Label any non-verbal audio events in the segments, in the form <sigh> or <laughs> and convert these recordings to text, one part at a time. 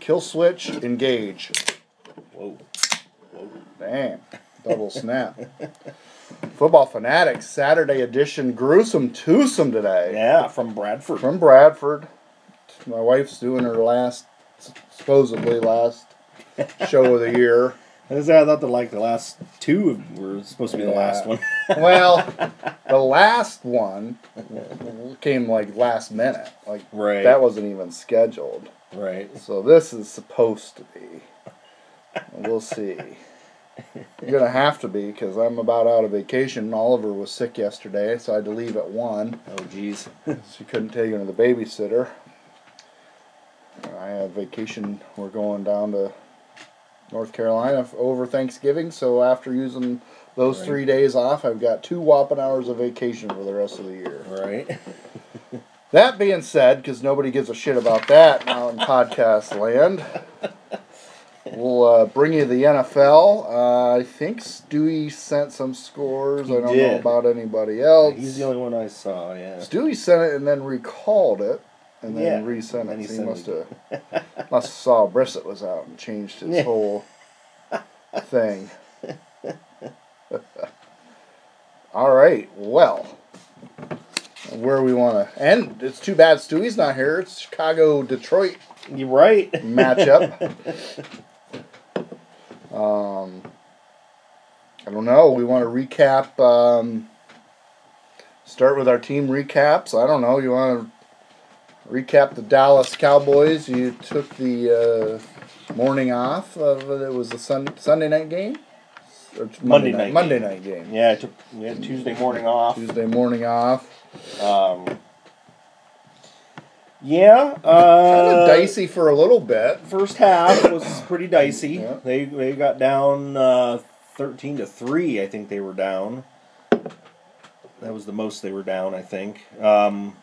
Kill switch, engage. Whoa. Whoa. Damn. Double snap. Football Fanatics, Saturday edition, gruesome twosome today. Yeah, from Bradford. From Bradford. My wife's doing her last, supposedly last show of the year. <laughs> I thought the like the last two were supposed to be the last one. <laughs> <laughs> Well, the last one came like last minute. Like Right. that wasn't even scheduled. Right. So this is supposed to be. We'll see. You're gonna have to be because I'm about out of vacation. Oliver was sick yesterday, so I had to leave at one. Oh geez. <laughs> She couldn't take him to the babysitter. I have vacation. We're going down to North Carolina over Thanksgiving. So after using those Right. three days off, I've got two whopping hours of vacation for the rest of the year. right. <laughs> That being said, because nobody gives a shit about that now in podcast land, we'll uh, bring you the NFL. Uh, I think Stewie sent some scores. He I don't know about anybody else. He's the only one I saw. Yeah. Stewie sent it and then recalled it, and then Yeah, resent it. he So he must have must have saw Brissett was out and changed his Yeah. whole thing. <laughs> All right, well, where we want to end? It's too bad Stewie's not here. It's Chicago Detroit You're right. matchup. <laughs> um, I don't know. We want to recap. Um, start with our team recaps. I don't know. You want to recap the Dallas Cowboys? You took the uh, morning off. Of, it was a sun, Sunday night game. It's Monday night Monday game. night game. Yeah, I took we had Tuesday morning off. Tuesday morning off. Um, yeah, Kind uh, of dicey for a little bit. First half was pretty dicey. Yeah. They they got down uh, thirteen to three. I think they were down. That was the most they were down. I think. Um,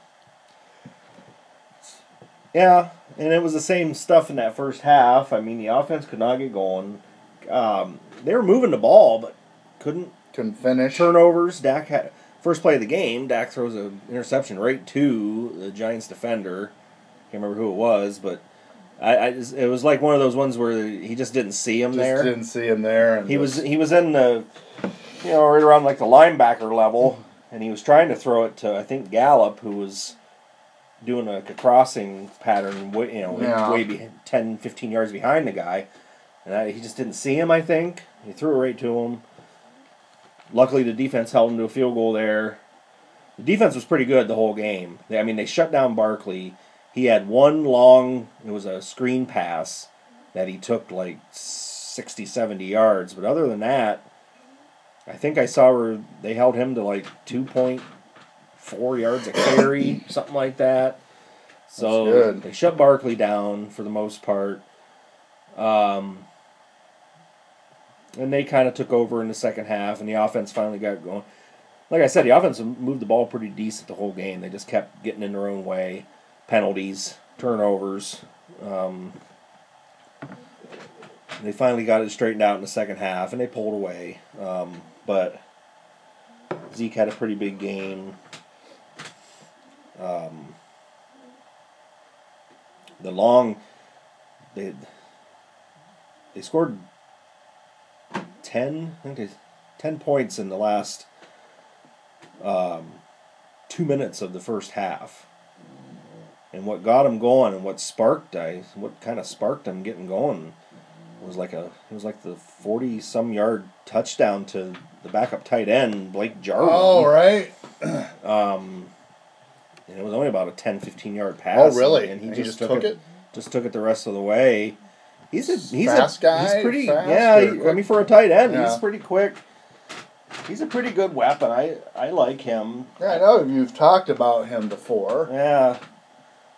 yeah, and it was the same stuff in that first half. I mean, the offense could not get going. Um, they were moving the ball, but couldn't Couldn't finish. turnovers. Dak had first play of the game. Dak throws an interception right to the Giants defender. Can't remember who it was, but I, I it was like one of those ones where he just didn't see him Just there. didn't see him there. He was he was in the you know right around like the linebacker level, and he was trying to throw it to I think Gallup, who was doing like a crossing pattern, you know, Yeah. way be, 10, 15 yards behind the guy, and I, he just didn't see him. I think he threw it right to him. Luckily, the defense held him to a field goal there. The defense was pretty good the whole game. They, I mean, they shut down Barkley. He had one long, it was a screen pass that he took like 60, 70 yards. But other than that, I think I saw where they held him to like 2.4 yards a carry, <coughs> something like that. So they shut Barkley down for the most part. Um, and they kind of took over in the second half, and the offense finally got going. Like I said, the offense moved the ball pretty decent the whole game. They just kept getting in their own way, penalties, turnovers. Um, they finally got it straightened out in the second half, and they pulled away. Um, but Zeke had a pretty big game. Um, the long, they they scored ten, I think they, ten points in the last um, two minutes of the first half. And what got him going, and what sparked, I what kind of sparked him getting going, was like a it was like the forty some yard touchdown to the backup tight end Blake Jarwin. Oh, right. <clears throat> Um, and it was only about a 10, 15 yard pass. Oh, really? And he, And just, took, it, it? Just took it the rest of the way. He's a he's Fast a guy? He's pretty Fast yeah. he- I mean, for a tight end, Yeah. he's pretty quick. He's a pretty good weapon. I I like him. Yeah, I know you've talked about him before. Yeah,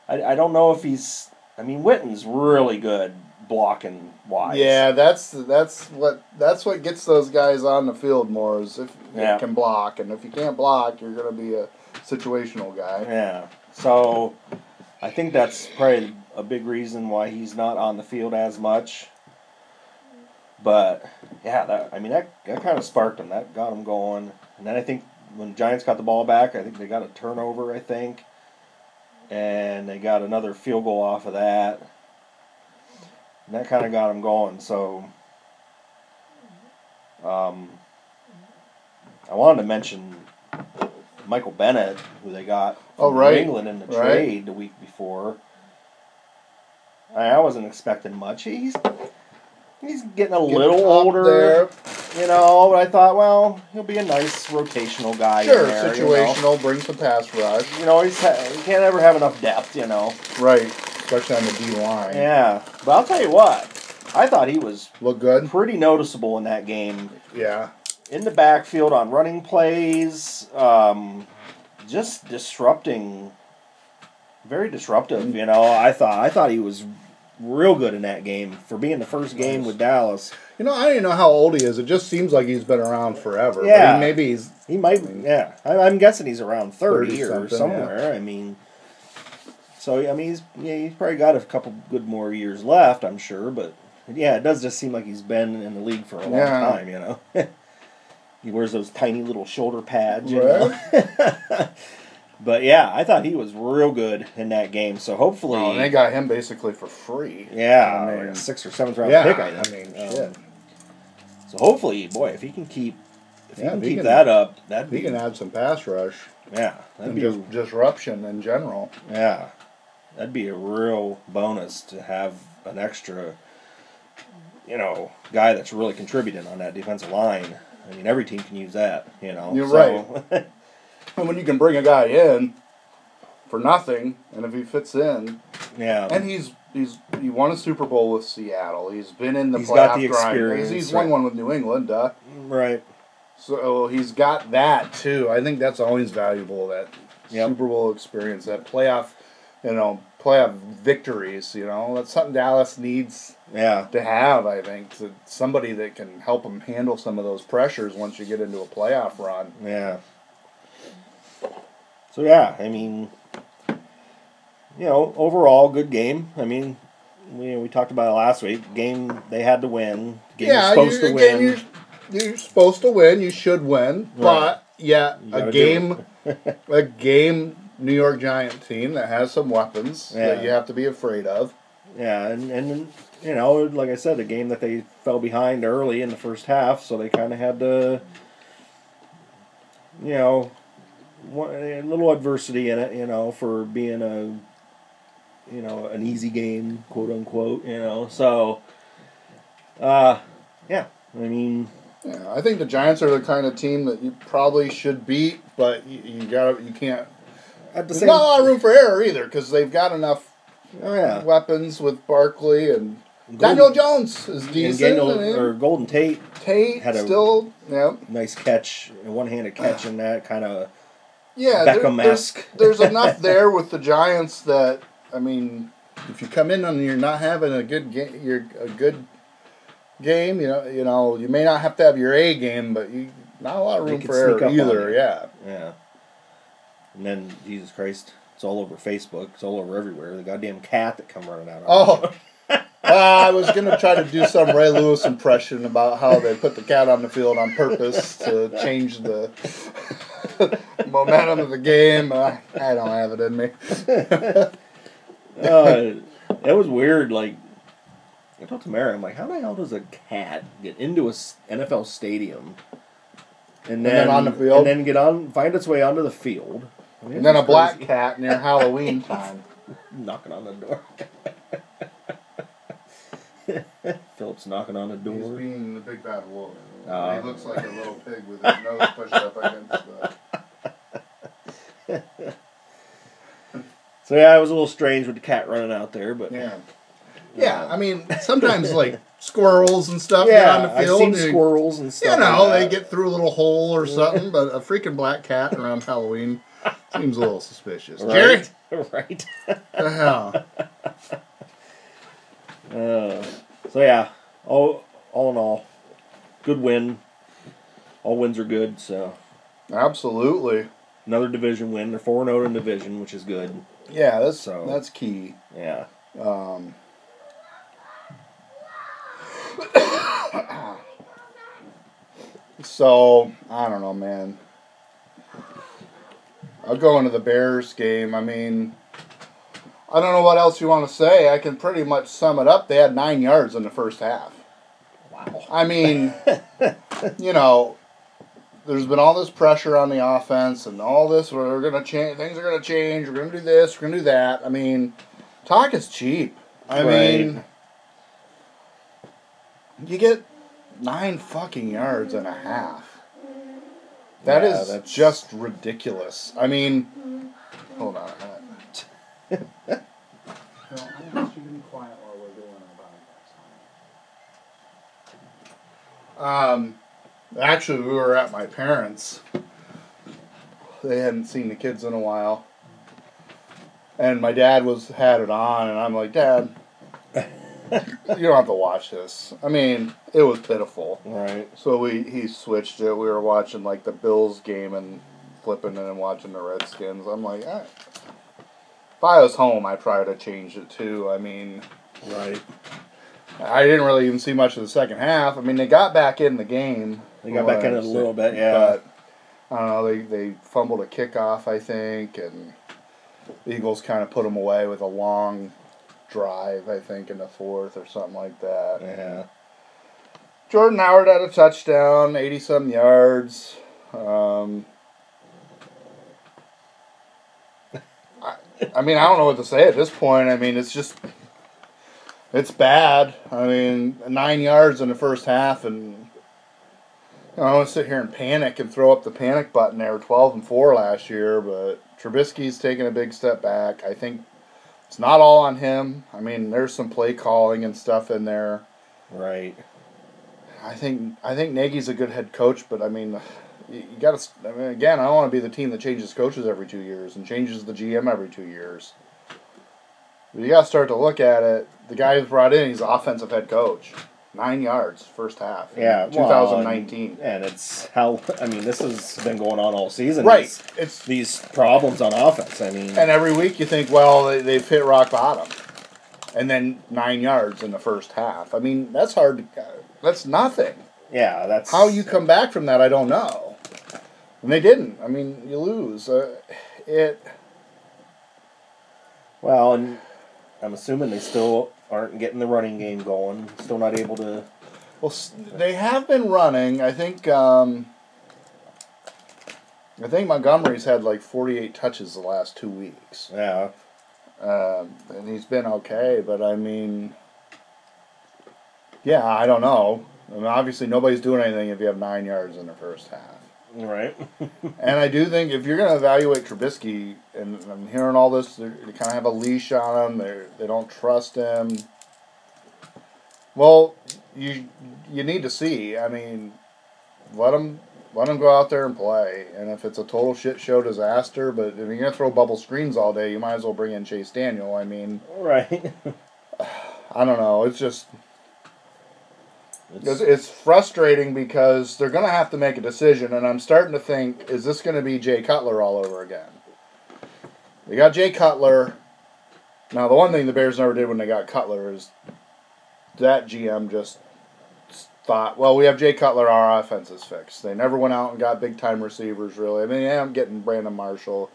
I, I don't know if he's. I mean, Witten's really good blocking wise. Yeah, that's that's what that's what gets those guys on the field more is if Yeah. you can block, and if you can't block, you're gonna be a situational guy. Yeah. So I think that's probably a big reason why he's not on the field as much. But yeah, that I mean that, that kind of sparked him. That got him going. And then I think when Giants got the ball back, I think they got a turnover, I think. And they got another field goal off of that. And that kind of got him going. So, um, I wanted to mention Michael Bennett, who they got oh, from Oh, right. England in the Right. trade the week before. I wasn't expecting much. He's he's getting a Getting little older, there. you know. But I thought, well, he'll be a nice rotational guy. Sure, there, you know. situational, bring some pass rush. You know, he's ha- he can't ever have enough depth, you know. Right, especially on the D line. Yeah, but I'll tell you what, I thought he was Look good. pretty noticeable in that game. Yeah. In the backfield on running plays, um, just disrupting, very disruptive. You know, I thought I thought he was real good in that game for being the first game with Dallas. You know, I don't even know how old he is. It just seems like he's been around forever. but Yeah. he- maybe he's. He might, yeah. I, I'm guessing he's around thirty, 30 or somewhere. I mean, so I mean, he's yeah, he's probably got a couple good more years left. I'm sure, but yeah, it does just seem like he's been in the league for a long Yeah. time. You know, <laughs> he wears those tiny little shoulder pads. You Right. know? <laughs> but yeah, I thought he was real good in that game. So hopefully, Oh, and they got him basically for free. yeah, I like mean- a sixth or seventh round Yeah, pick. I, I mean, Um, shit. So hopefully, boy, if he can keep. If he can he keep can- that up, that'd He be can add some pass rush yeah, that'd and be just disruption in general. Yeah, that'd be a real bonus to have an extra, you know, guy that's really contributing on that defensive line. I mean, every team can use that. You know, You're right. <laughs> And when you can bring a guy in for nothing, and if he fits in, yeah, and he's he's he won a Super Bowl with Seattle. He's been in the He's playoff got the grind. experience, He's, he's right. won one with New England. Duh. right. So oh, he's got that too. I think that's always valuable. That Yep. Super Bowl experience, that playoff, you know, playoff victories. You know, that's something Dallas needs Yeah, to have. I think to somebody that can help them handle some of those pressures once you get into a playoff run. yeah. So yeah, I mean, you know, overall good game. I mean, we we talked about it last week. Game they had to win. Game yeah, supposed you, to win. You're, you're supposed to win. You should win, but yeah, a game, <laughs> a game. New York Giant team that has some weapons that you have to be afraid of. Yeah, and, and you know, like I said, a game that they fell behind early in the first half, so they kind of had to, you know, one, a little adversity in it, you know, for being a, you know, an easy game, quote unquote, you know. So, uh, yeah, I mean, Yeah, I think the Giants are the kind of team that you probably should beat, but you, you got you can't. at the There's same, not a lot of room for error either because they've got enough oh yeah, weapons with Barkley and Golden- Daniel Jones is decent. Daniel, I mean, or Golden Tate, Tate had a- still, yeah, nice catch, a one-handed catch in that kind of. yeah. Beckham-esque. There's, <laughs> there's enough <laughs> there with the Giants that I mean, if you come in and you're not having a good game, you're a good game. You know, you know, you may not have to have your A game, but you not a lot of room for error either. Yeah. Yeah. And then Jesus Christ, it's all over Facebook. It's all over everywhere. The goddamn cat that come running out. Oh, <laughs> I was gonna try to do some Ray Lewis impression about how they put the cat on the field on purpose to change the <laughs> momentum of the game. Uh, I don't have it in me. uh, it was weird. Like I told Tamara, I'm like, how the hell does a cat get into a NFL stadium and then, then on the field? and then get on, find its way onto the field, I mean, And then a it's black cat near <laughs> Halloween time. knocking on the door. <laughs> Philip's knocking on the He's door. being the big bad wolf. Oh. he looks like a little pig with his nose pushed up against the. <laughs> So yeah, it was a little strange with the cat running out there, but Yeah. Yeah, I mean, sometimes like squirrels and stuff yeah, on the I've seen squirrels and stuff. You know, like they get through a little hole or something, but a freaking black cat around Halloween seems a little suspicious. Jerry, right, <laughs> right. the hell? <laughs> Uh, so yeah, all all in all, good win. All wins are good. So Absolutely. another division win. They're four zero in division, which is good. Yeah, that's So- that's key. Yeah. Um, <coughs> so I don't know, man. I'll go into the Bears game. I mean, I don't know what else you want to say. I can pretty much sum it up. They had nine yards in the first half. Wow. I mean, <laughs> you know, there's been all this pressure on the offense and all this. We're gonna change. Things are gonna change. We're gonna do this. We're gonna do that. I mean, talk is cheap. I mean, you get nine fucking yards and a half. That Yeah, is that's- just ridiculous. I mean, hold on a minute. No, I want you to be quiet while we're doing our podcast. Um, actually, we were at my parents. They hadn't seen the kids in a while, and my dad was had it on, and I'm like, Dad, <laughs> you don't have to watch this. I mean, it was pitiful. Right. So we he switched it. We were watching like the Bills game and flipping it and watching the Redskins. I'm like, eh. if I was home, I'd try to change it too. I mean, Right. I didn't really even see much of the second half. I mean, they got back in the game. They got back in it a little bit, yeah. But I don't know. They they fumbled a kickoff, I think, and the Eagles kind of put them away with a long drive, I think, in the fourth or something like that. Yeah. Jordan Howard had a touchdown, 80 some yards. Um, <laughs> I, I mean, I don't know what to say at this point. I mean, it's just, it's bad. I mean, nine yards in the first half, and you know, I want to sit here and panic and throw up the panic button. They were 12 and 4 last year, but Trubisky's taking a big step back. I think it's not all on him. I mean, there's some play calling and stuff in there. Right. I think I think Nagy's a good head coach, but I mean, you, you got to. I mean, again, I don't want to be the team that changes coaches every two years and changes the GM every two years. But you got to start to look at it. The guy who's brought in, he's offensive head coach. Nine yards first half. Yeah. well, 2019. and, and it's how I mean this has been going on all season. right. These, It's these problems on offense. I mean. and every week you think, well, they, they've hit rock bottom, and then nine yards in the first half. I mean, that's hard. To, that's nothing. yeah. That's How you come back from that, I don't know. And they didn't. I mean, you lose. Uh, it. Well, and I'm assuming they still aren't getting the running game going. Still not able to. Well, they have been running. I think. Um, I think Montgomery's had like 48 touches the last two weeks, Yeah. um, and he's been okay. But I mean, yeah, I don't know. I mean, obviously, nobody's doing anything if you have nine yards in the first half. Right. <laughs> And I do think if you're going to evaluate Trubisky, and I'm hearing all this, they're- kind of have a leash on him. They they don't trust him. Well, you you need to see. I mean, let him let him go out there and play. And if it's a total shit show disaster, but if you're going to throw bubble screens all day, you might as well bring in Chase Daniel. I mean, right. <laughs> I don't know. It's just It's- it's, frustrating because they're going to have to make a decision, and I'm starting to think, is this going to be Jay Cutler all over again? They got Jay Cutler. Now, the one thing the Bears never did when they got Cutler is that GM just thought, well, we have Jay Cutler, our offense is fixed. They never went out and got big time receivers, really. I mean, yeah, I'm getting Brandon Marshall,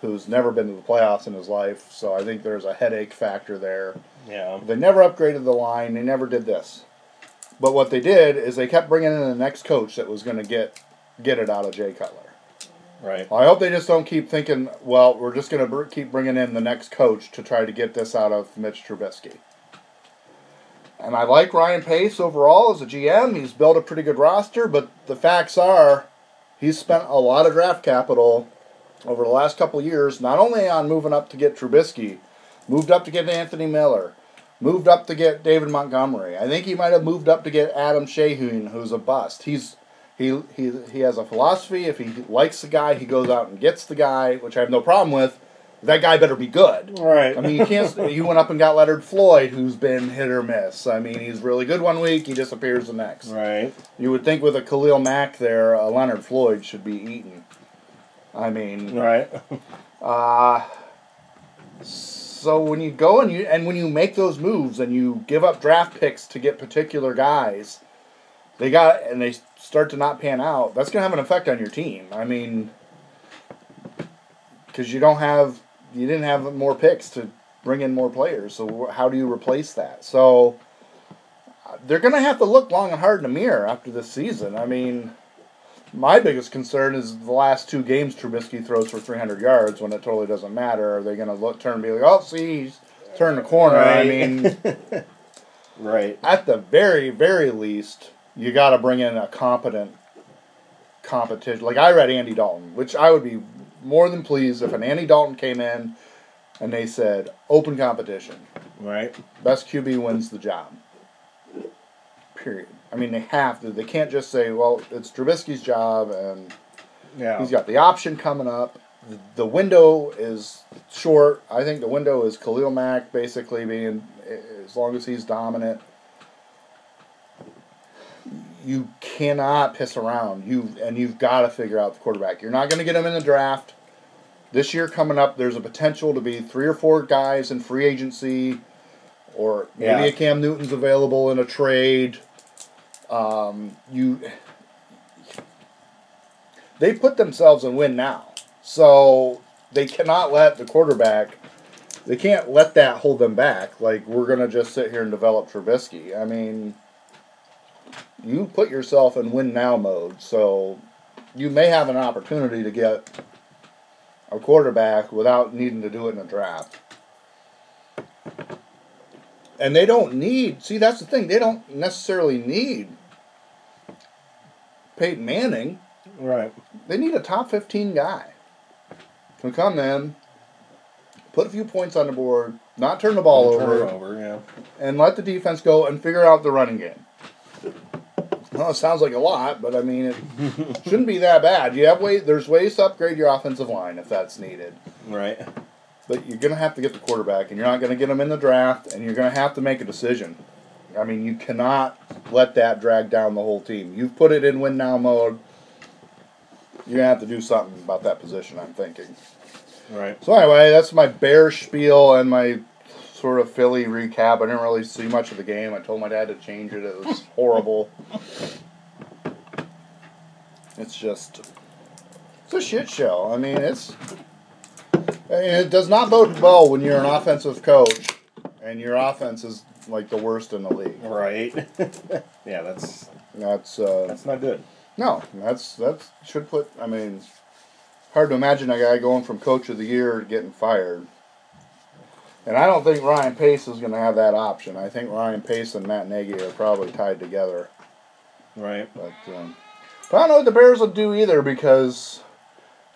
who's never been to the playoffs in his life, so I think there's a headache factor there. yeah. They never upgraded the line. They never did this. But what they did is they kept bringing in the next coach that was going to get get it out of Jay Cutler. Right. I hope they just don't keep thinking, well, we're just going to br- keep bringing in the next coach to try to get this out of Mitch Trubisky. And I like Ryan Pace overall as a GM. He's built a pretty good roster, but the facts are he's spent a lot of draft capital over the last couple years, not only on moving up to get Trubisky, moved up to get Anthony Miller, moved up to get David Montgomery. I think he might have moved up to get Adam Shaheen, who's a bust. He's he he he has a philosophy. If he likes the guy, he goes out and gets the guy, which I have no problem with. That guy better be good. Right. I mean, you can't. <laughs> You went up and got Leonard Floyd, who's been hit or miss. I mean, he's really good one week, he disappears the next. Right. You would think with a Khalil Mack there, uh, Leonard Floyd should be eaten. I mean, Right. uh, so when you go and you and when you make those moves and you give up draft picks to get particular guys, they got and they start to not pan out. That's gonna have an effect on your team. I mean, because you don't have you didn't have more picks to bring in more players. So how do you replace that? So uh, they're going to have to look long and hard in the mirror after this season. I mean, my biggest concern is the last two games Trubisky throws for 300 yards when it totally doesn't matter. Are they going to look turn and be like, oh, see, he's turned the corner? I mean, <laughs> right. at the very, very least, you got to bring in a competent competition. Like I read Andy Dalton, which I would be more than pleased if an Andy Dalton came in and they said open competition, Right. best QB wins the job. Period. I mean, they have to. They can't just say, "Well, it's Trubisky's job," and Yeah. he's got the option coming up. The, the window is short. I think the window is Khalil Mack basically being, as long as he's dominant. You cannot piss around. You and you've got to figure out the quarterback. You're not going to get him in the draft this year coming up. There's a potential to be three or four guys in free agency, or maybe Yeah. a Cam Newton's available in a trade. Um, you they put themselves in win now. So they cannot let the quarterback they can't let that hold them back. Like we're gonna just sit here and develop Trubisky. I mean you put yourself in win now mode, so you may have an opportunity to get a quarterback without needing to do it in a draft. And they don't need see that's the thing, they don't necessarily need Peyton Manning Right. they need a top 15 guy. Can come in, put a few points on the board, not turn the ball Turn over, over. Yeah. and let the defense go and figure out the running game. Well, it sounds like a lot, but I mean, it <laughs> shouldn't be that bad. You have way, there's ways to upgrade your offensive line if that's needed. Right. But you're going to have to get the quarterback, and you're not going to get him in the draft, and you're going to have to make a decision. I mean, you cannot let that drag down the whole team. You've put it in win now mode. You're going to have to do something about that position, I'm thinking. Right. So, anyway, that's my bear spiel and my sort of Philly recap. I didn't really see much of the game. I told my dad to change it, it was <laughs> horrible. It's just. It's a shit show. I mean, it's. It does not bode well when you're an offensive coach and your offense is like the worst in the league. Right. <laughs> yeah. That's That's uh, that's not good. no, that's that should put. I mean, hard to imagine a guy going from coach of the year to getting fired. And I don't think Ryan Pace is going to have that option. I think Ryan Pace and Matt Nagy are probably tied together. Right. But, um, but I don't know what the Bears will do either because,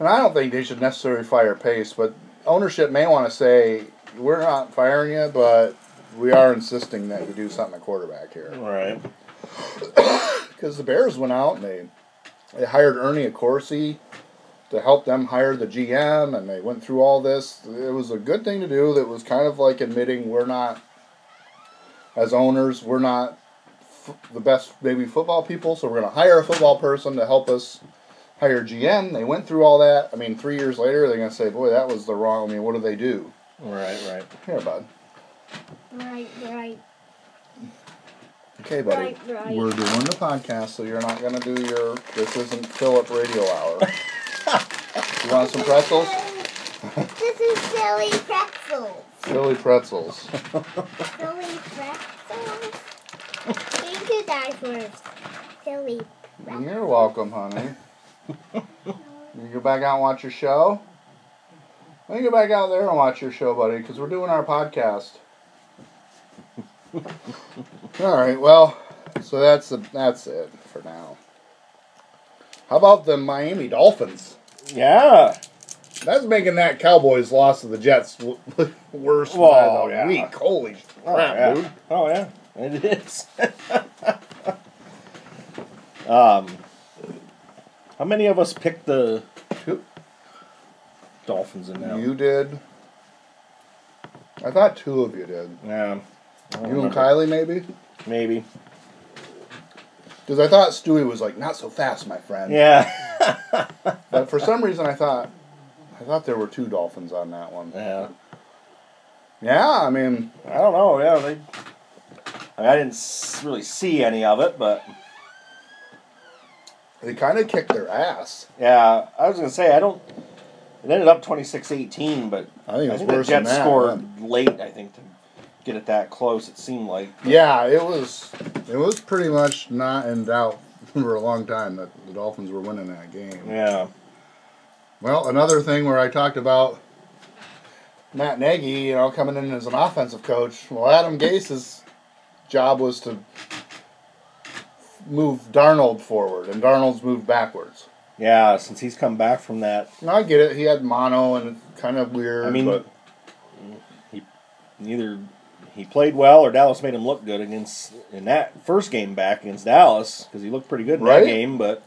and I don't think they should necessarily fire Pace, but ownership may want to say, we're not firing you, but we are insisting that you do something at quarterback here. Right. <coughs> Because the Bears went out and they, they hired Ernie Accorsi to help them hire the GM, and they went through all this. It was a good thing to do. That was kind of like admitting we're not, as owners, we're not f- the best maybe football people, so we're going to hire a football person to help us hire GM. They went through all that. I mean, three years later, they're going to say, boy, that was the wrong. I mean, what do they do? Right. Right. Here, bud. Right, right. Okay, buddy. Right, right. We're doing the podcast, so you're not going to do your. This isn't Philip Radio Hour. <laughs> you want some pretzels? This is silly pretzels. Silly pretzels. Silly pretzels. Thank you, guys for silly pretzels. You're welcome, honey. You go back out and watch your show? Why don't you go back out there and watch your show, buddy? Because we're doing our podcast. <laughs> All right. Well, so that's the, that's it for now. How about the Miami Dolphins? Yeah. That's making that Cowboys loss to the Jets w- <laughs> worse Whoa, by the yeah. week. Holy crap, Oh yeah. dude! Oh yeah. It is. <laughs> um. How many of us picked the Two- Dolphins in now? You did. I thought two of you did. Yeah. You and. Kylie, maybe. Maybe. Because I thought Stewie was like, not so fast, my friend. Yeah. <laughs> But for some reason, I thought, I thought there were two dolphins on that one. yeah. Yeah, I mean, I don't know. Yeah, they. I, mean, I didn't really see any of it, but they kind of kicked their ass. yeah, I was gonna say I don't. It ended up 26-18, but I think it I was think the Jets scored late. I think to get it that close. It seemed like. Yeah, it was. It was pretty much not in doubt <laughs> for a long time that the Dolphins were winning that game. Yeah. Well, another thing where I talked about Matt Nagy, you know, coming in as an offensive coach. Well, Adam Gase's job was to move Darnold forward, and Darnold's moved backwards. Yeah, since he's come back from that, Now I get it; he had mono, and it's kind of weird. I mean, but either he played well or Dallas made him look good against in that first game back against Dallas because he looked pretty good in Right. that game. But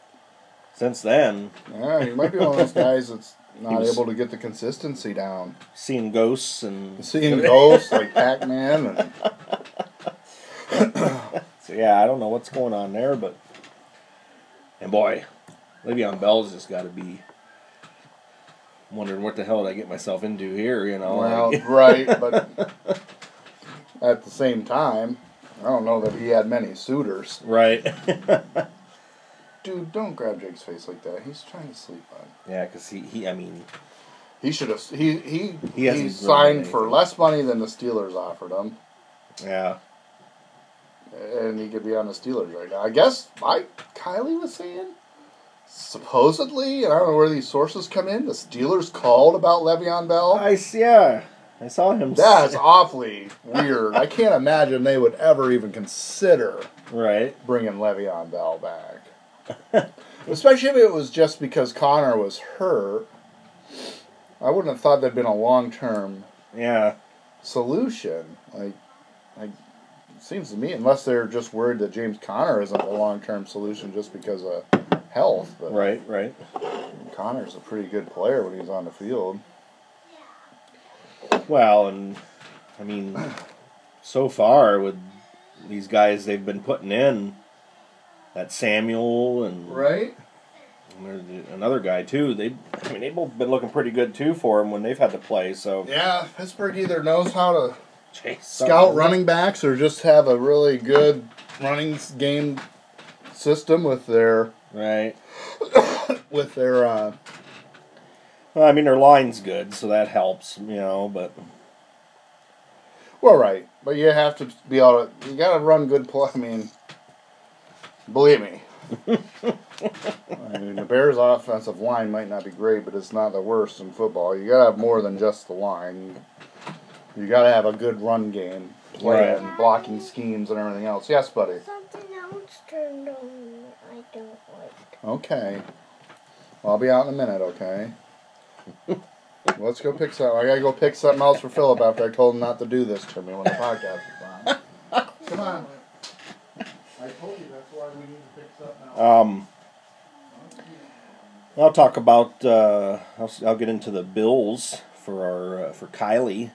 since then, yeah, he might be one of those <laughs> guys that's not able to get the consistency down. seeing ghosts and Seeing ghosts like Pac-Man, and <coughs> so yeah, I don't know what's going on there, but and boy, Le'Veon Bell's just got to be wondering what the hell did I get myself into here, you know? well, like- right, but <laughs> at the same time, I don't know that he had many suitors. right. <laughs> Dude, don't grab Jake's face like that. He's trying to sleep on. yeah, because he, he, I mean, He should have. He he He he, signed for less money than the Steelers offered him, yeah, and he could be on the Steelers right now. I guess I Kylie was saying supposedly, and I don't know where these sources come in. The Steelers called about Le'Veon Bell. I s- yeah, I saw him. That's <laughs> awfully weird. I can't imagine they would ever even consider right. bringing Le'Veon Bell back. <laughs> Especially if it was just because Conner was hurt. I wouldn't have thought there'd been a long term Yeah, solution. Like, like, it seems to me, unless they're just worried that James Conner isn't a long term solution just because of health. But right, right. Conner's a pretty good player when he's on the field. Well, and I mean, so far with these guys they've been putting in, that Samuel and Right? And there's another guy too. They, I mean, they've both been looking pretty good too for him when they've had to play. So Yeah, Pittsburgh either knows how to Jeez, scout running backs or just have a really good running game system with their right? <coughs> with their uh, Well, I mean, their line's good, so that helps, you know. But well right but you have to be able to you gotta run good play i mean believe me <laughs> I mean, the Bears' offensive line might not be great, but it's not the worst in football. You gotta have more than just the line. You gotta have a good run game, plan, Right. blocking schemes, and everything else. Yes, buddy. Something else turned on I don't like. Okay. Well, I'll be out in a minute, okay? Let's go pick something. I gotta go pick something else for Philip after I told him not to do this to me when the podcast is on. Come on. I told you that's why we need to pick something else. um, I'll talk about. Uh, I'll, s- I'll get into the Bills for our uh, for Kylie.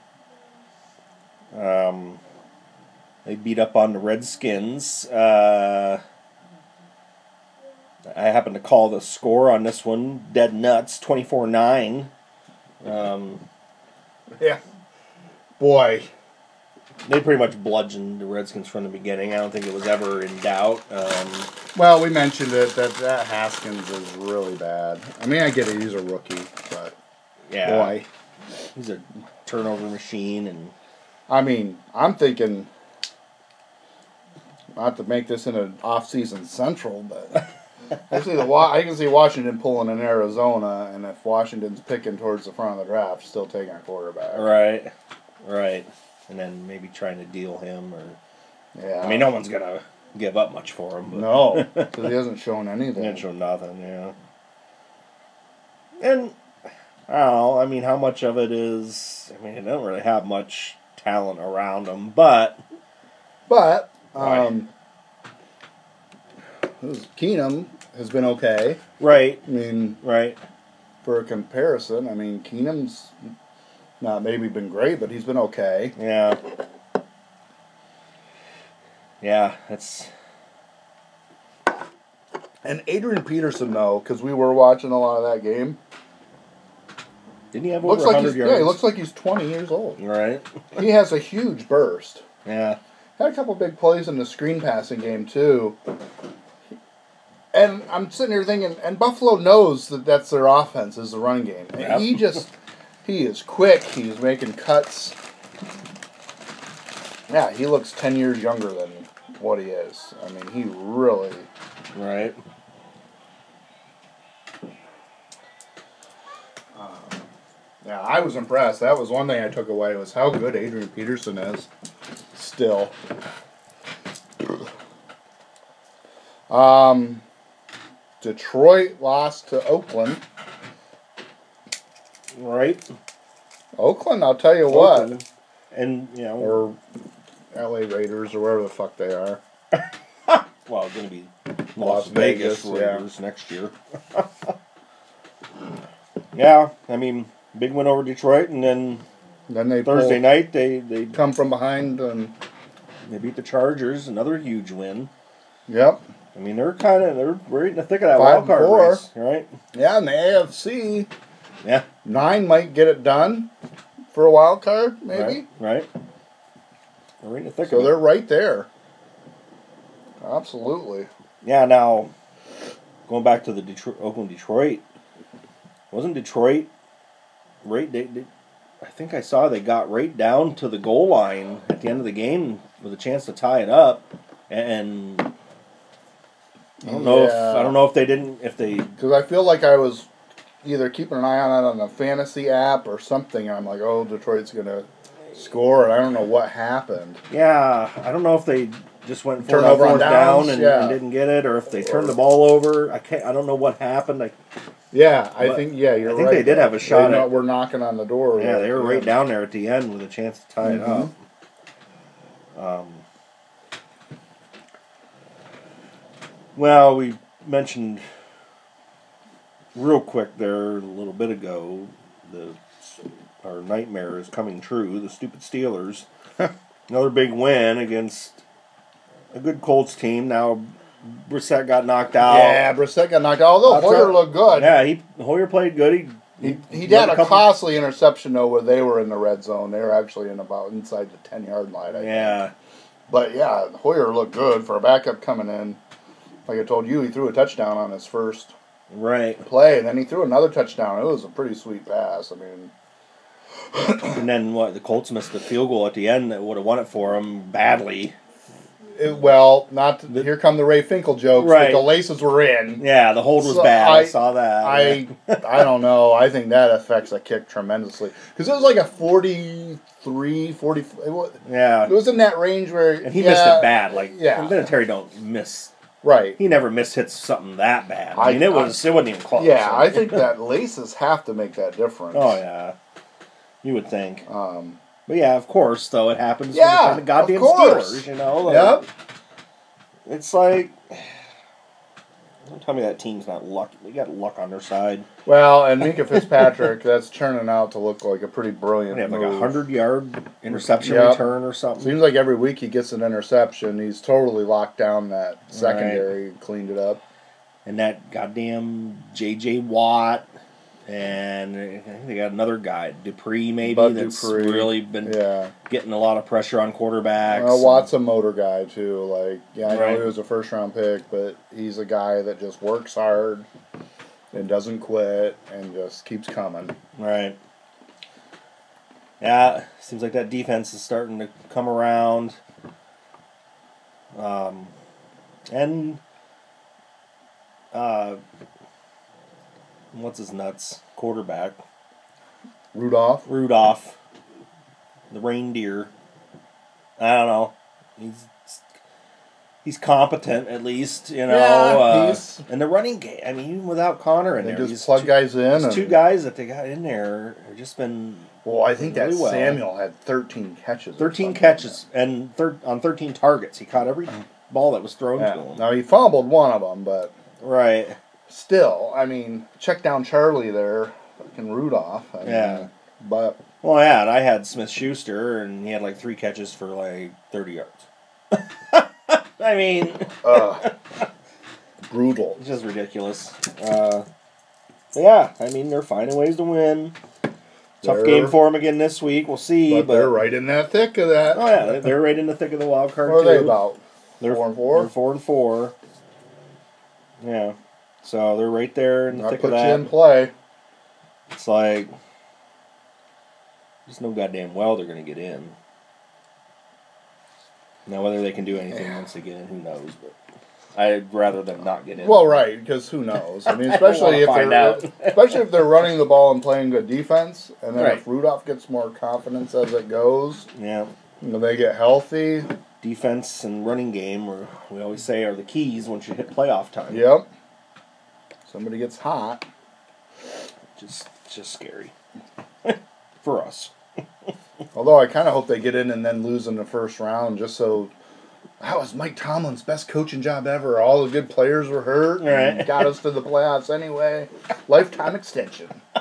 Um, they beat up on the Redskins. Uh, I happen to call the score on this one dead nuts, twenty four nine. Um, Yeah. Boy. they pretty much bludgeoned the Redskins from the beginning. I don't think it was ever in doubt. Um, Well, we mentioned it that that Haskins is really bad. I mean, I get it; he's a rookie, but yeah, boy, he's a turnover machine, and I mean, I'm thinking not to make this in an off-season central, but I see the Wa- I can see Washington pulling in Arizona, and if Washington's picking towards the front of the draft, still taking a quarterback. right, right, and then maybe trying to deal him, or Yeah, I mean, no one's gonna give up much for him. But no, <laughs> because he hasn't shown anything. He didn't show nothing, yeah. And I don't know. I mean, how much of it is? I mean, they don't really have much talent around them, but But Right. um, this- Keenum has been okay. right, I mean, right, for a comparison, I mean, Keenum's not maybe been great, but he's been okay. yeah, yeah. That's And Adrian Peterson, though, because we were watching a lot of that game, didn't he have looks over like 100 he's, yards? yeah, he looks like he's 20 years old. right. <laughs> He has a huge burst. Yeah, Had a couple big plays in the screen passing game too. And I'm sitting here thinking, and Buffalo knows that that's their offense is the run game. And Yep. he just, he is quick. He's making cuts. Yeah, he looks ten years younger than what he is. I mean, he really. Right. Yeah, I was impressed. That was one thing I took away was how good Adrian Peterson is. Still. <clears throat> Um, Detroit lost to Oakland. Right. Oakland, I'll tell you what, Oakland. And you know, or L.A. Raiders or wherever the fuck they are. <laughs> well, going to be Las, Las Vegas, Vegas, yeah. Raiders next year. <laughs> yeah, I mean, big win over Detroit, and then Then they Thursday pull- night they they come from behind and they beat the Chargers, another huge win. yep, I mean, they're kind of they're right in the thick of that Five wild card four. race, right? yeah. In the AFC, Yeah, nine might get it done for a wild card, maybe. right. right. They're right in the thick So of they're right there. Absolutely. Yeah, now going back to the Detroit, Oakland Detroit, wasn't Detroit right? They, they, I think I saw they got right down to the goal line at the end of the game with a chance to tie it up, and I don't know if I don't know if they didn't if they Because I feel like I was either keeping an eye on it on the fantasy app or something. And I'm like, oh, Detroit's gonna score, and I don't know what happened. yeah I don't know if they just went four Turnover on fourth down and, yeah. and didn't get it or if they turned the ball over. I can't I don't know what happened. I, Yeah, I think yeah, you're I think right. they did have a shot They at- we're knocking on the door. Yeah, they were right down there at the end with a chance to tie it Mhm. up. Um, well, we mentioned real quick there a little bit ago the our nightmare is coming true. The stupid Steelers, <laughs> another big win against a good Colts team. Now Brissett got knocked out. Yeah, Brissett got knocked out. Although I'll Hoyer tell- looked good. Yeah, he Hoyer played good. He He, he had a couple- costly interception though, where they were in the red zone. They were actually in about inside the ten yard line. I think. Yeah, But yeah, Hoyer looked good for a backup coming in. Like I told you, he threw a touchdown on his first right. play, and then he threw another touchdown. It was a pretty sweet pass. I mean, <coughs> And then what? The Colts missed the field goal at the end that would have won it for them badly. it, well, not to, here come the Ray Finkle jokes. Right. The laces were in. Yeah, the hold was So bad. I, I- saw that. I <laughs> I don't know. I think that affects a kick tremendously because it was like a 43, 40. It was, yeah, it was in that range where and he yeah, missed it bad. Like yeah. Vinatieri don't miss. Right. He never miss hits something that bad. I, mean, it was it wasn't even close. Yeah, I think that <laughs> laces have to make that difference. Oh yeah, you would think. Um, But yeah, of course, though it happens. Yeah, the goddamn of course. Steelers. You know. Like, yep. It's like. Don't tell me that team's not lucky. They got luck on their side. Well, and Minkah Fitzpatrick, <laughs> that's turning out to look like a pretty brilliant have like a hundred yard interception Yep. return or something. Seems like every week he gets an interception. He's totally locked down that secondary and cleaned it up. and that goddamn J.J. Watt, and I think they got another guy, Dupree, maybe Bud that's Dupree. really been Yeah. getting a lot of pressure on quarterbacks. Well, Watt's a motor guy too. Like, yeah, I know Right. he was a first round pick, but he's a guy that just works hard and doesn't quit and just keeps coming. right? Yeah, seems like that defense is starting to come around. Um, and uh, what's his nuts quarterback? Rudolph. Rudolph, the reindeer. I don't know. He's he's competent at least, you know. Yeah, uh, and the running game. I mean, even without Conner in They there, just plug two, guys in. these two guys that they got in there have just been Well, I think that really well. Samuel had 13 catches. thirteen something. catches and thir- on thirteen targets. He caught every ball that was thrown to him. Now he fumbled one of them, but Right. Still, I mean, check down Charlie there, fucking Rudolph. I mean, Yeah. But Well, yeah, and I had Smith Schuster, and he had like three catches for like thirty yards. <laughs> I mean. <laughs> uh, brutal. It's just ridiculous. Uh, yeah, I mean they're finding ways to win. Tough They're- game for them again this week. We'll see. But, But, they're right in that thick of that. oh yeah, they're- right in the thick of the wild card What are too. they about? They're Four and four? They're four and four. Yeah. So they're right there in the That thick of puts you in play. It's like just no goddamn well they're going to get in. Now whether they can do anything Yeah. once they get in, who knows? But I'd rather them not get in. Well, right, because who knows? I mean, I <laughs> especially if wanna they're out. <laughs> especially if they're running the ball and playing good defense, and then Right. if Rudolph gets more confidence as it goes, Yeah. you know, they get healthy. Defense and running game, or we always say, are the keys once you hit playoff time. Yep. Somebody gets hot. Just, just scary <laughs> for us. <laughs> Although I kind of hope they get in and then lose in the first round, just so that was Mike Tomlin's best coaching job ever. All the good players were hurt, and Right. got us to the playoffs anyway. Lifetime extension. <laughs>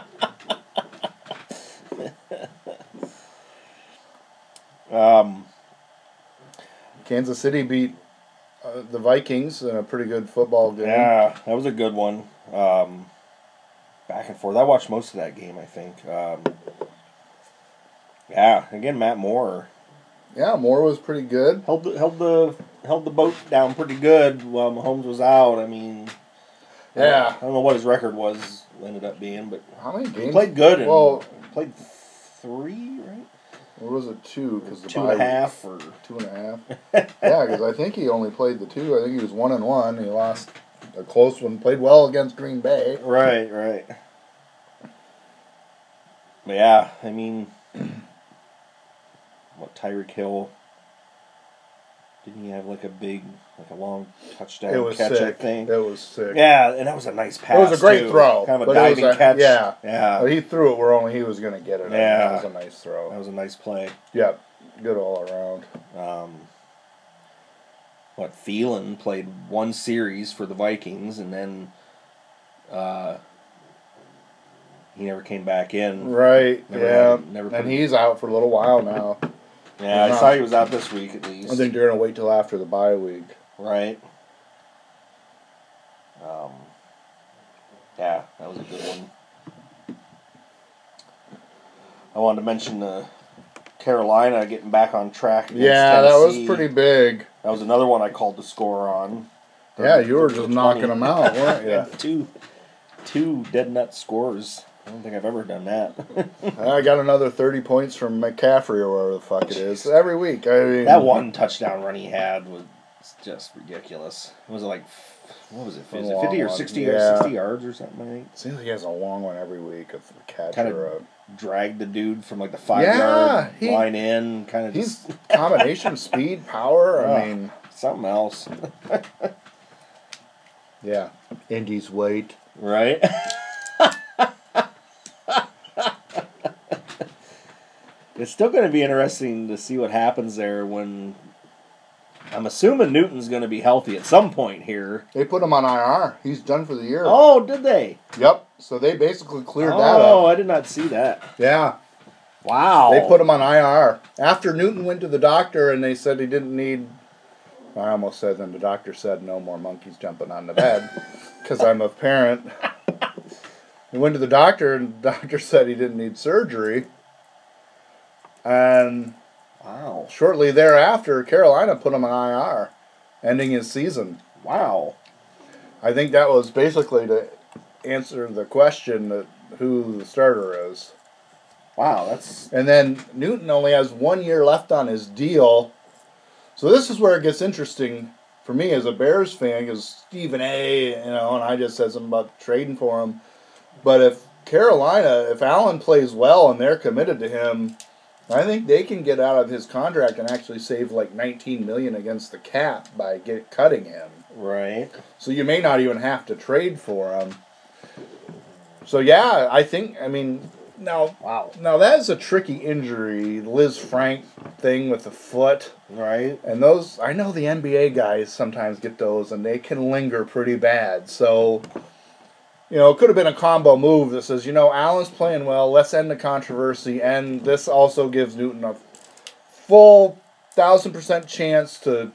Um, Kansas City beat uh, the Vikings in a pretty good football game. yeah, that was a good one. Um, back and forth. I watched most of that game. I think. Um, yeah, again, Matt Moore Yeah, Moore was pretty good. held the, held the held the boat down pretty good while Mahomes was out. I mean, Yeah. I don't know what his record was ended up being, but How many he games? played good and Well, played three, right? or was it two? Because the Two and a half, or Two and a half. yeah, because I think he only played the two. I think he was one and one. He lost a close one. Played well against Green Bay. right, right. But yeah, I mean, <clears throat> what Tyreek Hill? Didn't he have like a big, like a long touchdown It was catch? I sick. think. It was sick. Yeah, and that was a nice pass. It was a great too. throw, kind of a but it was diving a- catch. yeah. yeah, But he threw it where only he was going to get it. Yeah. that was a nice throw. that was a nice play. Yep, good all around. Um, what Thielen played one series for the Vikings, and then uh, he never came back in. Right. Never yeah. had- never and he's out for a little while now. <laughs> Yeah, I Uh-huh. saw he was out this week at least. I think they're to wait till after the bye week. right. Um, yeah, that was a good one. I wanted to mention the Carolina getting back on track. against Yeah, that was pretty big. That was another one I called the score on. Yeah, you were just knocking them out, weren't <laughs> Yeah, you? two, two dead nut scores. I don't think I've ever done that. <laughs> I got another 30 points from McCaffrey or whatever the fuck it is. Every week. I mean, that one touchdown run he had was just ridiculous. Was it like, what was it? Was it long fifty or one, sixty yeah. or sixty yards or something? I think. Seems like he has a long one every week of catch Kinda or a. Dragged the dude from like the five Yeah, yard he- line in, kind of He's just <laughs> combination speed, power. I Ugh. mean, something else, <laughs> yeah. Indy's weight. right? <laughs> it's still going to be interesting to see what happens there when. I'm assuming Newton's going to be healthy at some point here. They put him on IR. He's done for the year. Oh, did they? Yep. So they basically cleared that up. Oh. I did not see that. Yeah. Wow. They put him on IR. After Newton went to the doctor and they said he didn't need. I almost said, then the doctor said, no more monkeys jumping on the bed <laughs> because I'm a parent. he went to the doctor and the <laughs> doctor said he didn't need surgery. And Wow. shortly thereafter, Carolina put him on IR, ending his season. Wow. I think that was basically to answer the question that who the starter is. Wow. That's And then Newton only has one year left on his deal. So this is where it gets interesting for me as a Bears fan, because Stephen A. You know, and I just said something about trading for him. But if Carolina, if Allen plays well and they're committed to him, I think they can get out of his contract and actually save like 19 million against the cap by get cutting him. right. So you may not even have to trade for him. So yeah, I think I mean now Wow. now that is a tricky injury, Lisfranc thing with the foot. Right. And those I know the NBA guys sometimes get those and they can linger pretty bad. So you know, it could have been a combo move that says, you know, Allen's playing well, let's end the controversy and this also gives Newton a full thousand percent chance to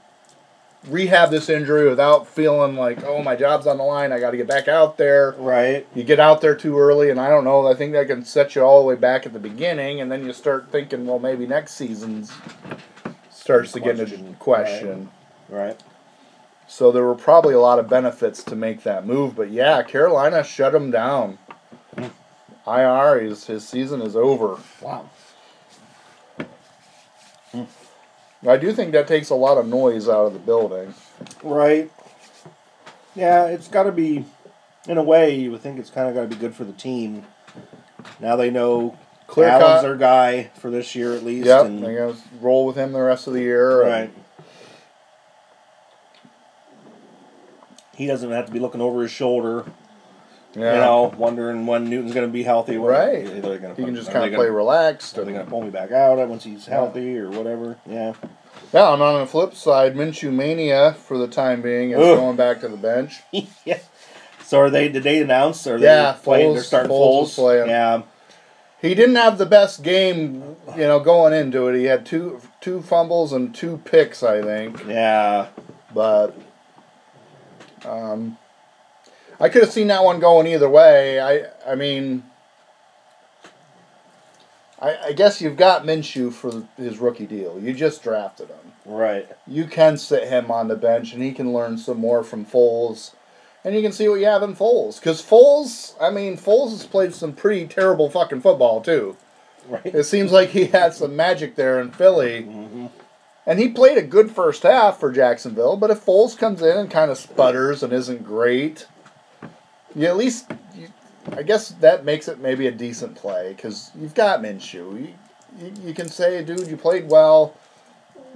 rehab this injury without feeling like, oh my job's on the line, I gotta get back out there Right. you get out there too early, and I don't know. I think that can set you all the way back at the beginning, and then you start thinking, well, maybe next season's starts to get into Question. question. Right. So there were probably a lot of benefits to make that move. But yeah, Carolina shut him down. Hmm. IR is his season is over. Wow. Hmm. I do think that takes a lot of noise out of the building. Right. Yeah, it's got to be, in a way, you would think it's kind of got to be good for the team. Now they know Clear Allen's cut. their guy for this year at least. Yep, and- they're gonna roll with him the rest of the year. right. He doesn't have to be looking over his shoulder, Yeah. you know, wondering when Newton's going to be healthy. when- Right. are gonna he can just kind of play gonna- relaxed. Are they going to pull me back out once he's healthy or whatever? Yeah. Yeah, and on the flip side, Minshew mania for the time being is Ugh. going back to the bench. <laughs> yeah. So are they? Did they announce? Are they Yeah, playing? Foles- they're starting Foles Foles. Yeah. He didn't have the best game, you know, going into it. He had two two fumbles and two picks, I think. Yeah. But um, I could have seen that one going either way. I I mean, I, I guess you've got Minshew for his rookie deal. You just drafted him. Right. You can sit him on the bench, and he can learn some more from Foles. And you can see what you have in Foles. Because Foles, I mean, Foles has played some pretty terrible fucking football, too. Right. It seems like he had some magic there in Philly. hmm And he played a good first half for Jacksonville, but if Foles comes in and kind of sputters and isn't great, you at least, you, I guess that makes it maybe a decent play because you've got Minshew. You, you, you can say, dude, you played well.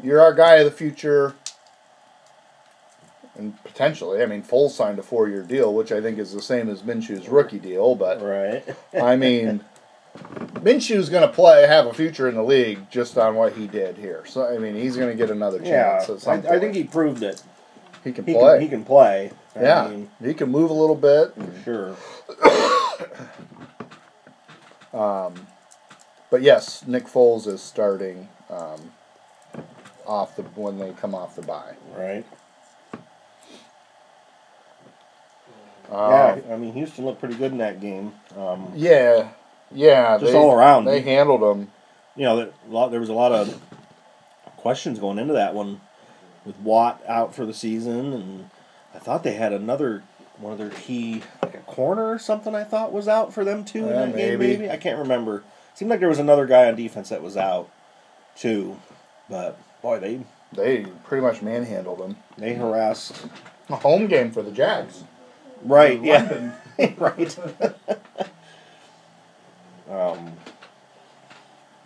You're our guy of the future. And potentially, I mean, Foles signed a four year deal, which I think is the same as Minshew's rookie deal, but. Right. <laughs> I mean, Minshew's going to play, have a future in the league just on what he did here. So I mean, he's going to get another Yeah. chance at I, I think he proved it. He can He play. can. He can play. I yeah, mean, he can move a little bit. sure. <coughs> Um, but yes, Nick Foles is starting um, off the when they come off the bye. Right. Um, yeah. I mean, Houston looked pretty good in that game. Um, yeah, yeah. Just they, all around. they handled them. you know, lot, there was a lot of questions going into that one with Watt out for the season, and I thought they had another one of their key, like a corner or something. I thought was out for them too in Yeah, that game. maybe. Maybe I can't remember. Seemed like there was another guy on defense that was out too, but boy, they They pretty much manhandled them. they harassed. A home game for the Jags. Right. Yeah. <laughs> <laughs> Right. <laughs> um.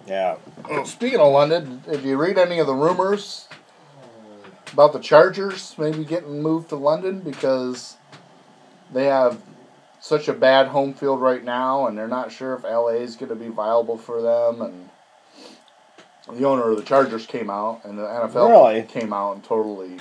Yeah. Speaking of London, did you read any of the rumors about the Chargers maybe getting moved to London because they have such a bad home field right now, and they're not sure if LA is going to be viable for them. And the owner of the Chargers came out, and the NFL Really? came out and totally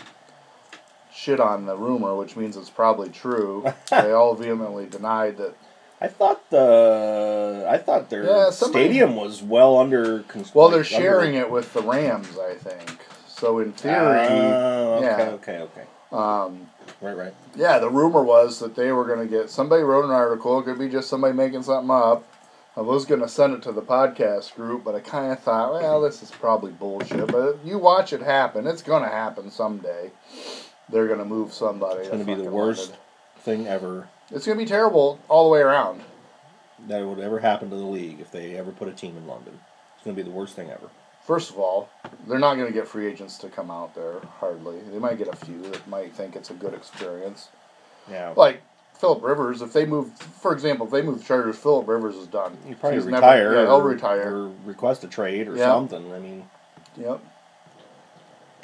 shit on the rumor, which means it's probably true. <laughs> they all vehemently denied that. I thought the I thought their Yeah, somebody- stadium was well under. Well, they're sharing under, it with the Rams, I think. So in theory, Oh, okay, yeah. okay, okay. um, Right, right. Yeah, the rumor was that they were going to get somebody wrote an article. It could be just somebody making something up. I was going to send it to the podcast group, but I kind of thought, well, this is probably bullshit. But you watch it happen; it's going to happen someday. They're going to move somebody. It's going to be the worst London. thing ever It's going to be terrible all the way around. that would ever happen to the league if they ever put a team in London. It's going to be the worst thing ever. First of all, they're not going to get free agents to come out there hardly. They might get a few that might think it's a good experience. Yeah. Like Philip Rivers, if they move, for example, if they move the Chargers, Philip Rivers is done. You probably He's never- retire. yeah, he'll or, retire. Or request a trade or Yeah. something. I mean, Yep.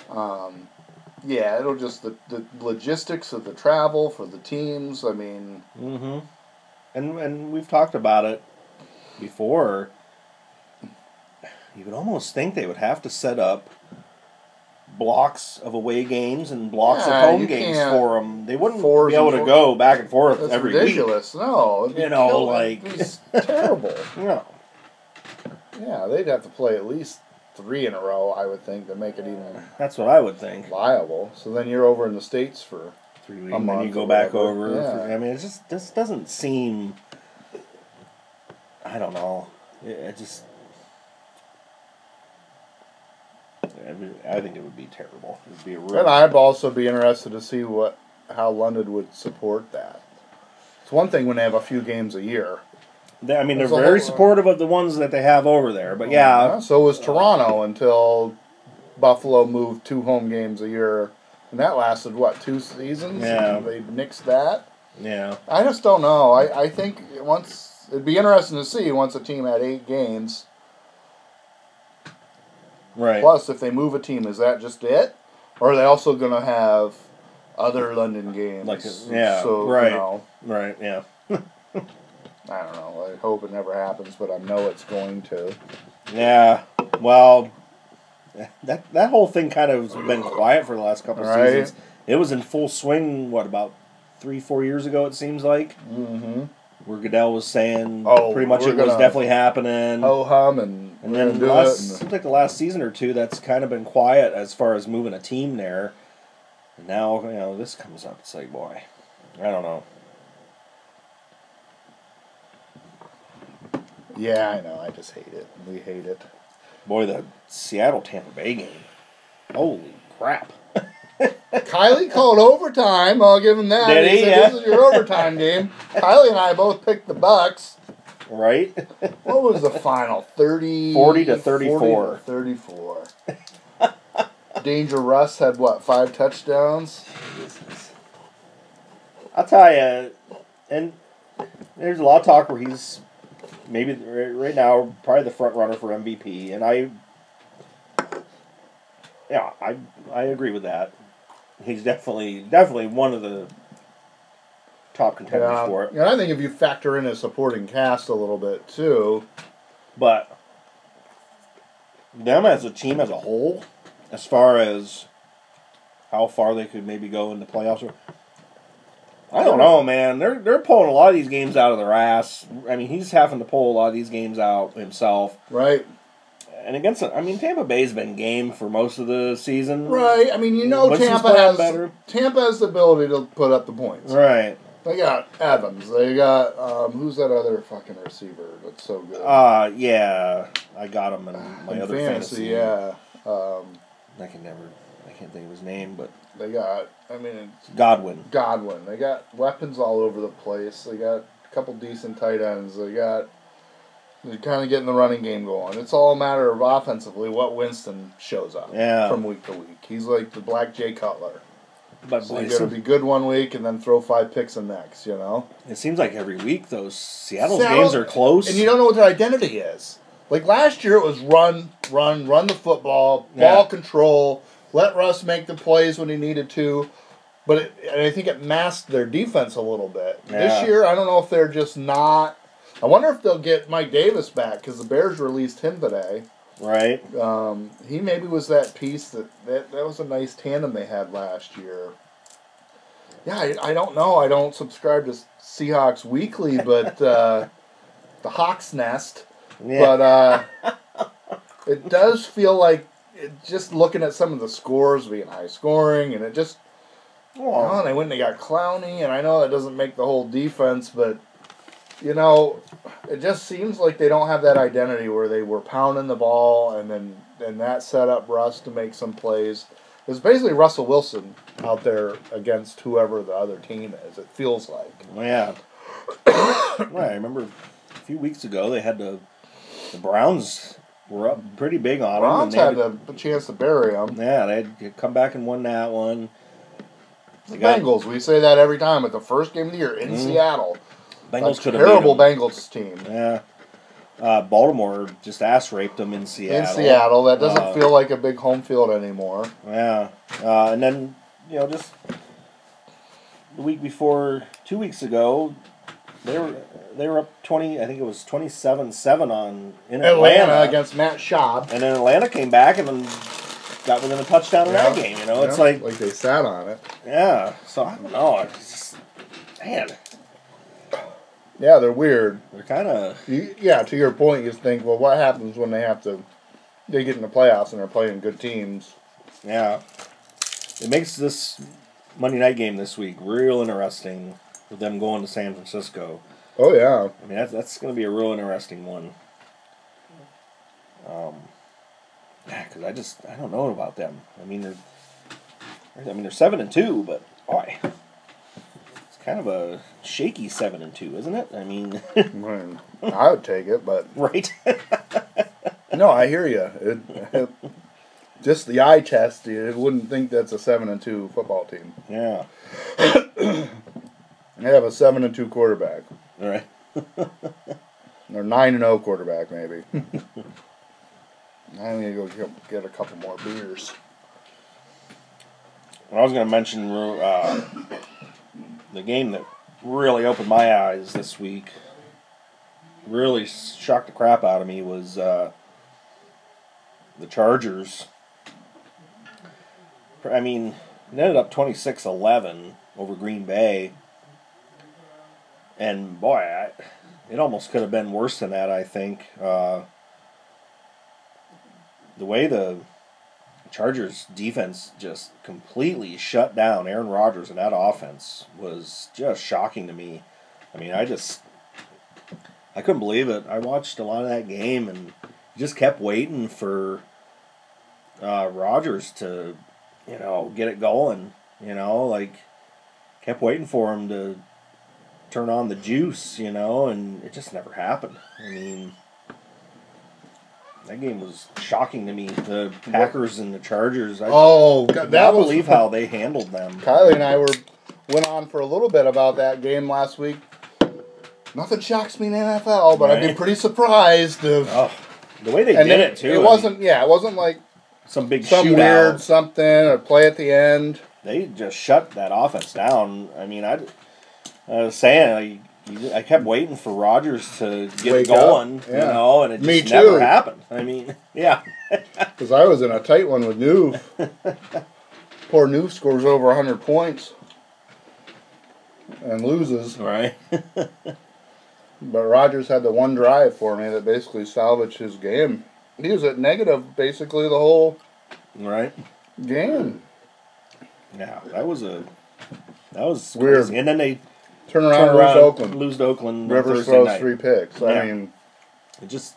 Um, yeah, it'll just the, the logistics of the travel for the teams. I mean, hmm and and we've talked about it before. You would almost think they would have to set up blocks of away games and blocks Yeah, of home games for them. They wouldn't be able to go back and forth that's every ridiculous. No, it'd be You know, like- be <laughs> terrible. No. Yeah, they'd have to play at least three in a row. I would think to make it even That's what I would think. viable. So then you're over in the states for Three weeks, and then you go back whatever. over. Yeah. For, I mean, it just this doesn't seem. I don't know. It, it just. it would- I think it would be terrible. It would be a real. And I'd also be interested to see what how London would support that. It's one thing when they have a few games a year. They- I mean, they're very whole- uh, supportive of the ones that they have over there. But yeah, uh-huh. So was Toronto until Buffalo moved two home games a year, and that lasted what two seasons? Yeah. And they nixed that. yeah, I just don't know. I, I think once it'd be interesting to see once a team had eight games. Right. Plus, if they move a team, is that just it, or are they also going to have other London games? Like, yeah, so, right. You know, Right. Yeah. <laughs> I don't know. I hope it never happens, but I know it's going to. Yeah. Well, that that whole thing kind of has been quiet for the last couple of Right. seasons. It was in full swing. What about three, four years ago? It seems like Mm-hmm. Where Goodell was saying Oh, pretty much it was definitely happening. Oh hum and and then last, seems like the last season or two, that's kind of been quiet as far as moving a team there. And now you know this comes up. It's like, boy, I don't know. Yeah, I know. I just hate it. We hate it. Boy, the Seattle Tampa Bay game. Holy crap! Kylie called overtime. I'll give him that. Did he? said, Yeah. This is your overtime game. Kylie and I both picked the Bucs. Right? What was the final? 30 40 to 34. 40 to 34. Danger Russ had what, five touchdowns? I'll tell you, and there's a lot of talk where he's maybe right right now probably the front runner for MVP, and I, yeah, I I agree with that. He's definitely definitely one of the top contenders Yeah. for it. And I think if you factor in his supporting cast a little bit too, But them as a team as a whole, as far as how far they could maybe go in the playoffs, I don't know, man. They're they're pulling a lot of these games out of their ass. I mean, he's having to pull a lot of these games out himself. right? And against, I mean, Tampa Bay's been game for most of the season. Right. I mean, you know, Winston's Tampa has better. Tampa has the ability to put up the points. Right. They got Evans. They got um, who's that other fucking receiver that's so good? Uh yeah, I got him in my In other fantasy, fantasy. yeah. Um, I can never, I can't think of his name, but they got. I mean, it's Godwin. Godwin. They got weapons all over the place. They got a couple decent tight ends. They got. They're kind of getting the running game going. It's all a matter of offensively what Winston shows up Yeah. from week to week. He's like the black Jay Cutler. But So boy, you got to be good one week and then throw five picks the next. You know. It seems like every week those Seattle's Seattle- games are close. And you don't know what their identity is. Like last year, it was run, run, run the football, ball Yeah. control, let Russ make the plays when he needed to. But it, and I think it masked their defense a little bit. Yeah. This year, I don't know if they're just not. I wonder if they'll get Mike Davis back because the Bears released him today. right? Um, he maybe was that piece that, that that was a nice tandem they had last year. Yeah, I, I don't know. I don't subscribe to Seahawks Weekly, but uh, the Hawks Nest. Yeah. But uh, it does feel like it, just looking at some of the scores being high scoring, and it just oh, Well, and they went and they got Clowney, and I know that doesn't make the whole defense, but you know, it just seems like they don't have that identity where they were pounding the ball, and then and that set up Russ to make some plays. It's basically Russell Wilson out there against whoever the other team is. It feels like. yeah. <coughs> right. I remember a few weeks ago they had the the Browns were up pretty big on Browns them. Browns had a, a chance to bury them. yeah, they had come back and won that one. The got- Bengals, we say that every time at the first game of the year in Mhm. Seattle. Bengals could have terrible. Bengals team Yeah. Uh, Baltimore just ass raped them in Seattle. in Seattle. That doesn't Uh, feel like a big home field anymore. Yeah, uh, and then you know just the week before, two weeks ago, they were they were up twenty. I think it was 27-7 on in Atlanta, Atlanta, against Matt Schaub. and then Atlanta came back and then got within a touchdown in that game. You know, it's like like they sat on it. yeah. So I don't know. It's just, man, Yeah, they're weird. they're kind of yeah, to your point, you think, well, what happens when they have to? They get in the playoffs and they're playing good teams. yeah. It makes this Monday night game this week real interesting with them going to San Francisco. Oh yeah, I mean, that's, that's going to be a real interesting one. Um, because I just I don't know about them. I mean they're I mean they're seven and two, but boy, kind of a shaky seven and two, isn't it? I mean, <laughs> I, mean, I would take it, but right? <laughs> no, I hear you. It, it, just the eye test, you wouldn't think that's a seven and two football team. yeah. <coughs> They have a seven and two quarterback, All right. <laughs> or nine and zero quarterback, maybe. I need to go get, a couple more beers. I was going to mention uh, the game that really opened my eyes this week, really shocked the crap out of me was uh, the Chargers. I mean, it ended up 26 11 over Green Bay. And boy, I, it almost could have been worse than that, I think. Uh, the way the Chargers defense just completely shut down Aaron Rodgers and that offense was just shocking to me. I mean, I just I couldn't believe it. I watched a lot of that game and just kept waiting for uh, Rodgers to, you know, get it going. You know, like kept waiting for him to turn on the juice. You know, and it just never happened. I mean, that game was shocking to me. The Packers and the Chargers. I Oh, God, that was believe how they handled them. Kylie and I were went on for a little bit about that game last week. Nothing shocks me in the NFL, but I'd be pretty surprised if. Oh, the way they did then it too. It wasn't. Yeah, it wasn't like some big some shootout. weird something or play at the end. They just shut that offense down. I mean, uh, I, I was saying, you- I kept waiting for Rodgers to get Wake going, up, you know, and it Me just never happened. I mean, <laughs> yeah, <laughs> Because I was in a tight one with New. Poor New scores over 100 points and loses. right. <laughs> But Rodgers had the one drive for me that basically salvaged his game. He was at negative basically the whole right. game. Yeah, that was a that was Weird. crazy. And then they Turn turn around and around, lose Oakland. lose to Oakland Rivers throws night. three picks. Yeah. I mean, It just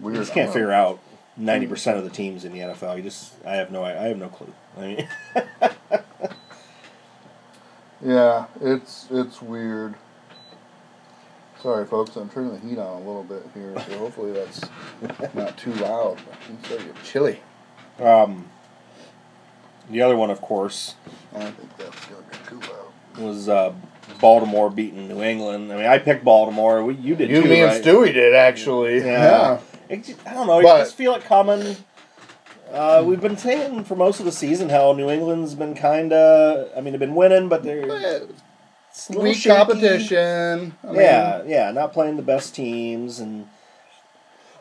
we just can't figure out ninety percent of the teams in the NFL. You just I have no I have no clue. I mean, <laughs> Yeah, it's it's weird. Sorry, folks. I'm turning the heat on a little bit here, so hopefully that's not too loud. It's starting to get chilly. um, the other one, of course, I think that's gonna get too loud. was uh, Baltimore beating New England. I mean, I picked Baltimore. We, you did You, too, me, right? and Stewie did actually. Yeah. Yeah. It I don't know. But- you just feel it coming. Uh, we've been saying for most of the season how New England's been kind of. I mean, they've been winning, but they're Weak shaky. competition. I mean, yeah, yeah, not playing the best teams, and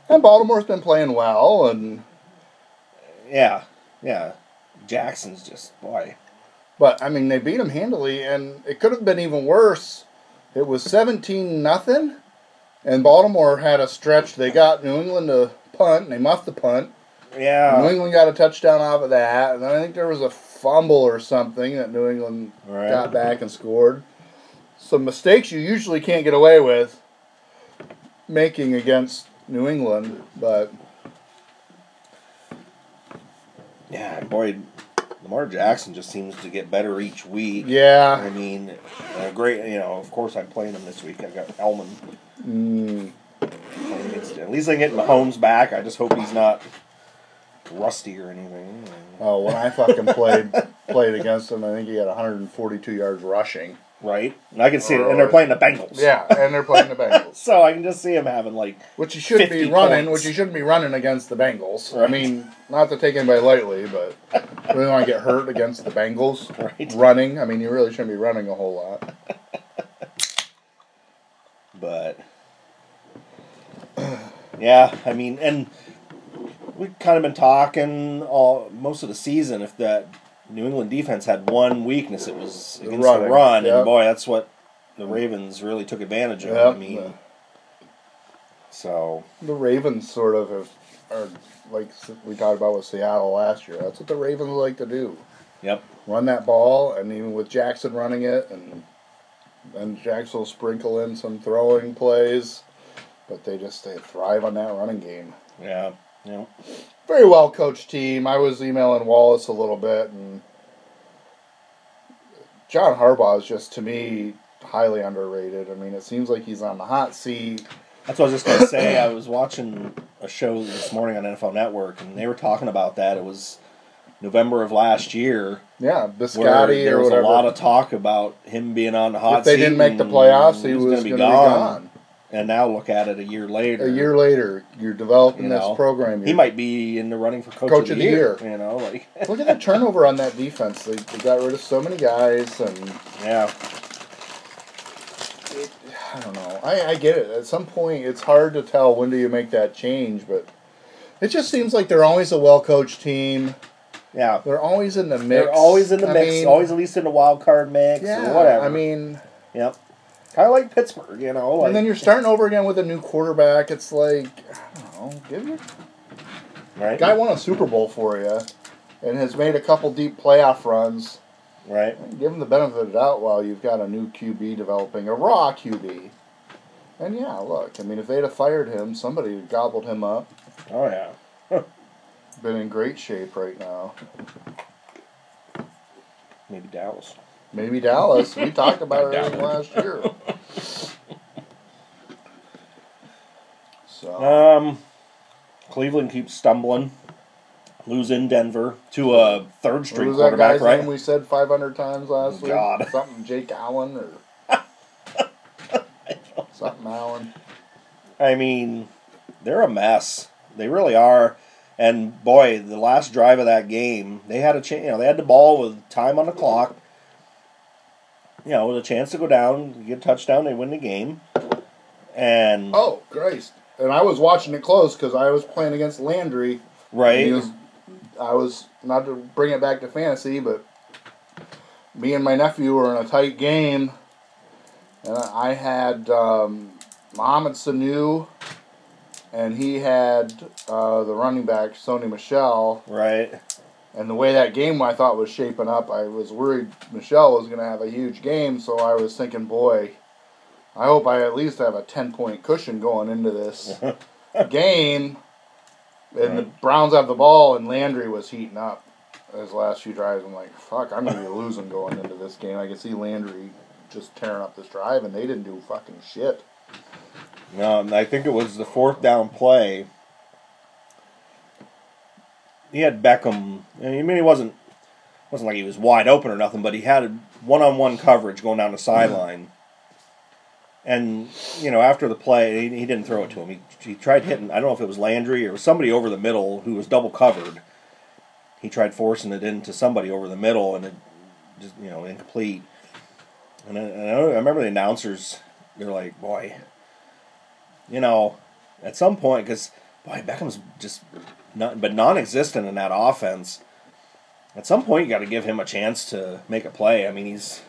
And Baltimore's been playing well, and yeah, yeah. Jackson's just boy. But I mean they beat them handily, and it could have been even worse. It was seventeen nothing, and Baltimore had a stretch. They got New England to punt, and they muffed the punt. Yeah. New England got a touchdown off of that, and then I think there was a fumble or something that New England Right. got back and scored. Some mistakes you usually can't get away with making against New England, but yeah, boy. Lamar Jackson just seems to get better each week. Yeah. I mean, uh, great. You know, of course, I'm playing him this week. I've got Elman. mm, against- At least I get Mahomes back. I just hope he's not rusty or anything. oh, when I fucking played <laughs> played against him, I think he had 142 yards rushing. Right? And I can see it. And they're playing the Bengals. Yeah, and they're playing the <laughs> Bengals, So I can just see him having like, which you shouldn't 50 be running. points. Which you shouldn't be running against the Bengals. I mean, not to take anybody lightly, but we don't want to get hurt against the Bengals. <laughs> right? running. I mean, you really shouldn't be running a whole lot. <laughs> But yeah, I mean, and we've kind of been talking all most of the season. If that New England defense had one weakness, it was against the run, yep. and boy, that's what the Ravens really took advantage of. Yep. I mean, so The Ravens sort of have, are like we talked about with Seattle last year. That's what the Ravens like to do: yep, run that ball, and even with Jackson running it, and then Jackson will sprinkle in some throwing plays. But they just they thrive on that running game. yeah. Know, very well coached team. I was emailing Wallace a little bit, and John Harbaugh is just to me highly underrated. I mean, it seems like he's on the hot seat. that's what I was just gonna say. I was watching a show this morning on NFL Network, and they were talking about that. It was November of last year, Yeah, Bisciotti there was a lot of talk about him being on the hot if they didn't make the playoffs, he was gonna going to be gone. And now look at it a year later. A year later, you're developing You this know, program. he might be in the running for coach, Coach of the, year, You know, like <laughs> Look at the turnover on that defense. They, they got rid of so many guys, and yeah, it, I don't know. I, I get it. At some point, it's hard to tell when do you make that change, but it just seems like they're always a well coached team. yeah. They're always in the mix. They're always in the I mix, mean, always at least in the wild card mix yeah, or whatever. I mean, yep. Kind of like Pittsburgh, you know. Like, and then you're starting over again with a new quarterback. It's like I don't know. Give your right, guy won a Super Bowl for you, and has made a couple deep playoff runs. right. Give him the benefit of the doubt while you've got a new QB developing, a raw QB. And yeah, look, I mean, if they'd have fired him, somebody gobbled him up. Oh yeah. <laughs> Been in great shape right now. Maybe Dallas. Maybe Dallas. We talked about it everything last year. So Um, Cleveland keeps stumbling, losing Denver to a third what string was that quarterback, guy's right? name we said 500 times last week? God. Something Jake Allen or <laughs> something Allen. I mean, they're a mess. They really are. And boy, the last drive of that game, they had a chance. You know, they had the ball with time on the clock. You know, with a chance to go down, get a touchdown, they win the game. And Oh, Christ. And I was watching it close because I was playing against Landry. Right, was, I was not to bring it back to fantasy, but me and my nephew were in a tight game, and I had um, Mohamed Sanu, and he had uh, the running back Sony Michel. right, And the way that game I thought was shaping up, I was worried Michel was going to have a huge game. So I was thinking, boy, I hope I at least have a ten point cushion going into this <laughs> game. And the Browns have the ball, and Landry was heating up his last few drives. I'm like, fuck, I'm gonna be losing going into this game. I can see Landry just tearing up this drive, and they didn't do fucking shit. Um, I think it was the fourth down play. He had Beckham. I mean, he wasn't wasn't like he was wide open or nothing, but he had one on one coverage going down the sideline. And you know, after the play, he, he didn't throw it to him. He, he tried hitting. I don't know if it was Landry or somebody over the middle who was double covered. He tried forcing it into somebody over the middle, and it just you know incomplete. And I, and I remember the announcers. They're like, "Boy, you know, at some point, because boy, Beckham's just not, but non-existent in that offense. At some point, you got to give him a chance to make a play. I mean, he's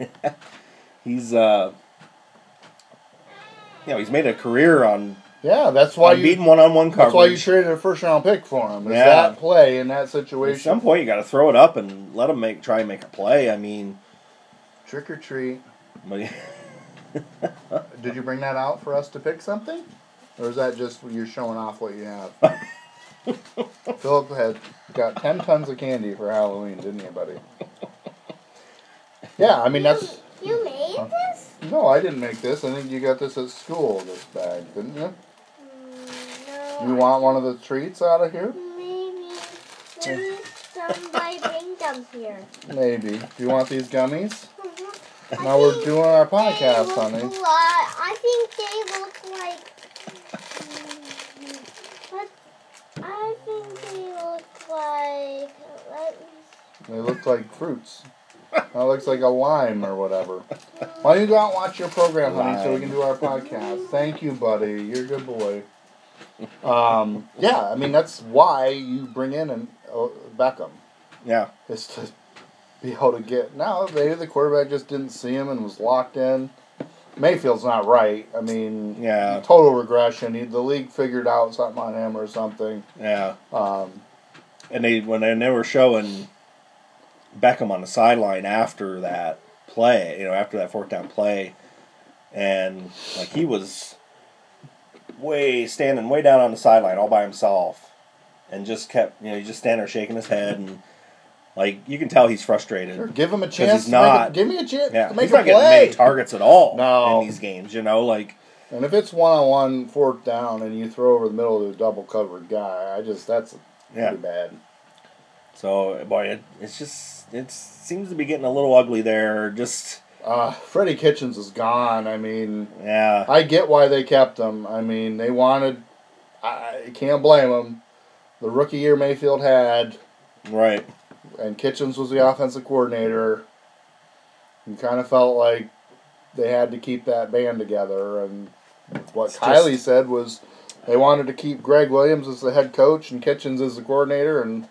<laughs> he's uh, you know, he's made a career on, Yeah, that's why on you. beating one-on-one coverage. That's why you traded a first round pick for him. Is Yeah. that play in that situation? At some point, you got to throw it up and let him make try and make a play. I mean, Trick or treat. <laughs> Did you bring that out for us to pick something? Or is that just you're showing off what you have? <laughs> <laughs> Philip had got 10 tons of candy for Halloween, didn't he, buddy? Yeah, I mean, that's. You made this? No, I didn't make this. I think you got this at school, this bag, didn't you? Mm, no. You want one of the treats out of here? Maybe. Maybe somebody bring them here. Maybe. Do you want these gummies? I Now we're doing our podcast, honey. li- I think they look like. mm, What? I think they look like. They look like fruits. That looks like a lime or whatever. Why don't you go out and watch your program, honey, so we can do our podcast? Thank you, buddy. You're a good boy. Um, yeah, I mean that's why you bring in an uh, Beckham yeah, is to be able to get. Now maybe the quarterback just didn't see him and was locked in. Mayfield's not right. I mean, Yeah. total regression. He, the league figured out something on him or something. yeah. Um, and they when they, they were showing Beckham on the sideline after that play, you know, after that fourth down play, and like he was way standing way down on the sideline all by himself, and just kept you know he just standing there shaking his head and like you can tell he's frustrated. Sure, give him a chance. he's not- a, give me a chance Yeah, to make he's not getting play. many targets at all No. in these games. You know, like And if it's one on one, fourth down, and you throw over the middle of a double covered guy, I just that's yeah. pretty bad. So boy, it, it's just it seems to be getting a little ugly there. Just Uh, Freddie Kitchens is gone. I mean, yeah, I get why they kept him. I mean, they wanted. I I can't blame them. The rookie year Mayfield had, right. and Kitchens was the offensive coordinator. You kind of felt like they had to keep that band together, and what It's Kylie just- said was they wanted to keep Gregg Williams as the head coach and Kitchens as the coordinator, and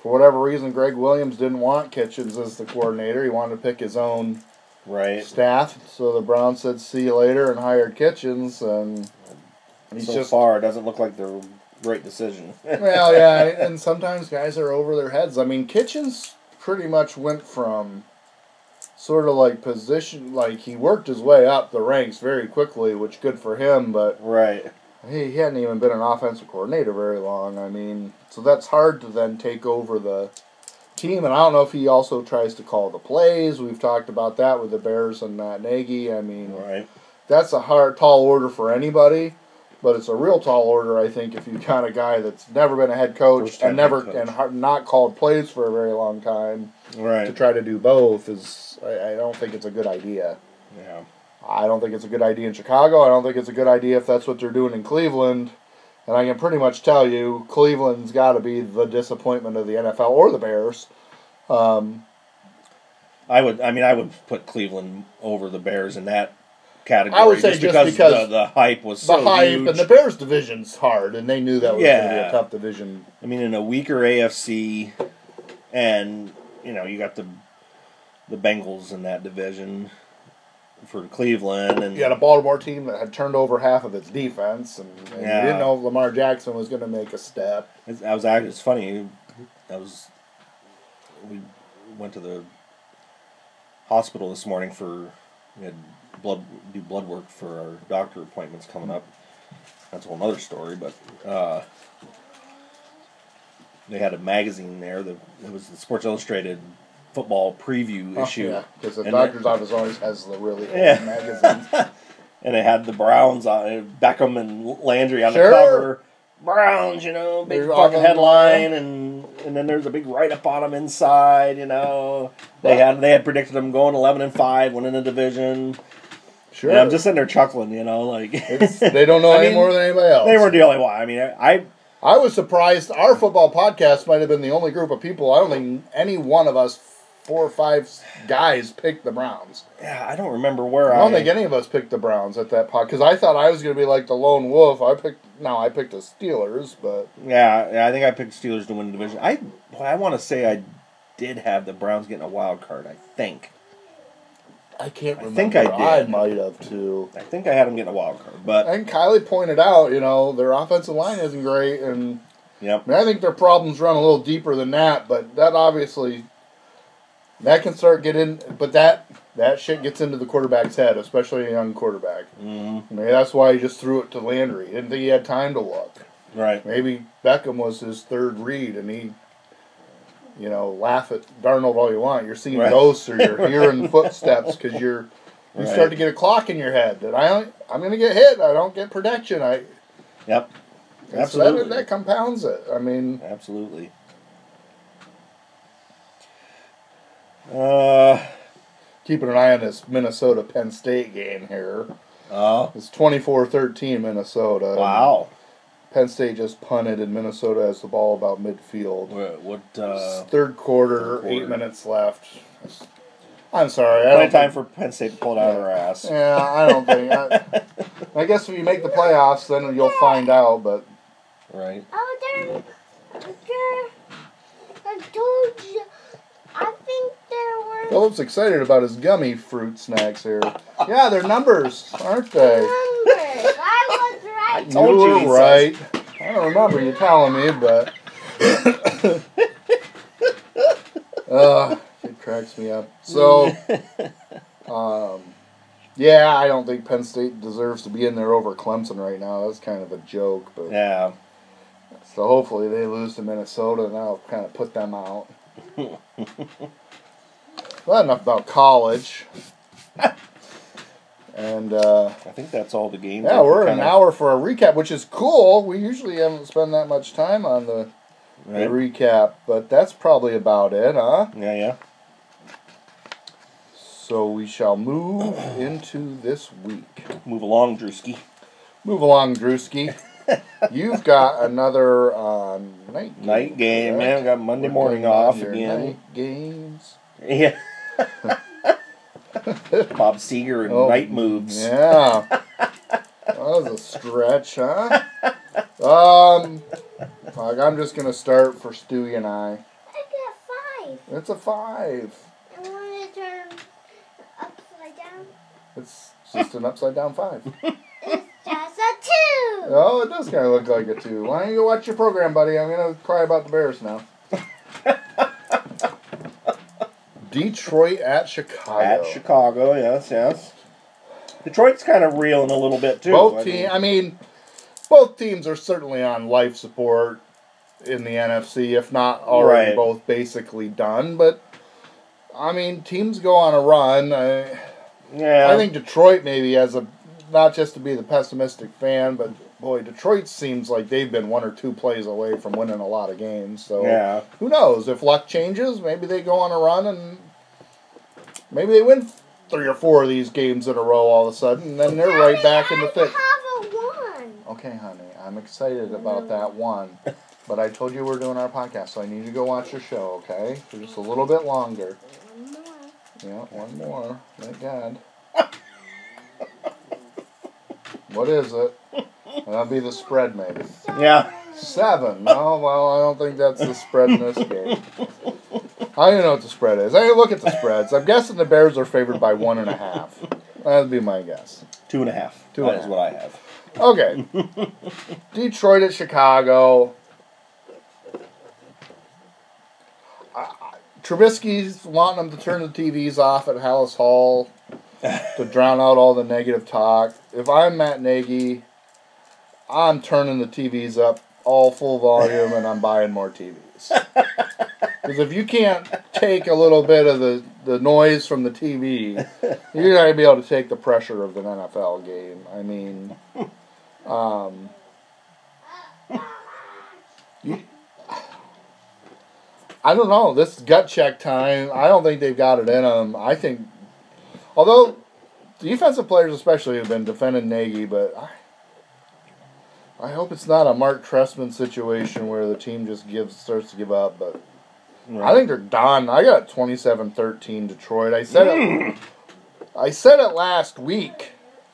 for whatever reason, Gregg Williams didn't want Kitchens as the coordinator. He wanted to pick his own Right. staff, so the Browns said "see you later" and hired Kitchens, and he's so just far, it doesn't look like the right decision. <laughs> well, yeah, and sometimes guys are over their heads. I mean, Kitchens pretty much went from sort of like position, like he worked his way up the ranks very quickly, which good for him. But right. He, he hadn't even been an offensive coordinator very long. I mean, so that's hard to then take over the team. And I don't know if he also tries to call the plays. We've talked about that with the Bears and Matt Nagy. I mean, Right. that's a hard, tall order for anybody. But it's a real tall order, I think, if you've got a guy that's never been a head coach and never coach. and not called plays for a very long time right? to try to do both is. I, I don't think it's a good idea. Yeah. I don't think it's a good idea in Chicago. I don't think it's a good idea if that's what they're doing in Cleveland. And I can pretty much tell you, Cleveland's got to be the disappointment of the NFL or the Bears. Um, I would. I mean, I would put Cleveland over the Bears in that category. I would say just because, because the, the hype was the so hype huge. and the Bears division's hard, and they knew that was going to be a tough division. I mean, in a weaker AFC, and you know, you got the the Bengals in that division for Cleveland, and You had a Baltimore team that had turned over half of its defense, and, and Yeah. you didn't know Lamar Jackson was going to make a step. It's- I was actually. It's funny. I was. We went to the hospital this morning for we had blood do blood work for our doctor appointments coming up. That's a whole other story, but uh, they had a magazine there. that it was the Sports Illustrated football preview oh, issue, because the And doctor's office always has the really old Yeah. magazines. <laughs> and it had the Browns on it, Beckham and Landry on Sure. the cover. Browns, you know, big They're fucking headline, and and then there's a big write up on them inside. You know, they had they had predicted them going eleven and five, winning the division. Sure, And I'm just sitting there chuckling, you know, like It's, <laughs> they don't know I any mean, more than anybody else. they weren't the only one. I mean, I I was surprised. Our football podcast might have been the only group of people. I don't think any one of us, four or five guys, picked the Browns. yeah, I don't remember where I I. don't think any of us picked the Browns at that pod because I thought I was going to be like the lone wolf. I picked no, I picked the Steelers, but yeah, yeah, I think I picked Steelers to win the division. I I want to say I did have the Browns getting a wild card. I think. I can't remember. I think I did. I might have too. I think I had them getting a wild card, but And Kylie pointed out, you know, their offensive line isn't great, and yep. I mean, I think their problems run a little deeper than that. But that obviously, that can start getting, but that that shit gets into the quarterback's head, especially a young quarterback. hmm Maybe that's why he just threw it to Landry. He Didn't think he had time to look. Right. Maybe Beckham was his third read, and he, you know, laugh at Darnold all you want. You're seeing Right. ghosts or you're <laughs> hearing footsteps because you're you Right. start to get a clock in your head that I I'm going to get hit. I don't get protection. I Yep. so Absolutely. that, that compounds it. I mean, Absolutely. Uh keeping an eye on this Minnesota Penn State game here. oh It's 24-13 Minnesota. wow. Penn State just punted, and Minnesota has the ball about midfield. What, what uh third quarter, third eight minutes left. I'm sorry. I don't time think- for Penn State to pull it out of their ass. Yeah, I don't think. I, I guess if you make the playoffs, then you'll find out. But Right. Oh, there, there, I told you. I think there were Philip's excited about his gummy fruit snacks here. Yeah, they're numbers, aren't they? numbers. I was right. I told you, were he right. I don't remember you telling me, but. <coughs> uh, it cracks me up. So, <laughs> um, Yeah, I don't think Penn State deserves to be in there over Clemson right now. That's kind of a joke, but Yeah. so hopefully they lose to Minnesota and that'll kind of put them out. <laughs> well, enough about college. <laughs> and uh, I think that's all the games. yeah, we're an kinda- hour for a recap, which is cool. We usually haven't spent that much time on the, the recap, but that's probably about it, huh? Yeah, yeah. So we shall move <clears throat> into this week. Move along, Drewski. Move along, Drewski. <laughs> You've got another uh, night game, Night game, correct? man. We got Monday morning off again. Night games. <laughs> Yeah. <laughs> Bob Seger and Oh, night moves. Yeah. that was a stretch, huh? Um, like I'm just gonna start for Stewie and I. I got five. It's a five. I want to turn upside down. It's just an upside down five. <laughs> It's just a two. Oh, it does kind of look like a two. Why don't you watch your program, buddy? I'm gonna cry about the Bears now. <laughs> Detroit at Chicago. At Chicago, yes, yes. Detroit's kind of reeling a little bit too. both I mean, team. I mean, both teams are certainly on life support in the NFC, if not already Right. both basically done. But I mean, teams go on a run. I, yeah, I think Detroit maybe has a not just to be the pessimistic fan, but boy, Detroit seems like they've been one or two plays away from winning a lot of games. So yeah, who knows if luck changes? Maybe they go on a run and maybe they win three or four of these games in a row all of a sudden, and then they're right back in the thick. I have a one. Okay, honey, I'm excited about mm. that one. But I told you we're doing our podcast, so I need you to go watch your show, okay? For just a little bit longer. One more. Yeah, one more. Thank God. <laughs> what is it? That'll be the spread, maybe. yeah. Seven. No, well, I don't think that's the spread in this game. I don't know what the spread is. I didn't look at the spreads. I'm guessing the Bears are favored by one and a half. That'd be my guess. Two and a half. Two That and a is half. what I have. Okay. Detroit at Chicago. I- I- Trubisky's wanting them to turn the TVs off at Halas Hall to <laughs> drown out all the negative talk. If I'm Matt Nagy, I'm turning the TVs up all full volume and I'm buying more TVs. <laughs> Because if you can't take a little bit of the, the noise from the TV, you're not going to be able to take the pressure of an NFL game. I mean, um, you, I don't know. This gut check time, I don't think they've got it in them. I think, although defensive players especially have been defending Nagy, but I, I hope it's not a Mark Trestman situation where the team just gives starts to give up. But I think they're done. I got 27-13 Detroit. I said it. <laughs> I said it last week.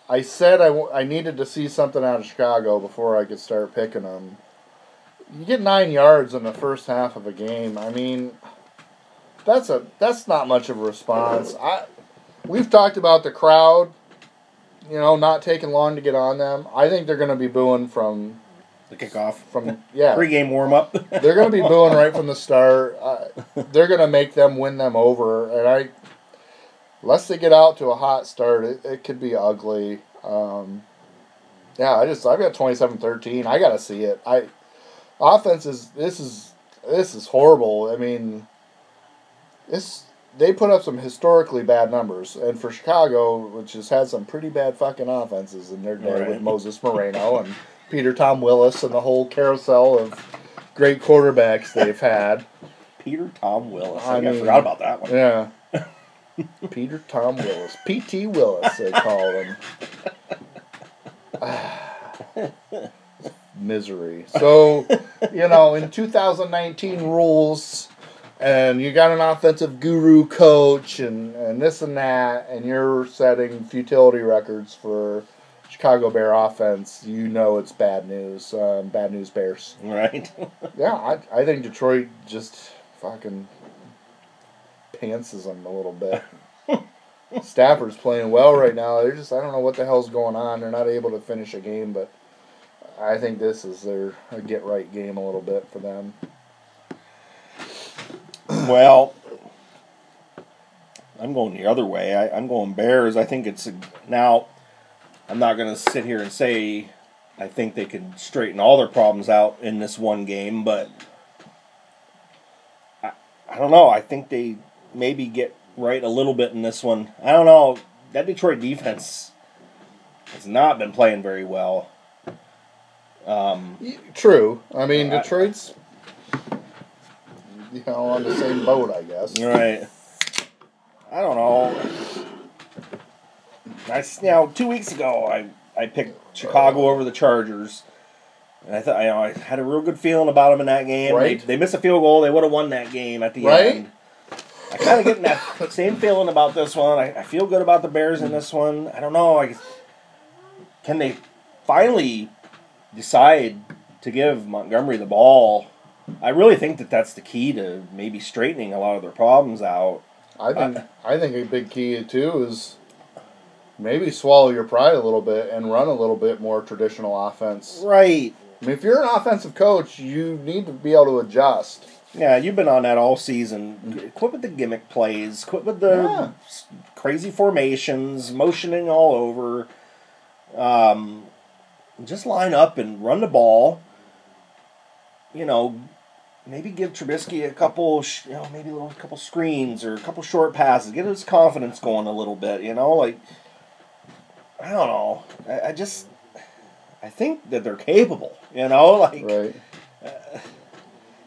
I said I, w- I needed to see something out of Chicago before I could start picking them. You get nine yards in the first half of a game. I mean, that's a that's not much of a response. I we've talked about the crowd, you know, not taking long to get on them. I think they're going to be booing from the kickoff. from yeah. Pre-game warm-up. <laughs> They're going to be booing right from the start. Uh, <laughs> they're going to make them win them over, and I, unless they get out to a hot start, it, it could be ugly. Um, yeah, I just I've got 27-13. I got to see it. I offense is this is this is horrible. I mean, this they put up some historically bad numbers, and for Chicago, which has had some pretty bad fucking offenses in their day Right. with Moses Moreno and Peter Tom Willis and the whole carousel of great quarterbacks they've had. Peter Tom Willis. I I, mean- forgot about that one. Yeah. <laughs> Peter Tom Willis. P.T. Willis, they call him. <sighs> Misery. So, you know, in 2019 rules, and you got an offensive guru coach, and, and this and that, and you're setting futility records for Chicago Bear offense, you know it's bad news. Um, bad news Bears. <laughs> Right. Yeah, I, I think Detroit just fucking pantses them a little bit. <laughs> Stafford's playing well right now. They're just I don't know what the hell's going on. They're not able to finish a game, but I think this is their a get right game a little bit for them. Well, I'm going the other way. I, I'm going Bears. I think it's a, now. I'm not going to sit here and say I think they can straighten all their problems out in this one game, but I, I don't know. I think they maybe get right a little bit in this one. I don't know. That Detroit defense has not been playing very well. Um, True. I mean, I- Detroit's you know on the same boat, I guess. Right. I don't know. I you know two weeks ago I I picked Chicago over the Chargers, and I thought you know I had a real good feeling about them in that game. Right. They, they missed a field goal. They would have won that game at the Right. end. I kind of get that <laughs> same feeling about this one. I, I feel good about the Bears in this one. I don't know. I, can they finally decide to give Montgomery the ball? I really think that that's the key to maybe straightening a lot of their problems out. I think I think a big key too is maybe swallow your pride a little bit and run a little bit more traditional offense. Right. I mean, if you're an offensive coach, you need to be able to adjust. Yeah, you've been on that all season. Quit with the gimmick plays. Quit with the Yeah. crazy formations, motioning all over. Um, just line up and run the ball. You know, maybe give Trubisky a couple, you know, maybe a little couple screens or a couple short passes. Get his confidence going a little bit. You know, like I don't know. I, I just I think that they're capable. You know, <laughs> like Right. Uh,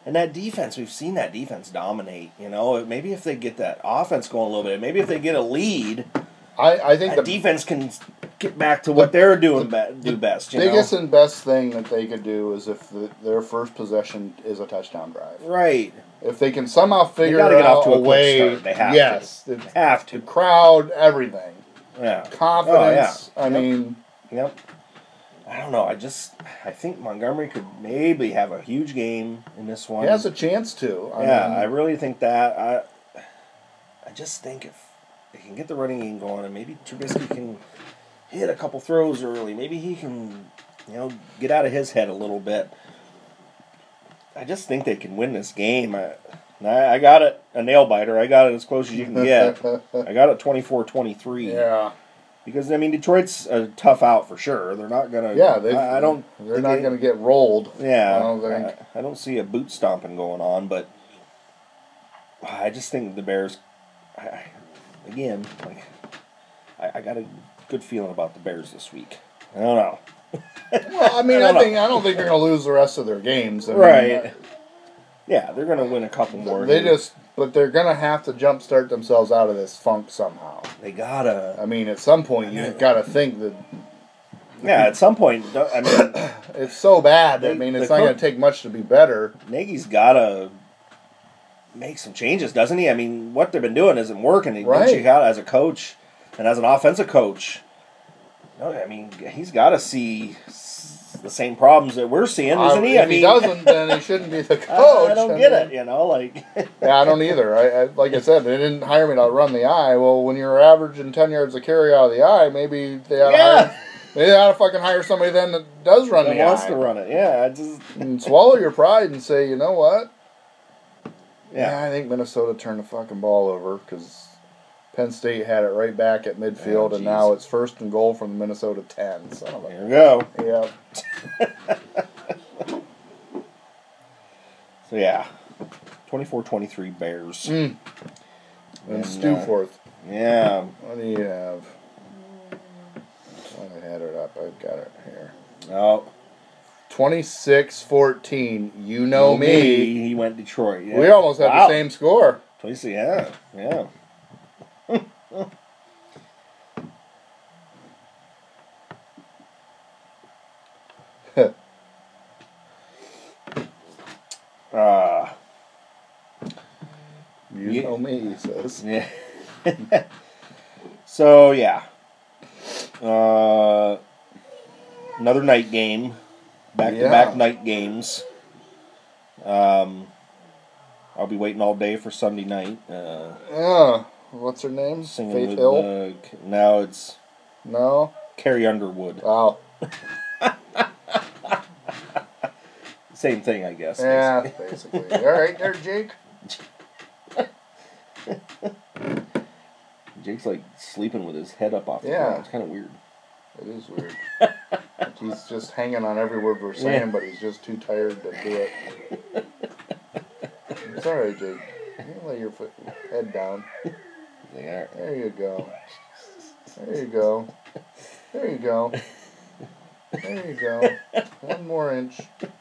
and that defense, we've seen that defense dominate. You know, maybe if they get that offense going a little bit, maybe if they get a lead, I, I think that the defense can get back to what they're doing be- do best. You biggest know? and best thing that they could do is if the, their first possession is a touchdown drive. right? If they can somehow figure gotta get out off to a way. They have to. yes, the, Have the to. crowd, everything, Yeah. confidence. Oh, I Yep. mean, Yep. I don't know. I just I think Montgomery could maybe have a huge game in this one. he has a chance to. I yeah, mean, I really think that. I I just think if they can get the running game going, and maybe Trubisky can hit a couple throws early, maybe he can, you know, get out of his head a little bit. I just think they can win this game. I, I I got it a nail biter. I got it as close as you can get. <laughs> I got it 24-23. yeah, Because I mean Detroit's a tough out for sure. They're not gonna. yeah. They, I, I don't. They're not they- going to get rolled. yeah, I don't think. I, I don't see a boot stomping going on, but I just think the Bears. I, I, again, like I, I got a good feeling about the Bears this week. I don't know. Well, I mean, <laughs> I I, don't think I don't think they're going to lose the rest of their games. I mean, Right. Uh, yeah, they're gonna win a couple more. They just, but they're going to have to jumpstart themselves out of this funk somehow. they gotta. I mean, at some point, you've got to think that Yeah, at some point, I mean, <coughs> it's so bad. That I mean, it's not going to take much to be better. Nagy's gotta make some changes, doesn't he? I mean, what they've been doing isn't working. Don't Right. you got as a coach and as an offensive coach? No, I mean, he's got to see the same problems that we're seeing, isn't he? If I mean, he doesn't, then he shouldn't be the <laughs> coach. I, don't I get mean, it. You know, like <laughs> Yeah, I don't either. I, I like I said, they didn't hire me to run the I. Well, when you're averaging ten yards of carry out of the I, maybe they ought to Yeah. hire. They ought to fucking hire somebody then that does run that the wants I. to run it. Yeah, I just <laughs> and swallow your pride and say, you know what? yeah. I think Minnesota turned the fucking ball over because Penn State had it right back at midfield, Oh, and now it's first and goal from the Minnesota ten. Son of a Here we go. yeah. <laughs> So yeah, 24-23 Bears. Mm. And, And, uh, Forth. Yeah, What do you have? I had it up. I've got it here. oh, 26-14. You know me. He went Detroit. Yeah. We almost had Wow. the same score. Twice, yeah, yeah. Uh, <laughs> You Yeah. know me, he says. yeah. <laughs> so yeah, uh, another night game, back to back night games. Um, I'll be waiting all day for Sunday night. Uh, Yeah. What's her name? singing Faith with Hill? Uh, now it's no? Carrie Underwood. Wow. <laughs> Same thing, I guess. Yeah, basically. basically. All right, there, Jake. <laughs> Jake's like sleeping with his head up off the Yeah. ground. It's kind of weird. It is weird. Like <laughs> he's just hanging on every word we're saying, Yeah. but he's just too tired to do it. It's all right, Jake. You lay your foot, head down. They are. There you go. There you go. There you go. There you go. One more inch. That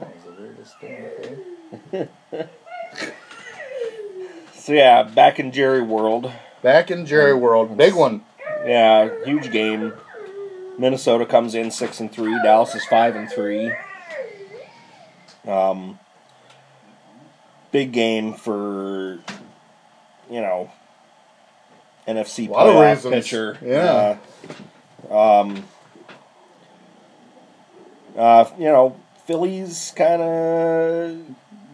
was the weirdest thing. Okay. So yeah, back in Jerry World. Back in Jerry World, big one. Yeah, huge game. Minnesota comes in six and three. Dallas is five and three. Um, big game for you know NFC playoff pitcher. Yeah. Uh, um. Uh, you know, Phillies kind of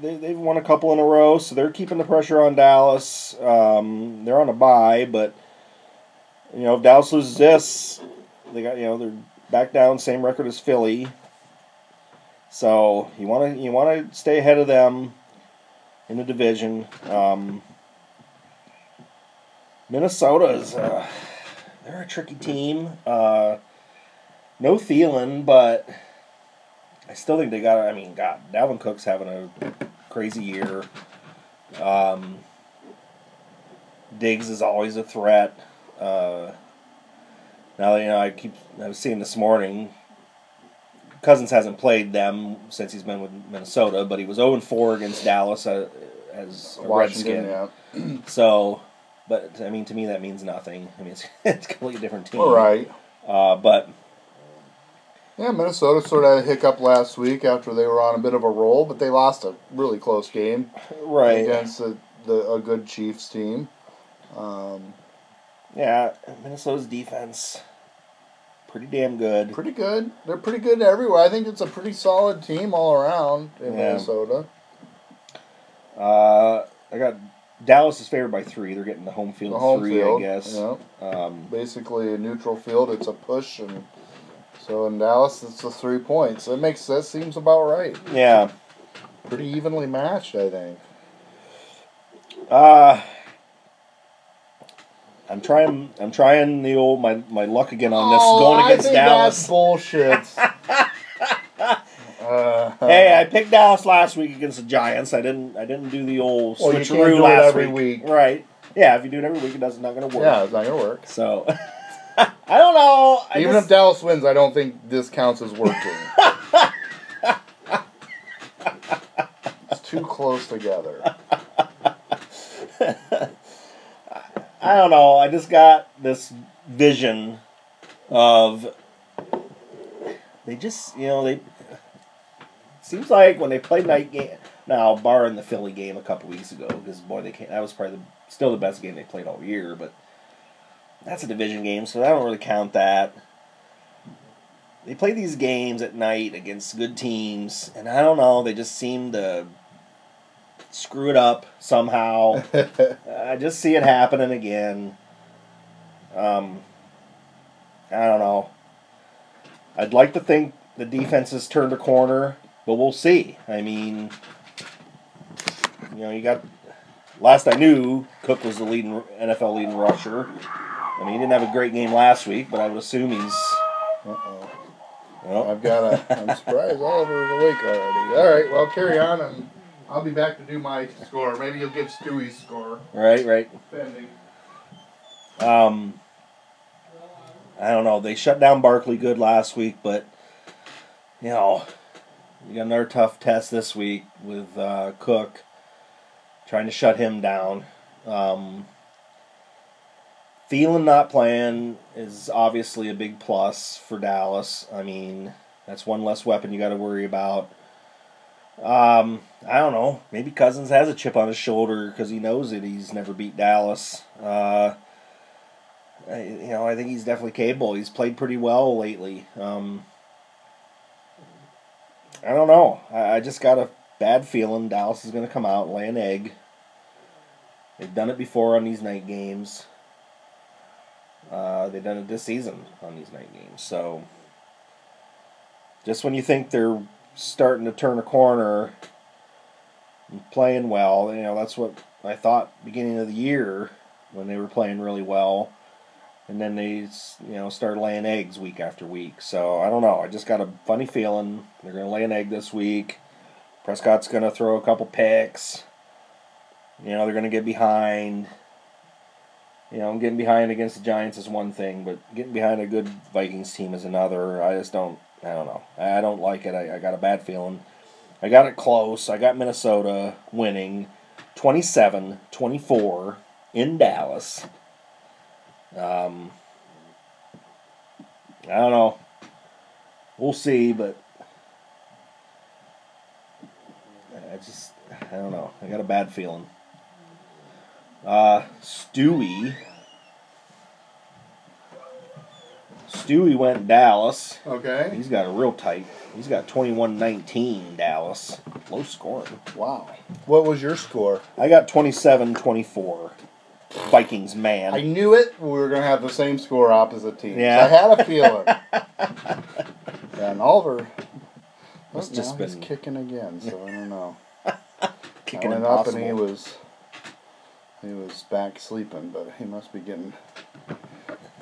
they they've won a couple in a row, so they're keeping the pressure on Dallas. Um, they're on a bye, but you know if Dallas loses this, they got you know they're back down, same record as Philly. So you want to you want to stay ahead of them in the division. Um, Minnesota is uh, they're a tricky team. Uh, no Thielen, but I still think they got. I mean, God, Dalvin Cook's having a crazy year. Um, Diggs is always a threat. Uh, now you know, I keep. I was seeing this morning. Cousins hasn't played them since he's been with Minnesota, but he was 0 4 against Dallas uh, as a Washington, Redskin. yeah. So, but I mean, to me, that means nothing. I mean, it's, <laughs> it's a completely different team. All right. Uh, but Yeah, Minnesota sort of had a hiccup last week after they were on a bit of a roll, but they lost a really close game right, against a, the, a good Chiefs team. Um, yeah, Minnesota's defense pretty damn good. pretty good. They're pretty good everywhere. I think it's a pretty solid team all around in Yeah. Minnesota. Uh, I got Dallas is favored by three. They're getting the home field The home three, field, I guess. yeah. Um, Basically, a neutral field. It's a push, and so in Dallas, it's the three points. That makes that seems about right. yeah. Pretty evenly matched, I think. Uh, I'm trying. I'm trying the old my my luck again on this Oh, going I against think Dallas. That's bullshit. <laughs> uh, Hey, I picked Dallas last week against the Giants. I didn't. I didn't do the old Well, you switcheroo can't do it last every week. week. Right? Yeah, if you do it every week, it does not going to work. yeah, it's not gonna work. So <laughs> I don't know. I Even just- if Dallas wins, I don't think this counts as working. <laughs> it's too close together. I don't know. I just got this vision of they just you know they seems like when they play night game now barring the Philly game a couple weeks ago because boy they can't that was probably the, still the best game they played all year but that's a division game so I don't really count that. They play these games at night against good teams and I don't know they just seem to screw it up somehow. <laughs> I just see it happening again. Um, I don't know. I'd like to think the defense has turned a corner, but we'll see. I mean, you know, you got. Last I knew, Cook was the leading NFL leading rusher. I mean, he didn't have a great game last week, but I would assume he's. Uh-oh. Well, I've got a. I'm surprised Oliver's awake already. All right, well, carry on, and I'll be back to do my score. Maybe you'll give Stewie's score. right, right. Pending. Um, I don't know. They shut down Barkley good last week, but you know, you got another tough test this week with uh, Cook trying to shut him down. Um, Thielen not playing is obviously a big plus for Dallas. I mean, that's one less weapon you got to worry about. Um, I don't know. Maybe Cousins has a chip on his shoulder because he knows that he's never beat Dallas. Uh, I, you know, I think he's definitely capable. He's played pretty well lately. Um, I don't know. I, I just got a bad feeling Dallas is going to come out and lay an egg. They've done it before on these night games. Uh, they've done it this season on these night games. So, just when you think they're starting to turn a corner and playing well, you know, that's what I thought beginning of the year when they were playing really well, and then they you know start laying eggs week after week. So I don't know. I just got a funny feeling they're going to lay an egg this week. Prescott's going to throw a couple picks. You know they're going to get behind. You know, getting behind against the Giants is one thing, but getting behind a good Vikings team is another. I just don't. I don't know. I don't like it. I, I got a bad feeling. I got it close. I got Minnesota winning 27 24 in Dallas. Um, I don't know. We'll see, but I just, I don't know. I got a bad feeling. Uh, Stewie. Stewie went Dallas. Okay. He's got a real tight. He's got 21-19 Dallas. Low scoring. Wow. What was your score? I got 27-24. Vikings man. I knew it. We were gonna have the same score, opposite teams. Yeah. I had a feeling. yeah, <laughs> and Oliver. Well, just been- kicking again, so I don't know. <laughs> Kicking I went up and he was he was back sleeping, but he must be getting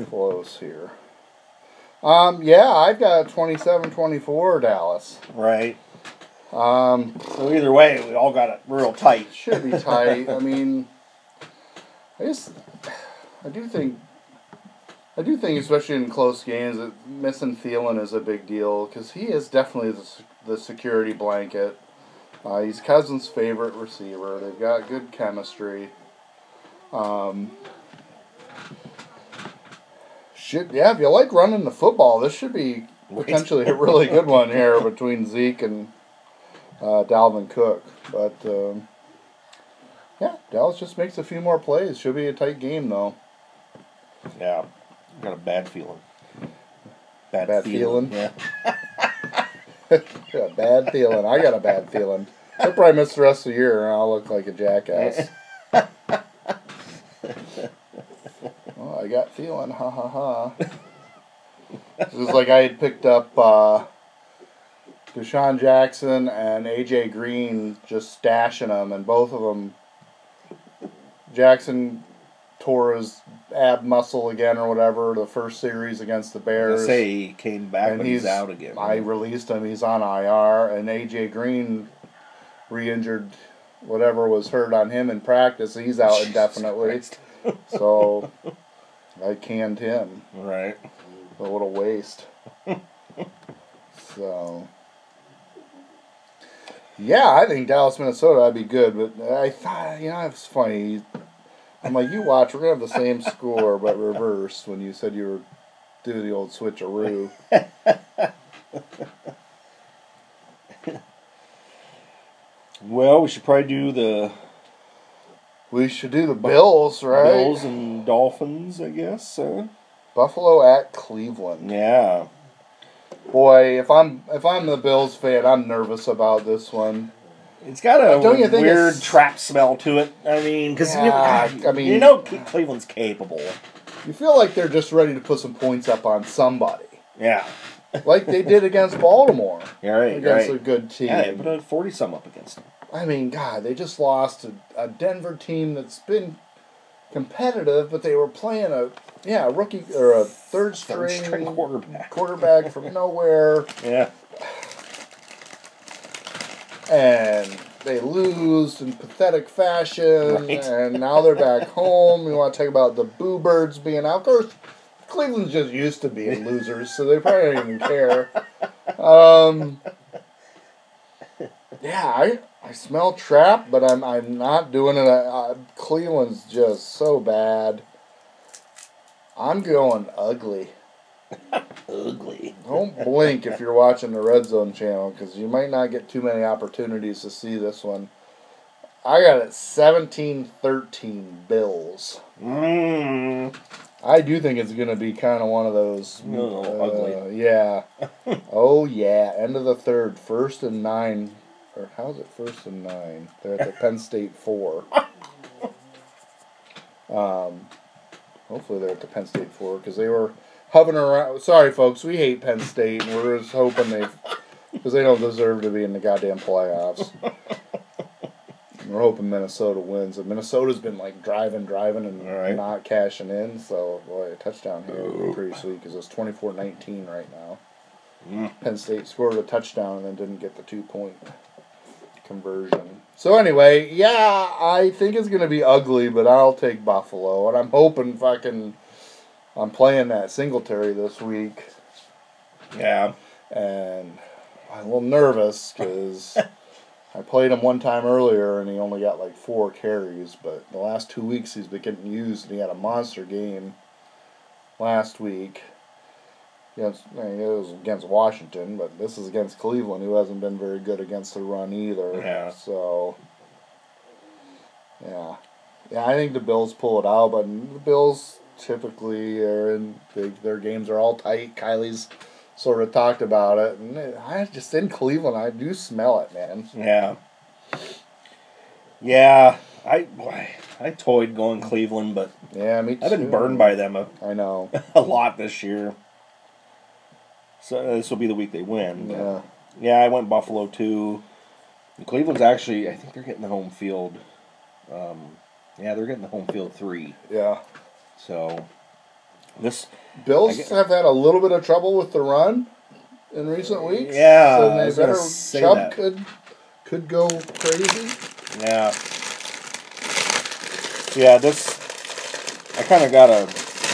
close here. Um, yeah, I've got 27-24 Dallas. Right. Um, So either way, we all got it real tight. should be tight. <laughs> I mean, I just, I do think, I do think, especially in close games, that missing Thielen is a big deal because he is definitely the, the security blanket. Uh, he's Cousins' favorite receiver. They've got good chemistry. Um, should yeah, if you like running the football, this should be <laughs> potentially a really good one here <laughs> between Zeke and uh, Dalvin Cook. But um, yeah, Dallas just makes a few more plays. Should be a tight game though. Yeah. Got a bad feeling. Bad, Bad feeling. feeling? Yeah. <laughs> Got a bad feeling. I got a bad feeling. I'll probably miss the rest of the year and I'll look like a jackass. <laughs> oh, I got feeling. Ha ha ha. This is like I had picked up uh, DeSean Jackson and AJ Green, just stashing them, and both of them. Jackson tore his ab muscle again or whatever the first series against the Bears. say he came back, And but he's, he's- out again. I released him. He's on IR, and AJ Green re-injured whatever was hurt on him in practice. He's out <laughs> indefinitely. <laughs> So I canned him. Right. A little waste. so yeah, I think Dallas, Minnesota, I'd be good. But I thought, you know, it's funny. I'm like, you watch, we're gonna have the same score, but reversed. When you said you were doing the old switcheroo. <laughs> Well, we should probably do the We should do the Bills, right? Bills and Dolphins, I guess. Uh, Buffalo at Cleveland. yeah. Boy, if I'm if I'm the Bills fan, I'm nervous about this one. It's got a Don't you think weird it's- trap smell to it. I mean, because Yeah, you, I mean- you know Cleveland's capable. You feel like they're just ready to put some points up on somebody, Yeah. <laughs> like they did against Baltimore, <laughs> Yeah, right, against right. a good team. Yeah, they put a 40 some up against them. I mean, God, they just lost to a Denver team that's been competitive, but they were playing a yeah a rookie or a third Third string, string quarterback. quarterback from <laughs> nowhere, Yeah. And they lose in pathetic fashion, Right. and now they're back <laughs> home. You want to talk about the Boo Birds being out? Of course, Cleveland's just used to being losers, so they probably don't even care. Um, yeah, I I smell trap, but I'm I'm not doing it. Uh, Cleveland's just so bad. I'm going ugly. Ugly. Don't blink if you're watching the Red Zone channel because you might not get too many opportunities to see this one. I got it 17 13 Bills. Mmm. I do think it's going to be kind of one of those. No, uh, ugly. Yeah. <laughs> oh, yeah. End of the third. First and nine. Or how's it first and nine? They're at the Penn State four. <laughs> Um, hopefully they're at the Penn State four because they were hovering around. Sorry, folks. We hate Penn State and we're just hoping they. Because they don't deserve to be in the goddamn playoffs. <laughs> We're hoping Minnesota wins. And Minnesota's been like driving, driving, and right. not cashing in. So boy, a touchdown here would Oh. be pretty sweet because it's 24-19 right now. Mm. Penn State scored a touchdown and then didn't get the two point conversion. So anyway, yeah, I think it's gonna be ugly, but I'll take Buffalo, and I'm hoping fucking I'm playing that Singletary this week, Yeah. and I'm a little nervous because <laughs> I played him one time earlier and he only got like four carries, but the last two weeks he's been getting used, and he had a monster game last week. Against, I mean, it was against Washington, but this is against Cleveland, who hasn't been very good against the run either. Yeah. So, yeah, yeah, I think the Bills pull it out, but the Bills typically are in they, their games are all tight. Kylie's sort of talked about it, and it- I just in Cleveland, I do smell it, man. Yeah. Yeah. I boy, I toyed going Cleveland, but Yeah, me too. I've been burned by them a, I know. <laughs> a lot this year. So uh, this will be the week they win. Yeah. Yeah, I went Buffalo too. And Cleveland's actually, I think they're getting the home field. Um, yeah, they're getting the home field three. Yeah. So this, Bills get- have had a little bit of trouble with the run in recent weeks. Yeah, so they better Chubb that. could could go crazy. yeah, yeah, this. I kind of got a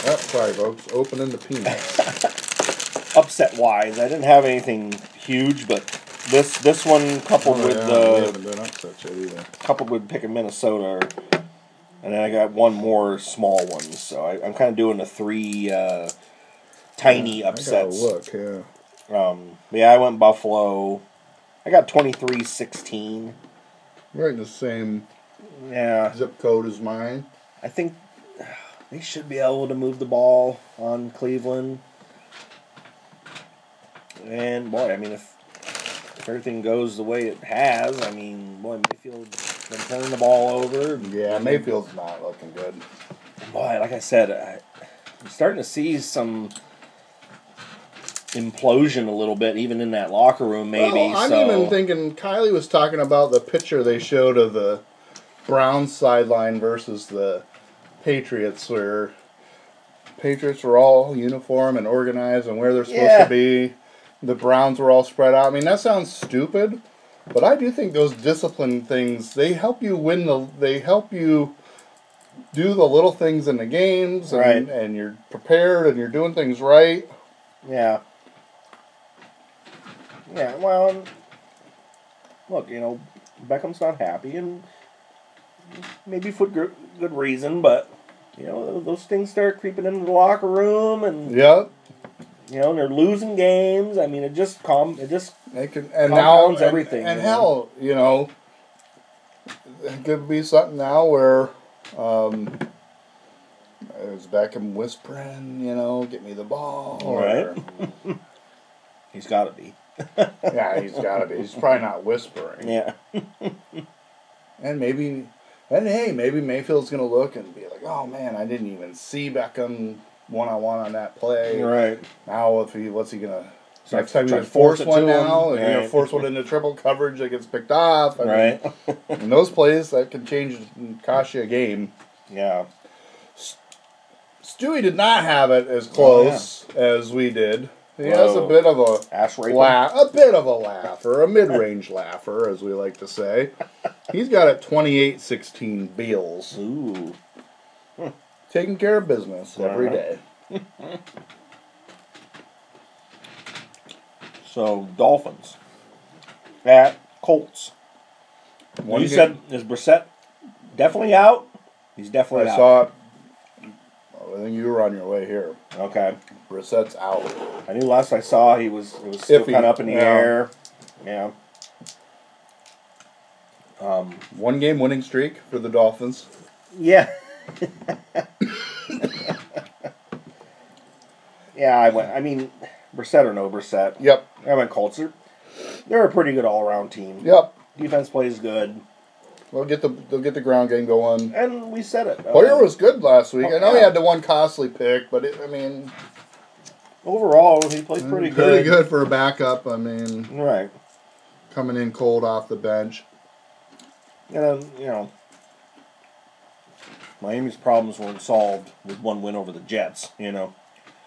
Oh, sorry, folks. Opening the peanuts. <laughs> upset wise. I didn't have anything huge, but this this one coupled Oh, with yeah, we the haven't been upset yet either. coupled with picking Minnesota, and then I got one more small one. So I, I'm kind of doing the three uh, tiny I upsets. look, yeah. Um, yeah, I went Buffalo. I got 23-16. Right in the same Yeah, zip code as mine. I think <sighs> they should be able to move the ball on Cleveland. And boy, I mean, if, if everything goes the way it has, I mean, boy, Mayfield's been turning the ball over. Yeah, Mayfield's not looking good. Boy, like I said, I, I'm starting to see some implosion a little bit, even in that locker room. Maybe. Well, I'm so, even thinking Kylie was talking about the picture they showed of the Browns sideline versus the Patriots, where Patriots were all uniform and organized and where they're supposed Yeah. to be. The Browns were all spread out. I mean, that sounds stupid, but I do think those discipline things they help you win the. They help you do the little things in the games, and, Right. and you're prepared and you're doing things right. Yeah. Yeah, well, um, look, you know, Beckham's not happy, and maybe for good, good reason, but, you know, those things start creeping into the locker room, and, Yep. You know, and they're losing games. I mean, it just calm, it just, It could, and now and- everything, And, you know? hell, you know, it could be something now where um, is Beckham whispering, you know, get me the ball. or- Right. <laughs> he's got to be. <laughs> yeah, he's got to be. He's probably not whispering. Yeah. <laughs> And maybe, and hey, maybe Mayfield's gonna look and be like, oh man, I didn't even see Beckham one on one on that play. Right. Now, if he, what's he gonna? Start Next time he's trying gonna to force force one now, and you're force one into triple coverage that gets picked off. I mean, Right. <laughs> in those plays, that can change and cost you a game. yeah. Stewie did not have it as Oh, close as we did. He has a bit of a Ash laugh, a bit of a laugher, a mid-range <laughs> laugher, as we like to say. He's got it 28-16 Beals, Ooh. Taking care of business every Alright. day. <laughs> So, Dolphins. At Colts. One you game- said, is Brissett definitely out? He's I definitely out. saw it. I think you were on your way here. Okay. Brissett's out. I knew last I saw he was it was still Iffy, kind of up in the yeah. air. Yeah. Um. One game winning streak for the Dolphins. Yeah. <laughs> yeah, I went. I mean, Brissett or no Brissett. Yep, I went Colts. They're, they're a pretty good all around team. yep. Defense plays good, They'll get the they'll get the ground game going. and we said it. Hoyer Uh, was good last week. I know he had the one costly pick, but it, I mean, overall he played pretty good. Pretty good for a backup. I mean, Right. coming in cold off the bench. And then, you know, Miami's problems weren't solved with one win over the Jets, you know.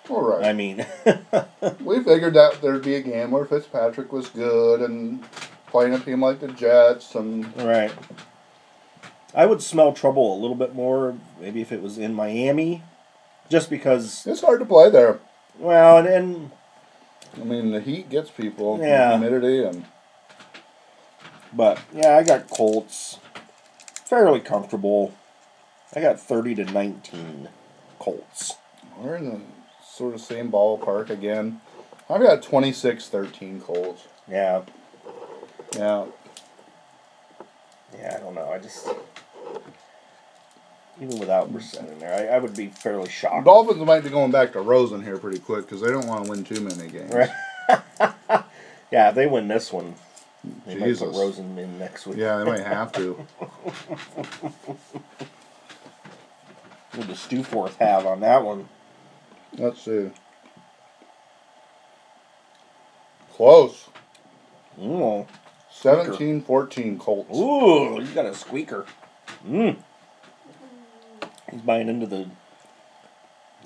All right. I mean, <laughs> we figured that there'd be a game where Fitzpatrick was good and playing a team like the Jets and right. I would smell trouble a little bit more, maybe if it was in Miami, just because, it's hard to play there. well, and, and I mean, the heat gets people, and Yeah. humidity, and but yeah, I got Colts fairly comfortable. I got 30 to 19 Colts. we're in the sort of same ballpark again. I've got 26-13 Colts. Yeah, Yeah, yeah, I don't know. I just even without Brissett in there, I, I would be fairly shocked. Dolphins might be going back to Rosen here pretty quick because they don't want to win too many games. Right. <laughs> yeah, if they win this one, they might put Rosen in next week. Yeah, they might have to. <laughs> What does Stewforth have on that one? Let's see. Close. Mm. 17-14 Colts. Ooh, he's got a squeaker. Mm. He's buying into the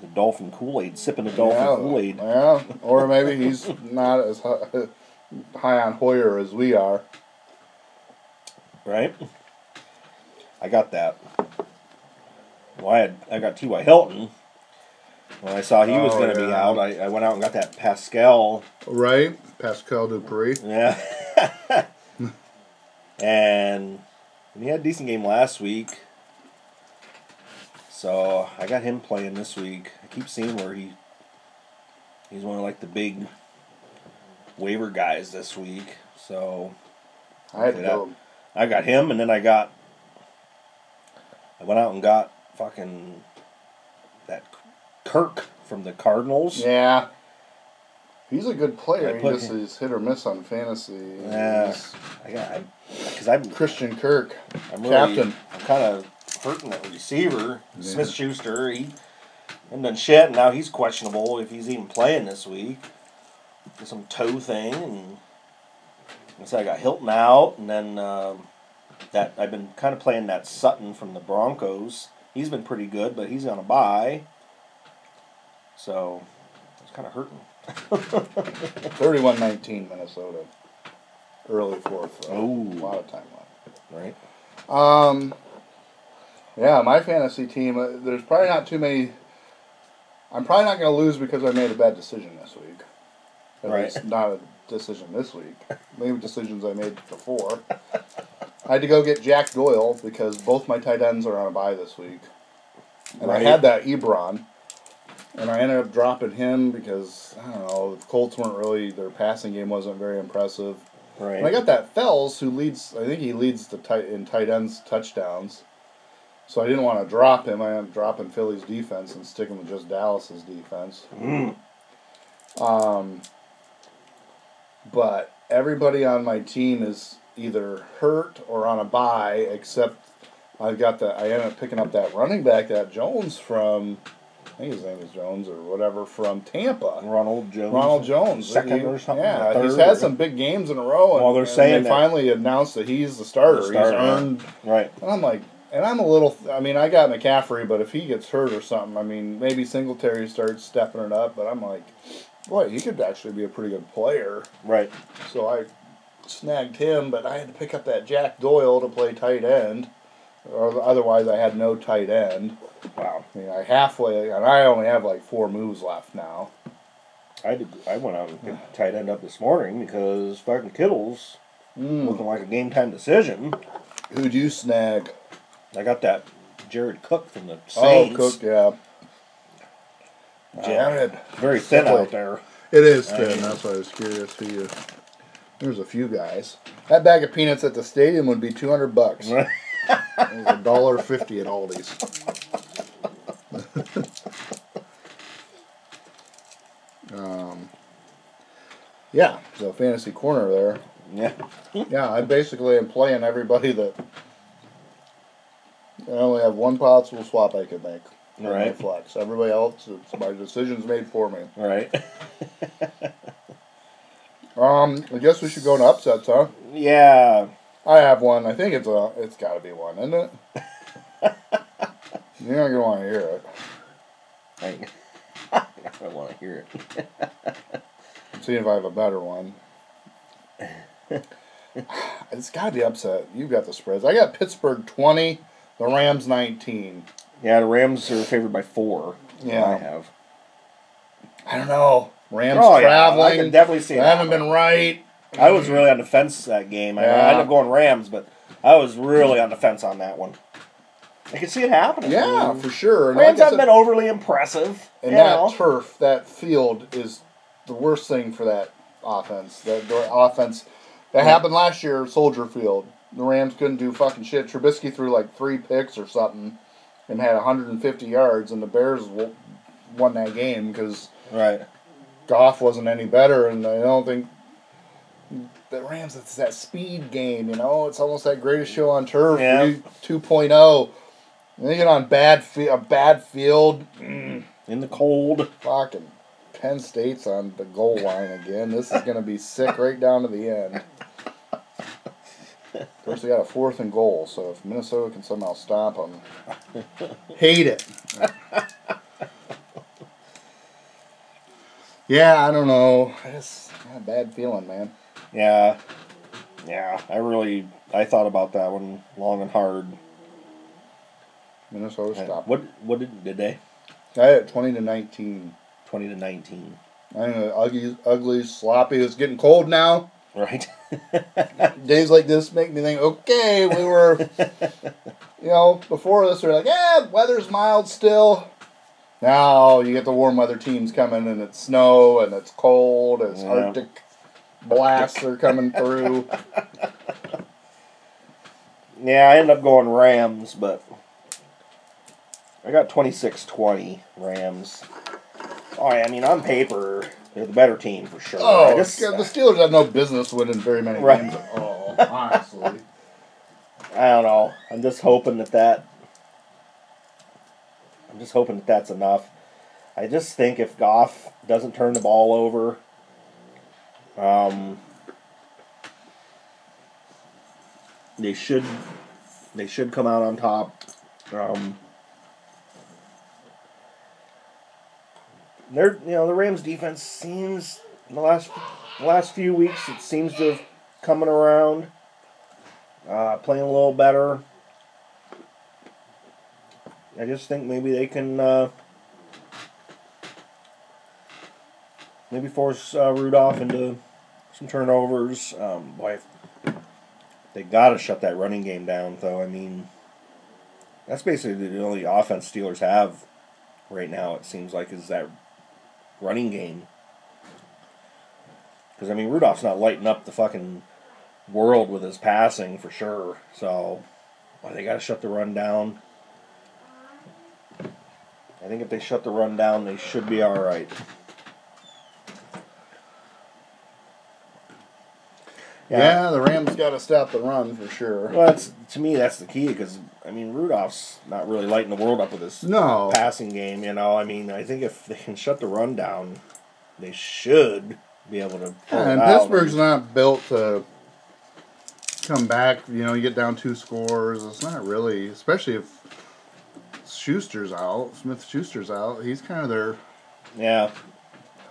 the dolphin Kool Aid, sipping the dolphin yeah, Kool Aid. Yeah, or maybe he's <laughs> not as <laughs> high on Hoyer as we are. right? I got that. Well, I had I got T.Y. Hilton. When I saw he was Oh, going to be yeah. out, I, I went out and got that Pascal. Right? Pascal Dupree. Yeah. <laughs> and he had a decent game last week. So I got him playing this week. I keep seeing where he he's one of like the big waiver guys this week. So I had to Yeah. go. I got him, and then I got. I went out and got fucking that Kirk from the Cardinals. Yeah. He's a good player. He just him- is hit or miss on fantasy. Yeah. I got because I'm Christian Kirk. I'm really, Captain. I'm kind of hurting at receiver. Yeah. Smith Schuster, he hasn't done shit, and now he's questionable if he's even playing this week. Some toe thing, and so I got Hilton out, and then um, that I've been kind of playing that Sutton from the Broncos. He's been pretty good, but he's on a bye. so it's kind of hurting. <laughs> 31-19 Minnesota. Early fourth. Oh. A lot of time left. Right? Um, yeah, my fantasy team. Uh, there's probably not too many. I'm probably not going to lose because I made a bad decision this week. At Right. least not a decision this week. Maybe decisions I made before. <laughs> I had to go get Jack Doyle because both my tight ends are on a bye this week, and Right. I had that Ebron, and I ended up dropping him because I don't know the Colts weren't really their passing game wasn't very impressive. Right. And I got that Fells who leads. I think he leads the tight in tight ends touchdowns. So I didn't want to drop him. I ended up dropping Philly's defense and sticking with just Dallas's defense. Mm. Um, but everybody on my team is either hurt or on a bye, except I've got the. I ended up picking up that running back, that Jones from. I think his name is Jones or whatever from Tampa. Ronald Jones. Ronald Jones, Second He- or something, Yeah, he's had some big games in a row. And, Well, they're saying they finally announced that he's the starter. The starter, he's earned. Right. And I'm like, and I'm a little. I mean, I got McCaffrey, but if he gets hurt or something, I mean, maybe Singletary starts stepping it up. But I'm like, boy, he could actually be a pretty good player. Right. So I snagged him, but I had to pick up that Jack Doyle to play tight end, or otherwise I had no tight end. Wow. I mean, I halfway, and I only have like four moves left now. I did. I went out and picked tight end up this morning because fucking Kittle's Mm. looking like a game time decision. Who'd you snag? I got that Jared Cook from the Saints. Oh, Saints. Cook, yeah. Jared. Very thin out there. It is I thin. mean- That's why I was curious who you. There's a few guys. That bag of peanuts at the stadium would be two hundred bucks. It was a dollar fifty at Aldi's. <laughs> um, yeah, so fantasy corner there. yeah. Yeah, I basically am playing everybody that. I only have one possible swap I could make. Right. Flex. Everybody else, it's my decisions made for me. Right. <laughs> Um, I guess we should go to upsets, huh? yeah. I have one. I think it's a. It's got to be one, isn't it? <laughs> You're not gonna want to hear it. I, <laughs> I want to hear it. <laughs> I'm seeing if I have a better one. it's got to be upset. You've got the spreads. I got Pittsburgh twenty, the Rams nineteen. Yeah, the Rams are favored by four. Yeah. I have. I don't know. Rams Oh, yeah, traveling. I can definitely see it haven't been right. I was really on the fence that game. I, I Yeah. ended up going Rams, but I was really on the fence on that one. I can see it happening. I Yeah, mean, for sure. And Rams like I haven't been overly impressive. And that know. turf, that field is the worst thing for that offense. That the offense that happened last year, Soldier Field. The Rams couldn't do fucking shit. Trubisky threw like three picks or something, and had 150 yards, and the Bears won that game because right. Goff wasn't any better, and I don't think the Rams. It's that speed game, you know. It's almost that greatest show on turf, Yeah. 2.0. And they get on bad fi- a bad field. Mm. In the cold. Fucking Penn State's on the goal line again. This is going to be sick right down to the end. Of course, they got a fourth and goal, so if Minnesota can somehow stop them, hate it. Yeah, I don't know. I just got a bad feeling, man. Yeah. Yeah. I really I thought about that one long and hard. Minnesota stopped. What what did did they? I had it twenty to nineteen. Twenty to nineteen. I know, ugly, ugly, sloppy. It's getting cold now. Right? <laughs> days like this make me think, okay, we were, <laughs> you know, before this, we are like, yeah, weather's mild still. Now you get the warm weather teams coming, and it's snow, and it's cold, and it's Yeah. Arctic blasts are coming through. <laughs> Yeah, I end up going Rams, but I got 26-20 Rams. Oh, I mean, on paper, they're the better team for sure. Oh, just, the Steelers have no business winning very many Right. games at all, honestly. <laughs> I don't know. I'm just hoping that that. I'm just hoping that that's enough. I just think if Goff doesn't turn the ball over, um, they should, they should come out on top. Um, they're you know the Rams defense seems the last the last few weeks it seems to have coming around uh, playing a little better. I just think maybe they can uh, maybe force uh, Rudolph into some turnovers. Um, boy, they got to shut that running game down, though. I mean, that's basically the only offense Steelers have right now. It seems like is that running game. Because I mean, Rudolph's not lighting up the fucking world with his passing for sure. So, well, they got to shut the run down. I think if they shut the run down, they should be all right. Yeah, the Rams got to stop the run for sure. Well, that's to me that's the key because I mean Rudolph's not really lighting the world up with his No. passing game. You know, I mean I think if they can shut the run down, they should be able to. pull Yeah, and. Pittsburgh's not built to come back. You know, you get down two scores. It's not really, especially if Schuster's out. Smith Schuster's out. He's kind of their Yeah,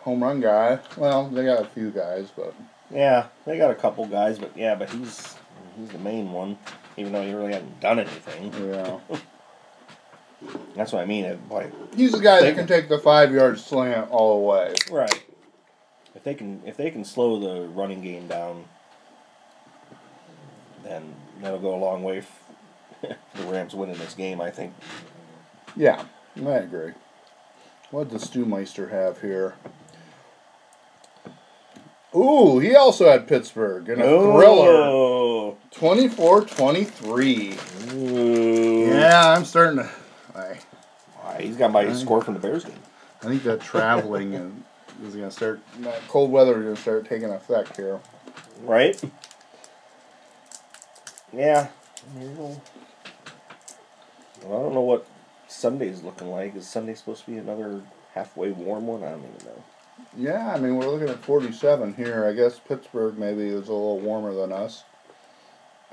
home run guy. Well, they got a few guys, but yeah, they got a couple guys, but yeah, but he's he's the main one, even though he really hasn't done anything. yeah, <laughs> That's what I mean. It, boy, he's the guy that can take the five yard slant all the way. right. If they can if they can slow the running game down, then that'll go a long way. F- <laughs> the Rams winning this game, I think. Yeah, I agree. What does Stewmeister have here? Ooh, he also had Pittsburgh in a thriller. Oh. 24-23. Ooh. Yeah, I'm starting to. I, Why, he's got my score from the Bears game. I think that traveling <laughs> is going to start. That cold weather is going to start taking effect here. Right? Yeah. Well, I don't know what Sunday's looking like. Is Sunday supposed to be another halfway warm one? I don't even know. Yeah, I mean we're looking at 47 here. I guess Pittsburgh maybe is a little warmer than us.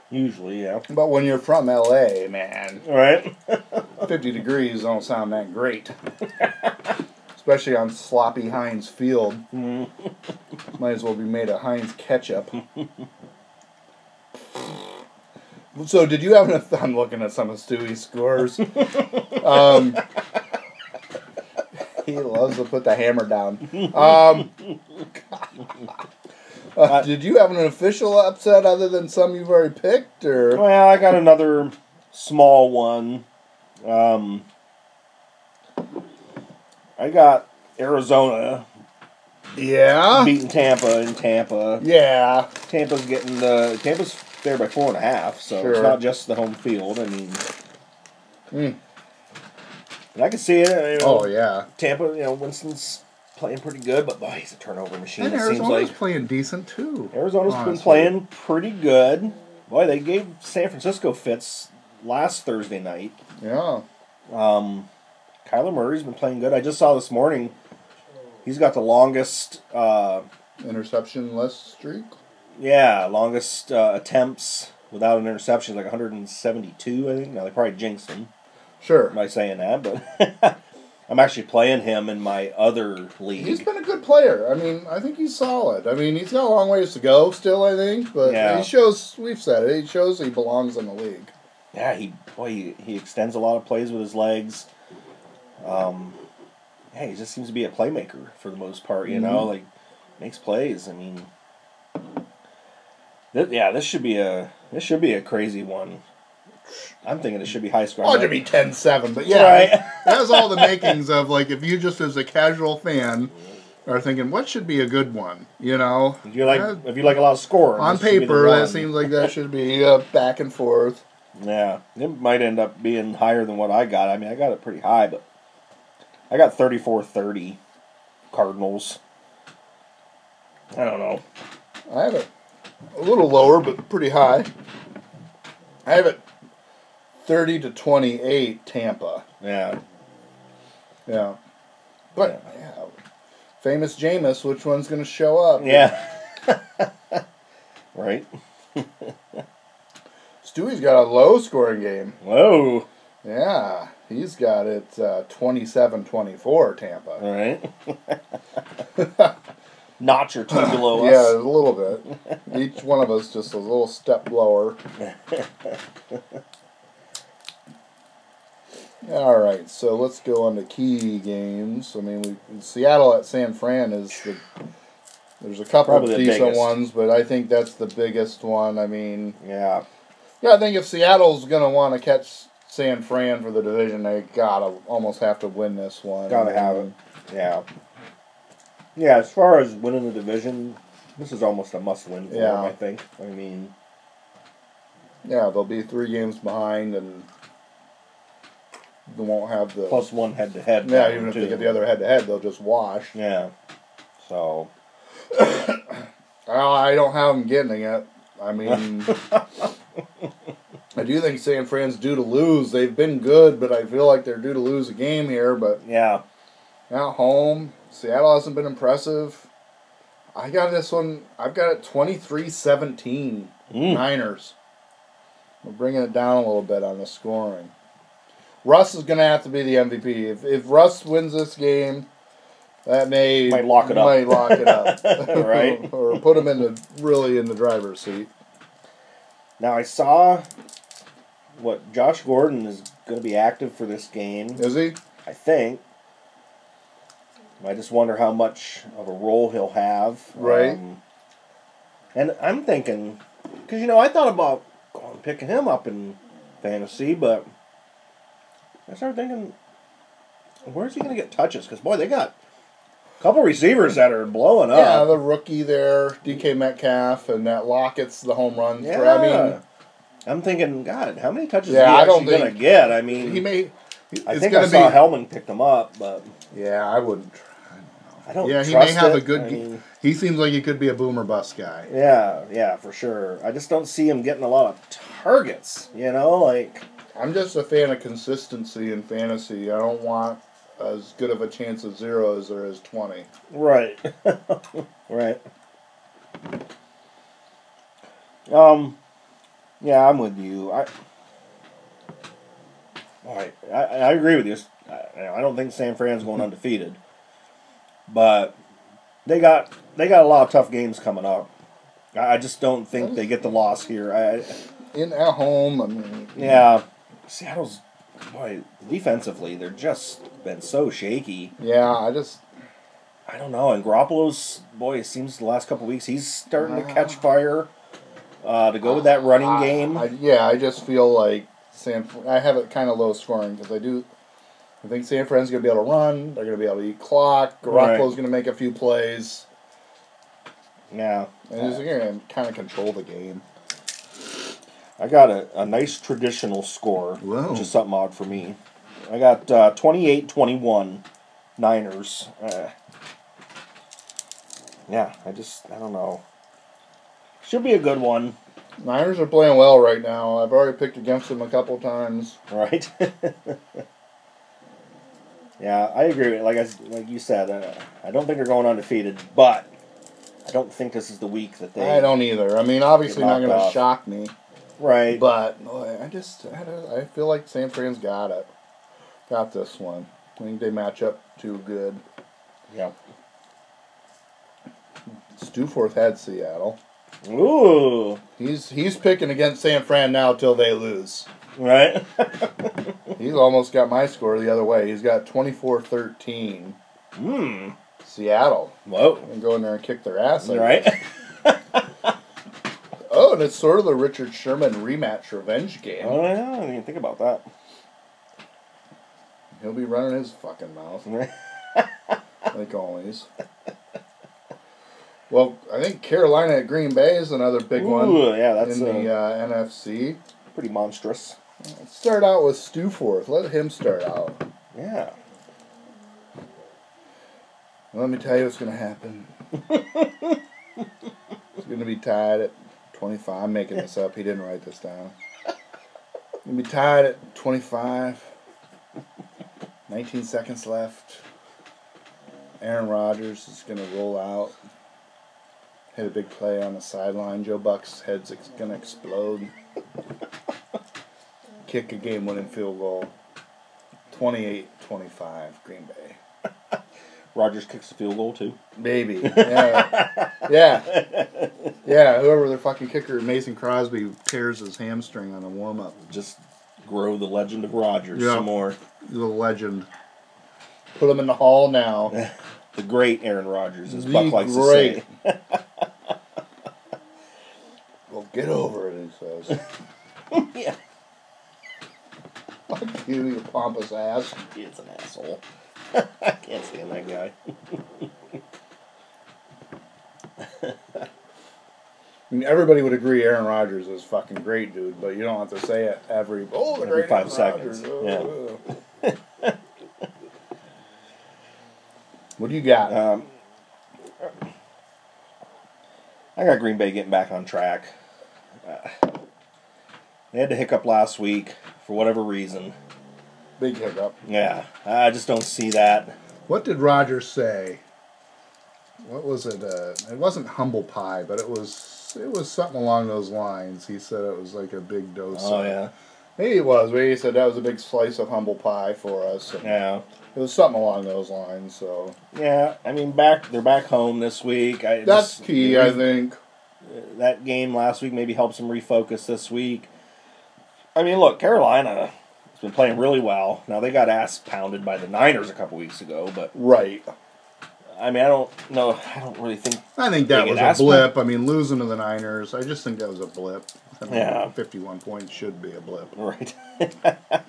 Usually, yeah. But when you're from LA, man, Right? <laughs> 50 degrees don't sound that great. Especially on sloppy Heinz Field. Mm. Might as well be made of Heinz ketchup. <laughs> so, did you have an? I'm looking at some of Stewie's scores. <laughs> Um, <laughs> he loves to put the hammer down. Um, <laughs> uh, did you have an official upset other than some you've already picked, or? Well, I got another small one. Um, I got Arizona Yeah. beating Tampa in Tampa. Yeah. Tampa's getting the Tampa's there by four and a half, so it's not just the home field. I mean, Mm. and I can see it. You know, Oh yeah. Tampa, you know, Winston's playing pretty good, but boy, he's a turnover machine. And it seems Arizona's like playing decent too. Arizona's been playing pretty good. Boy, they gave San Francisco fits last Thursday night. Yeah. Um, Kyler Murray's been playing good. I just saw this morning. He's got the longest, uh, Interception less streak. Yeah, longest uh, attempts without an interception, is like 172, I think. Now they probably jinxed him Sure. by saying that, but <laughs> I'm actually playing him in my other league. He's been a good player. I mean, I think he's solid. I mean, he's got a long ways to go still, I think, but Yeah. he shows, we've said it, he shows he belongs in the league. yeah, he boy, he, he extends a lot of plays with his legs. Um, yeah, he just seems to be a playmaker for the most part. You know, like makes plays. I mean, th- yeah, this should be a this should be a crazy one. I'm thinking it should be high score. Oh, to be 10 7, but yeah, Right. it has all the makings of like if you just as a casual fan are thinking, what should be a good one? You know? If you like, Yeah, if you like a lot of score on this should be the paper, that seems like that should be uh, back and forth. Yeah, it might end up being higher than what I got. I mean, I got it pretty high, but I got 34-30 Cardinals. I don't know. I have it a little lower, but pretty high. I have it 30 to 28 Tampa. Yeah, Yeah. But, yeah. Famous Jameis, which one's going to show up? yeah. <laughs> right. <laughs> Stewie's got a low scoring game. Whoa. Yeah. He's got it uh, 27 24 Tampa. All right. <laughs> Notch or two <laughs> below us. Yeah, a little bit. Each one of us just a little step lower. <laughs> All right, so let's go on to key games. I mean, we, Seattle at San Fran is the. There's a couple Probably of decent biggest. ones, but I think that's the biggest one. I mean, Yeah. yeah, I think if Seattle's gonna want to catch San Fran for the division, they gotta almost have to win this one. Gotta have it. Yeah. Yeah, as far as winning the division, this is almost a must win for Yeah. them, I think. I mean, Yeah, they'll be three games behind, and they won't have the. plus one head to head. yeah, even if they get the other head to head, they'll just wash. Yeah. So, <coughs> I don't have them getting it. I mean, <laughs> I do think San Fran's due to lose. They've been good, but I feel like they're due to lose a game here. But yeah. at home, Seattle hasn't been impressive. I got this one. I've got it 23-17 Mm. Niners. We're bringing it down a little bit on the scoring. Russ is going to have to be the MVP. If, if Russ wins this game, that may Might lock it up. Might lock it up, <laughs> Right. <laughs> or put him in the really in the driver's seat. Now, I saw what Josh Gordon is going to be active for this game, Is he? I think. I just wonder how much of a role he'll have. Right. Um, and I'm thinking, because, you know, I thought about going picking him up in fantasy, but I started thinking, where's he going to get touches? Because, boy, they got a couple receivers that are blowing up. Yeah, the rookie there, DK Metcalf, and that Lockett's the home run. Yeah. threat. I mean, I'm thinking, God, how many touches Yeah, is he actually going to get? I mean, he may. I think I saw be. Hellman picked him up, but Yeah, I wouldn't. I don't. Yeah, he may have it. a good. I mean, he seems like he could be a boomer bust guy. yeah, yeah, for sure. I just don't see him getting a lot of targets. You know, like I'm just a fan of consistency in fantasy. I don't want as good of a chance of zero as there is twenty. right, <laughs> right. Um, Yeah, I'm with you. I, I, I, I agree with you. I, I don't think San Fran's going undefeated, but they got they got a lot of tough games coming up. I, I just don't think they get the loss here. I, In at home, I mean, yeah, Seattle's boy defensively they're just been so shaky. yeah, I just I don't know. And Garoppolo's boy, it seems the last couple weeks he's starting to catch fire. Uh, to go with that running game. I, yeah, I just feel like San. I have it kind of low scoring because I do. I think San Fran's going to be able to run. They're going to be able to eat clock. Garoppolo's going to make a few plays, yeah, and he's going to kind of control the game. I got a, a nice traditional score, Whoa. which is something odd for me. I got uh, 28-21 Niners. Uh, yeah, I just I don't know. Should be a good one, Niners are playing well right now. I've already picked against them a couple times. right? <laughs> yeah, I agree. With, like I, like you said, uh, I don't think they're going undefeated, but I don't think this is the week that they. I don't either. I mean, obviously not going to shock me, Right. but boy, I just I, I feel like San Fran's got it. Got this one. I think they match up too good. Yep. Stewforth had Seattle. Ooh. He's he's picking against San Fran now till they lose. Right. <laughs> He's almost got my score the other way. He's got 24-13 Hmm. Seattle. Whoa. And go in there and kick their ass. Right. <laughs> Oh, and it's sort of the Richard Sherman rematch revenge game. Oh yeah, I didn't even think about that. He'll be running his fucking mouth <laughs> like always. Well, I think Carolina at Green Bay is another big one Ooh, yeah, that's in the uh, NFC. pretty monstrous. Let's start out with Stewforth. Let him start out. Yeah. Let me tell you what's going to happen. it's going to be tied at 25. I'm making this up. He didn't write this down. Going to be tied at 25. 19 seconds left. Aaron Rodgers is going to roll out. Hit a big play on the sideline. Joe Buck's head's ex- going to explode. <laughs> Kick a game winning field goal. 28 25, Green Bay. <laughs> Rodgers kicks the field goal too. Maybe. <laughs> Yeah. yeah. Yeah. Whoever the fucking kicker, Mason Crosby, tears his hamstring on a warm up. Just grow the legend of Rodgers Yeah. some more. The legend. Put him in the hall now. <laughs> The great Aaron Rodgers, as The Buck likes great. to say. Well, get over it, he says. yeah. Fuck you, you pompous ass. He's an asshole. <laughs> I can't stand that guy. I mean, everybody would agree Aaron Rodgers is fucking great, dude, but you don't have to say it every oh the Every great five Aaron seconds, Rodgers. Oh. what do you got? Um, I got Green Bay getting back on track. Uh, they had to hiccup last week for whatever reason. Big hiccup. Yeah, I just don't see that. What did Rodgers say? What was it? Uh, it wasn't humble pie, but it was it was something along those lines. He said it was like a big dose. Oh of- yeah, maybe it was. Maybe he said that was a big slice of humble pie for us. yeah, It was something along those lines. So yeah. I mean, back they're back home this week. I that's just- key, I think. that game last week maybe helps them refocus this week. I mean, look, Carolina has been playing really well. Now they got ass pounded by the Niners a couple weeks ago, but Right. I mean, I don't know. I don't really think. I think that was a blip. I mean, losing to the Niners, I just think that was a blip. I mean, Yeah. 51 points should be a blip. Right. <laughs>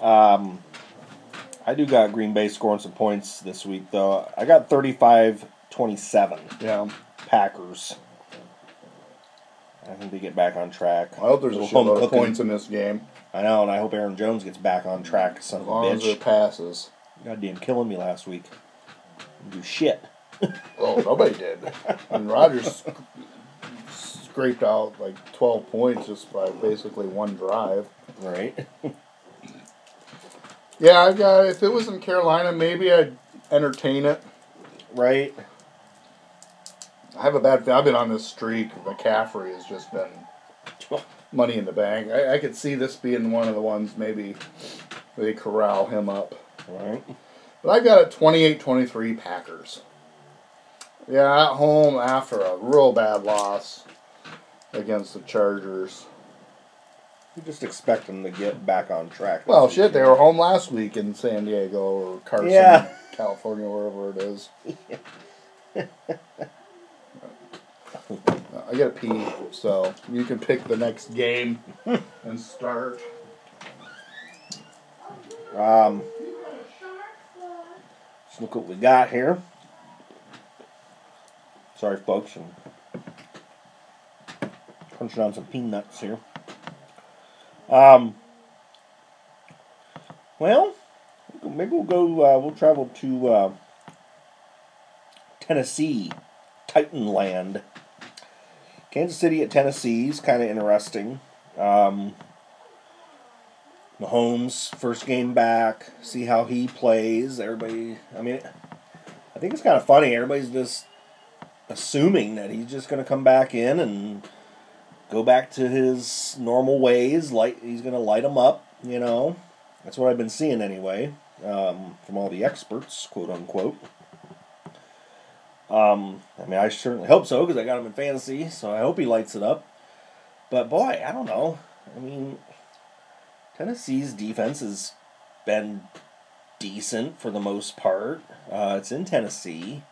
um, I do got Green Bay scoring some points this week, though. I got 35-27 Yeah. Packers. I think they get back on track. I hope there's a home shitload of points in this game. I know, and I hope Aaron Jones gets back on track. Son As of a long as bitch. it passes. Goddamn killing me last week. Do shit. <laughs> Oh, nobody did. And Rodgers scraped out like 12 points just by basically one drive. Right. Yeah, I got. If it was in Carolina, maybe I'd entertain it. right. I have a bad. I've been on this streak. McCaffrey has just been Money in the Bank. I, I could see this being one of the ones maybe they corral him up. Right. But I got it 28-23 Packers. Yeah, at home after a real bad loss against the Chargers. You just expect them to get back on track. Well, shit, they were home last week in San Diego or Carson, Yeah. California, wherever it is. <laughs> <laughs> I gotta pee, so you can pick the next game and start. Um, let's look what we got here. Sorry, folks. I'm crunching on some peanuts here. Um, well, maybe we'll go. Uh, we'll travel to uh, Tennessee, Titanland. Kansas City at Tennessee is kind of interesting. Um, Mahomes first game back, see how he plays. Everybody, I mean, I think it's kind of funny. Everybody's just assuming that he's just going to come back in and go back to his normal ways. Light, he's going to light them up. You know, that's what I've been seeing anyway um, from all the experts, quote unquote. Um, I mean, I certainly hope so because I got him in fantasy, so I hope he lights it up. But boy, I don't know. I mean, Tennessee's defense has been decent for the most part. Uh, it's in Tennessee.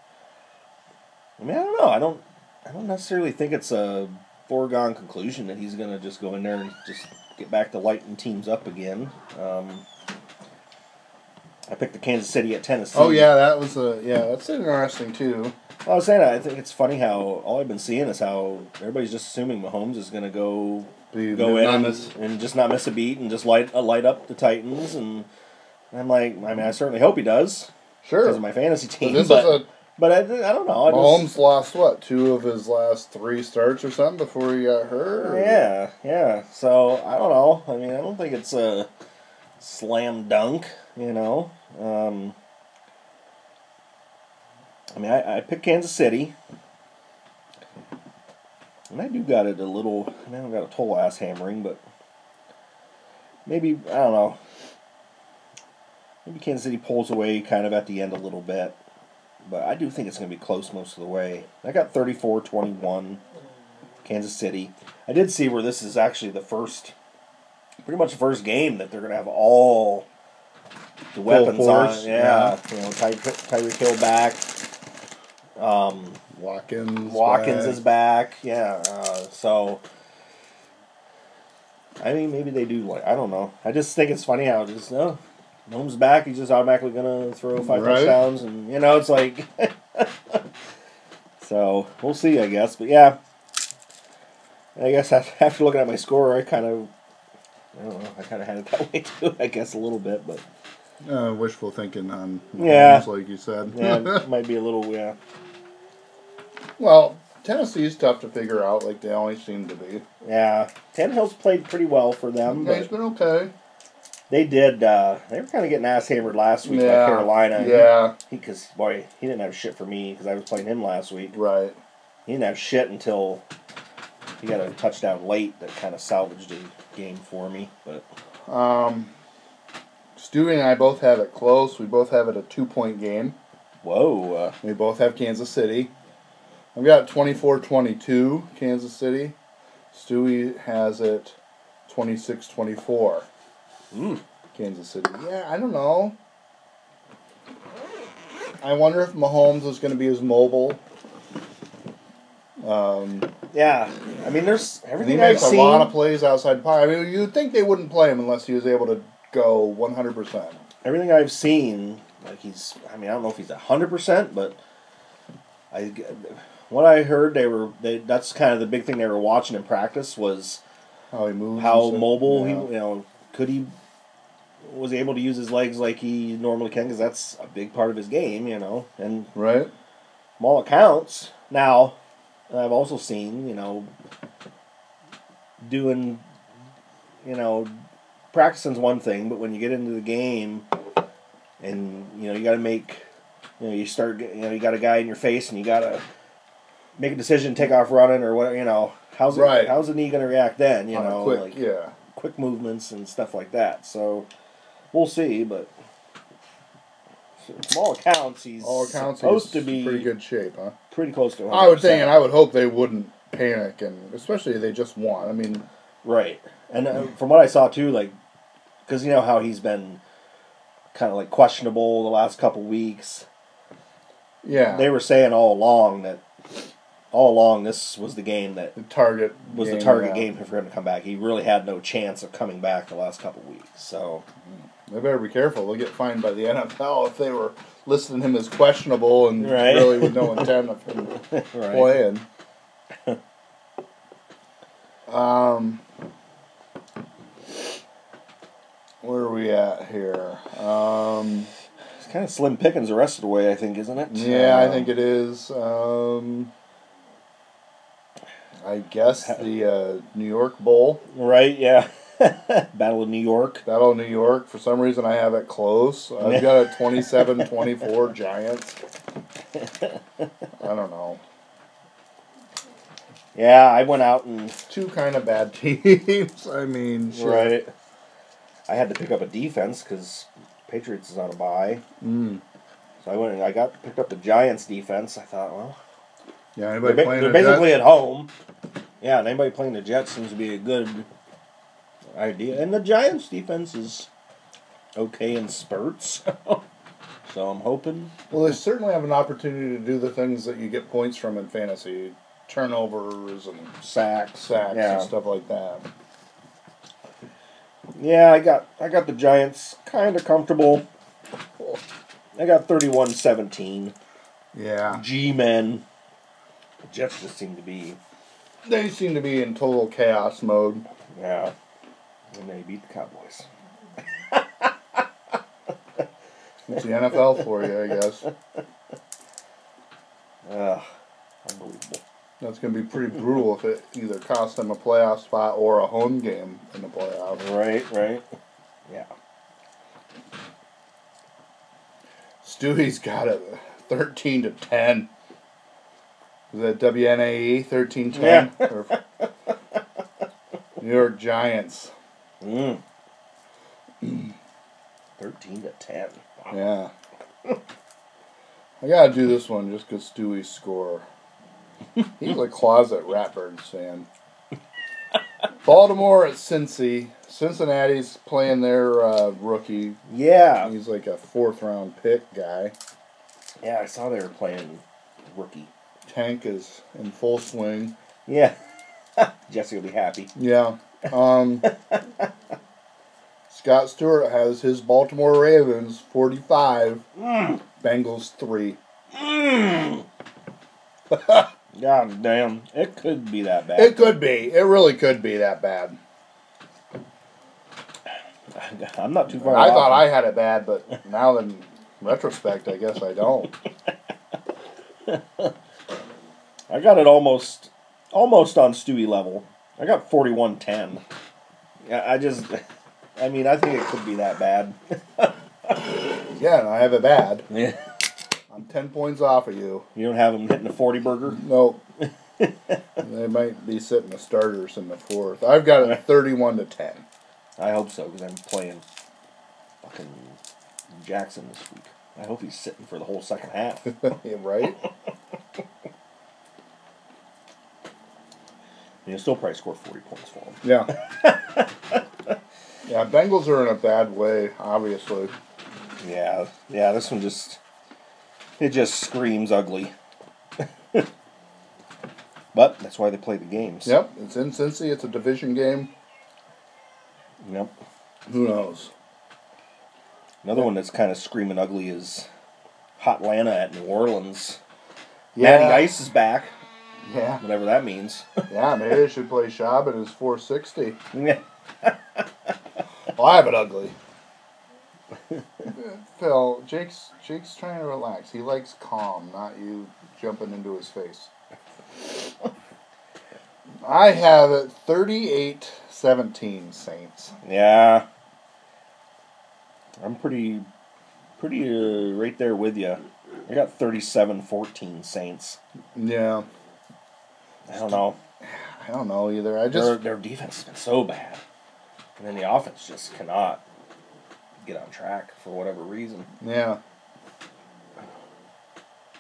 I mean, I don't know. I don't. I don't necessarily think it's a foregone conclusion that he's going to just go in there and just get back to lighting teams up again. Um, I picked the Kansas City at Tennessee. Oh yeah, that was a yeah. That's interesting too. Well, I was saying I think it's funny how all I've been seeing is how everybody's just assuming Mahomes is going to go go in and, and just not miss a beat and just light uh, light up the Titans and I'm like I mean I certainly hope he does Sure. because of my fantasy team this but a but I, I don't know I Mahomes just, lost what two of his last three starts or something before he got hurt. yeah yeah so I don't know I mean I don't think it's a slam dunk you know um, I mean I, I picked Kansas City and I do got it a little I, mean, I don't got a total ass hammering but maybe I don't know Maybe Kansas City pulls away kind of at the end a little bit. But I do think it's going to be close most of the way. I got 34 21, Kansas City. I did see where this is actually the first, pretty much the first game that they're going to have all the weapons on. Yeah. You know, Ty- Tyreek Hill back. Um, Watkins. Watkins back. is back. Yeah. Uh, so. I mean, maybe they do like I don't know. I just think it's funny how just no, Mahomes back. He's just automatically gonna throw five Right. touchdowns, and you know it's like. <laughs> so we'll see, I guess. But yeah, I guess af- <laughs> after looking at my score, I kind of, I don't know, I kind of had it that <laughs> way too. I guess a little bit, but Uh, wishful thinking on Yeah. Like you said. yeah, it might be a little yeah. Well, Tennessee's tough to figure out, like they always seem to be. Yeah, Tannehill's played pretty well for them, Yeah, he's been okay. they did. Uh, they were kind of getting ass hammered last week by Carolina. Yeah, because boy, he didn't have shit for me because I was playing him last week. right. He didn't have shit until he got a touchdown late that kind of salvaged the game for me. But Um, Stewie and I both have it close. We both have it a two point game. whoa, uh, We both have Kansas City. I've got 24 22 Kansas City. Stewie has it 26 24 mm, Kansas City. Yeah, I don't know. I wonder if Mahomes is going to be as mobile. Um, yeah. I mean, there's he everything I've makes a seen. lot of plays outside. I mean, you'd think they wouldn't play him unless he was able to go 100%. everything I've seen, like he's. I mean, I don't know if he's hundred percent, but I. What I heard, they were. They, that's kind of the big thing they were watching in practice was How he moves. how mobile he. Yeah. You know, could he. Was he able to use his legs like he normally can? Because that's a big part of his game, you know. And Right? from all accounts. Now, I've also seen, you know, doing, you know, practicing's one thing, but when you get into the game, and you know, you got to make, you know, you start, you know, you got a guy in your face, and you got to make a decision, take off running, or what you know. How's it, Right. how's the knee going to react then? You On know, quick, like yeah. quick movements and stuff like that. So we'll see, but from all accounts, he's All accounts, supposed he's to be pretty good shape, huh? pretty close to. 100%. I would think, and I would hope they wouldn't panic, and especially if they just won. I mean, Right, and uh, from what I saw too, like, because you know how he's been kind of like questionable the last couple weeks. yeah, They were saying all along that all along this was the game that the target was the target yeah. game for him to come back. He really had no chance of coming back the last couple weeks. So They better be careful. They'll get fined by the NFL if they were listing him as questionable and Right. really with no <laughs> intent of him right, playing. <laughs> Um, where are we at here? Um, it's kind of slim pickings the rest of the way. I think, isn't it? yeah, I Um, think it is. Um, I guess the uh, New York Bowl, Right, yeah. <laughs> Battle of New York. Battle of New York. For some reason, I have it close. I've got a <laughs> 27-24 Giants. I don't know. Yeah, I went out and Two kind of bad <laughs> teams. I mean, shit. right. I had to pick up a defense because Patriots is on a bye. Mm. So I went and I got picked up the Giants defense. I thought, well, Yeah, they're, anybody ba- playing they're the Jets? basically at home. Yeah, and anybody playing the Jets seems to be a good idea. And the Giants defense is okay in spurts. <laughs> so I'm hoping. Well, they certainly have an opportunity to do the things that you get points from in fantasy turnovers and Sacks. sacks Yeah. and stuff like that. Yeah, I got I got the Giants kind of comfortable. I got 31-17. Yeah. G-men. The Jets just seem to be, They seem to be in total chaos mode. yeah. And they beat the Cowboys. It's the NFL for you, I guess. Ugh, unbelievable. That's going to be pretty brutal if it either costs them a playoff spot or a home game in the playoffs. Right, right. Yeah. Stewie's got it 13 to 10. Is that WNAE 13 10? Or New York Giants. Mm. 13 to 10. Yeah. I gotta do this one just because Stewie's score. He's a closet Ratbirds fan. Baltimore at Cincy. Cincinnati's playing their uh, rookie. Yeah. He's like a fourth round pick guy. Yeah, I saw they were playing rookie. Tank is in full swing. Yeah. <laughs> Jesse will be happy. Yeah. Um, <laughs> Scott Stewart has his Baltimore Ravens 45, Mm. Bengals 3. <laughs> God damn. It could be that bad. It could be. It really could be that bad. I'm not too far I thought I had it bad, but now in retrospect, I guess I don't. I got it almost almost on Stewie level. I got 41-10. Yeah, I just <laughs> I mean, I think it could be that bad. <laughs> Yeah, I have it bad. Yeah. I'm 10 points off of you. You don't have him hitting a 40 burger? Nope. <laughs> they might be sitting the starters in the fourth. I've got it 31 to 10. I hope so, because I'm playing fucking Jackson this week. I hope he's sitting for the whole second half. Yeah, right? He'll still probably score 40 points for him. Yeah. <laughs> yeah, Bengals are in a bad way, obviously. Yeah, yeah, this one just, it just screams ugly. <laughs> but that's why they play the games. Yep, it's in Cincy. It's a division game. Yep. Who knows? Another one that's kind of screaming ugly is Hot Atlanta at New Orleans. Yeah. Matty Ice is back, Yeah. whatever that means. <laughs> Yeah, maybe they should play Schaub at his 460. yeah. <laughs> Well, I have it ugly. <laughs> Phil, Jake's Jake's trying to relax. He likes calm, not you jumping into his face. I have it 38-17 Saints. Yeah. I'm pretty, pretty uh, right there with you. I got 37-14 Saints. Yeah. I don't know. I don't know either. I just their defense has been so bad, and then the offense just cannot get on track for whatever reason. yeah.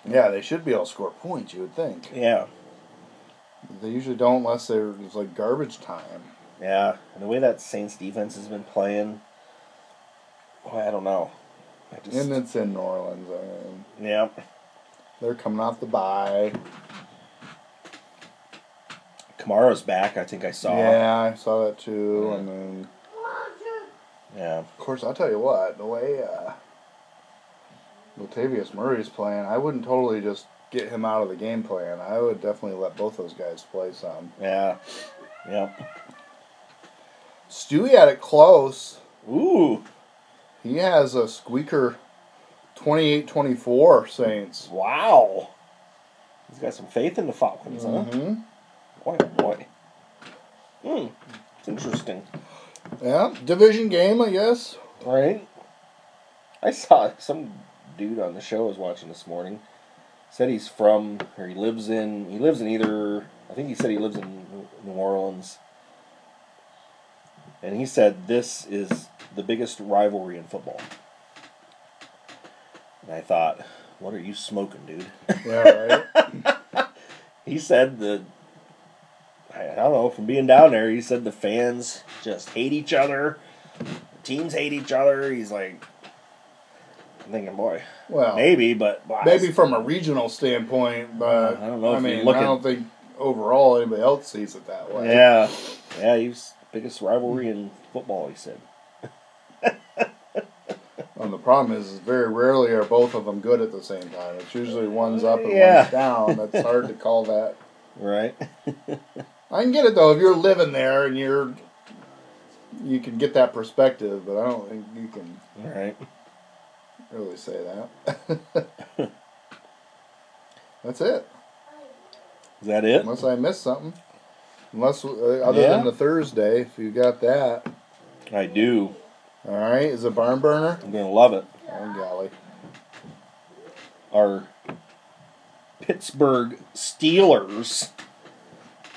Yeah, they should be able to score points. You would think Yeah, they usually don't unless there's like garbage time. yeah. And the way that Saints defense has been playing, boy, I don't know. I just, And it's in New Orleans. I mean, yeah. they're coming off the bye. Kamara's back. I think I saw. Yeah, I saw that too. Yeah. And then, Yeah. of course, I'll tell you what, the way uh, Latavius Murray's playing, I wouldn't totally just get him out of the game plan. I would definitely let both those guys play some. Yeah. Yeah. Stewie had it close. Ooh. He has a squeaker 28 24 Saints. Wow. He's got some faith in the Falcons, huh? Boy, oh boy. Hmm. It's interesting. Yeah, division game, I guess. Right? I saw some dude on the show I was watching this morning. Said he's from, or he lives in, he lives in either, I think he said he lives in New Orleans. And he said this is the biggest rivalry in football. And I thought, what are you smoking, dude? Yeah, right. <laughs> He said the I don't know, from being down there, he said the fans just hate each other. Teams hate each other. He's like I'm thinking, boy, well, maybe, but wow, maybe from a regional standpoint, but I don't know I mean, look I don't think overall anybody else sees it that way. Yeah. Yeah, he's biggest rivalry in football, he said. <laughs> And the problem is, is very rarely are both of them good at the same time. It's usually one's up and Yeah. one's down. That's hard to call that. <laughs> Right? <laughs> I can get it though if you're living there and you're, you can get that perspective, but I don't think you can right. really say that. <laughs> That's it. Is that it? Unless I missed something. Unless uh, other Yeah. than the Thursday, if you got that. I do. All right, is it barn burner? I'm gonna love it. Oh golly. Our Pittsburgh Steelers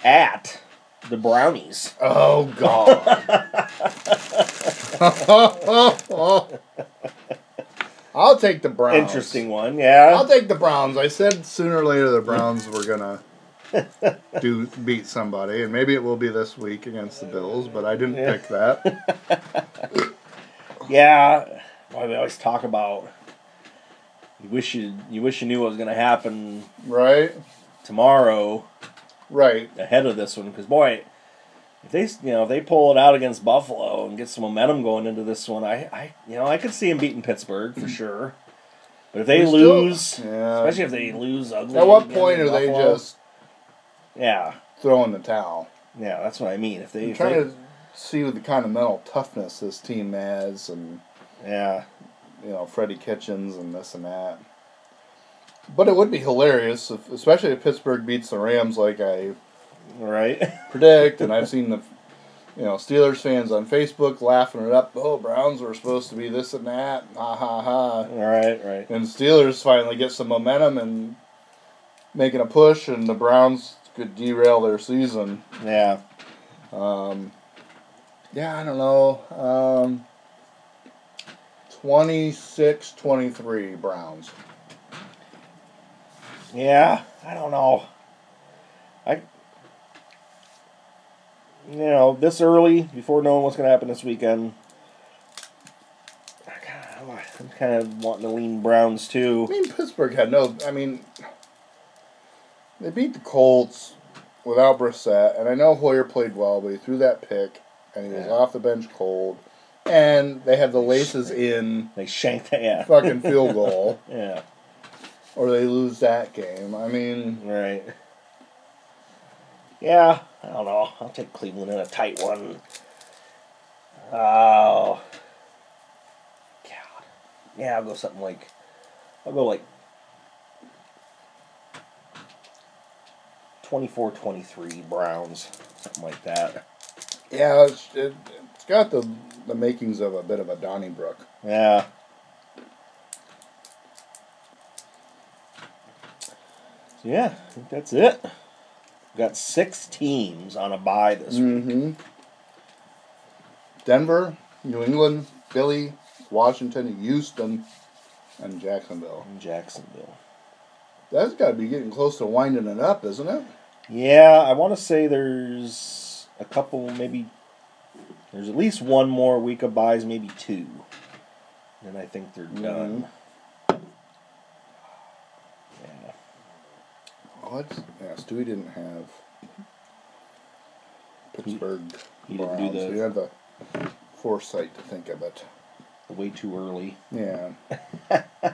at the Brownies. Oh God. <laughs> I'll take the Browns. Interesting one, yeah. I'll take the Browns. I said sooner or later the Browns were gonna <laughs> do beat somebody, and maybe it will be this week against the Bills, but I didn't Yeah. pick that. <laughs> Yeah, boy, we always talk about. You wish you you wish you knew what was going to happen Right? tomorrow Right. ahead of this one, because boy, if they you know if they pull it out against Buffalo and get some momentum going into this one, I I you know I could see them beating Pittsburgh for sure. But if they We still- lose, Yeah. especially if they lose ugly, At what point in are they just Yeah, throwing the towel? yeah, that's what I mean. If they, I'm trying they to see the kind of mental toughness this team has, and yeah, you know Freddie Kitchens and this and that. But it would be hilarious, if, especially if Pittsburgh beats the Rams like I right, predict, and <laughs> I've seen the you know Steelers fans on Facebook laughing it up. Oh, Browns were supposed to be this and that. Ha ha ha. right, right. And Steelers finally get some momentum and making a push, and the Browns could derail their season. Yeah, Um, yeah, I don't know. Um, 26-23 Browns. Yeah, I don't know. I, you know, this early before knowing what's going to happen this weekend, I I'm kind of wanting to lean Browns too. I mean, Pittsburgh had no. I mean, they beat the Colts without Brissett, and I know Hoyer played well, but he threw that pick, and he was off the bench cold, and they had the laces in They shanked that. Yeah, fucking field goal, <laughs> yeah, or they lose that game. I mean, right. Yeah, I don't know. I'll take Cleveland in a tight one. Oh, God. Yeah, I'll go something like. I'll go like 24-23 Browns, something like that. yeah, it's, it, it's got the the makings of a bit of a Donnybrook. Yeah. Yeah, I think that's it. got six teams on a bye this week. Mm-hmm. Denver, New England, Philly, Washington, Houston, and Jacksonville. in Jacksonville. That's got to be getting close to winding it up, isn't it? Yeah, I want to say there's a couple, maybe there's at least one more week of buys, maybe two. And I think they're done. What? Yeah, Stewie didn't have Pittsburgh. he didn't do Browns. the- He had the foresight to think of it. Way too early. Yeah. <laughs>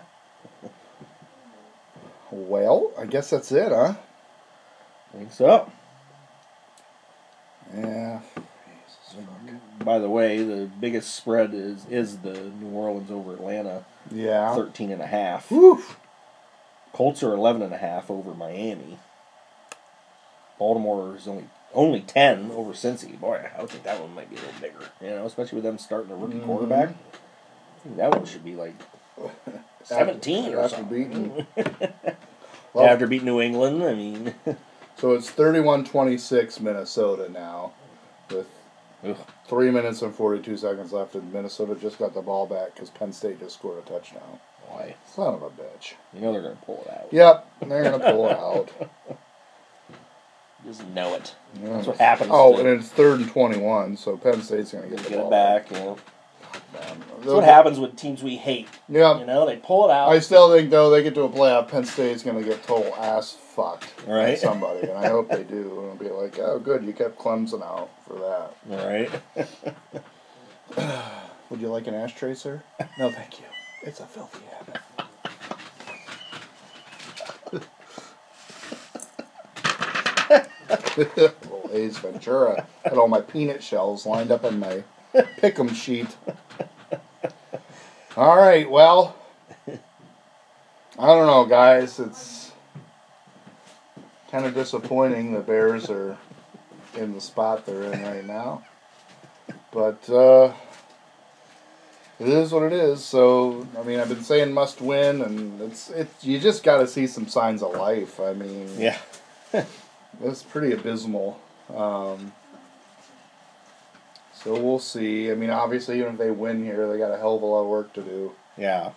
well, I guess that's it, huh? I think so. Yeah. By the way, the biggest spread is is the New Orleans over Atlanta, Yeah. 13 and a half. Whew. Colts are 11 and a half over Miami. Baltimore is only only 10 over Cincy. Boy, I would think that one might be a little bigger. You know, especially with them starting a rookie Mhm. quarterback. I think that one should be like <laughs> 17 or After something. beating. <laughs> Well, After beating New England, I mean, <laughs> So it's 31-26 Minnesota now, with ugh, three minutes and 42 seconds left, and Minnesota just got the ball back because Penn State just scored a touchdown. Boy, Son of a bitch. you know they're going to pull it out. Yep, they're gonna pull it out. <laughs> Just know it. Yeah. That's what happens. Oh, to- and it's third and 21, so Penn State's gonna get get, the it ball back. You know, Man, that's what happens with teams we hate. Yeah, You know, they pull it out. I still think though they get to a playoff, Penn State's gonna get total ass fucked by Right. somebody, and I hope they <laughs> do. And it'll be like, oh, good, you kept Clemson out for that. All right. <sighs> Would you like an ashtray, sir? No, thank you. It's a filthy habit. Little Ace Ventura had all my peanut shells lined up in my pick'em sheet. All right, well, I don't know, guys. It's kind of disappointing the Bears are in the spot they're in right now, but. uh it is what it is. So I mean, I've been saying must win, and it's it's you just got to see some signs of life. I mean, Yeah. <laughs> it's pretty abysmal. Um, so we'll see. I mean, obviously, even if they win here, they got a hell of a lot of work to do, Yeah.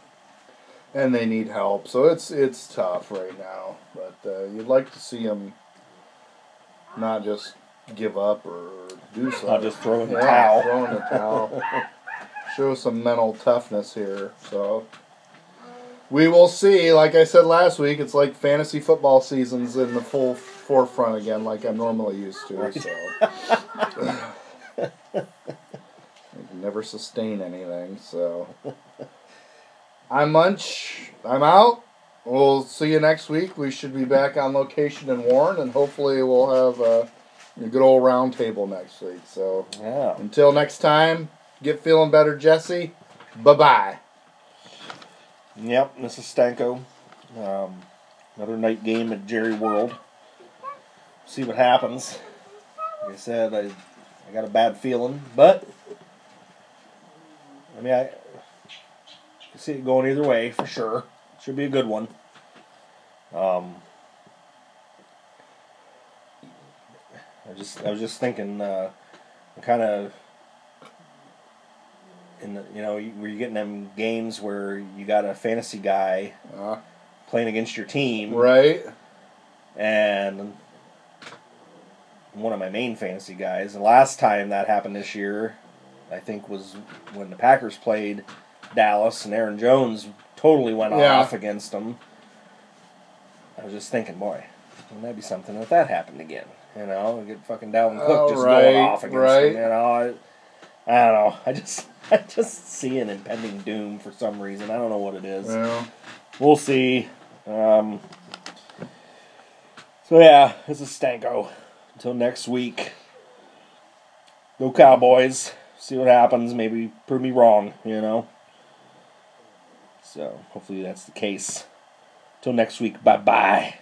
and they need help. So it's it's tough right now. But uh, you'd like to see them not just give up or do something. Not just throw in the Yeah, towel. Throw in the towel. <laughs> Show some mental toughness here. So we will see. Like I said last week, it's like fantasy football seasons in the full forefront again, like I'm normally used to. So <laughs> I can never sustain anything. So I'm Munch. I'm out. We'll see you next week. We should be back on location in Warren, and hopefully we'll have a, a good old round table next week. So. Yeah. Until next time, get feeling better, Jesse. Bye bye. Yep. This is Stanko. Um, another night game at Jerry World. See what happens. Like I said, I I got a bad feeling, but I mean I, I see it going either way for sure. Should be a good one. Um, I just I was just thinking, uh, kind of. In the, you know, where you're getting them games where you got a fantasy guy Uh, playing against your team, right? and one of my main fantasy guys. And last time that happened this year, I think was when the Packers played Dallas, and Aaron Jones totally went Yeah. off against them. I was just thinking, boy, wouldn't that be something if that happened again? You know, get fucking Dalvin Cook Oh, just right, going off against right. them. You know, I, I don't know. I just, <laughs> I just see an impending doom for some reason. I don't know what it is Well, we'll see. Um, so yeah, this is Stanko. Until next week. Go Cowboys. See what happens. Maybe prove me wrong. You know. So hopefully that's the case. Till next week. Bye bye.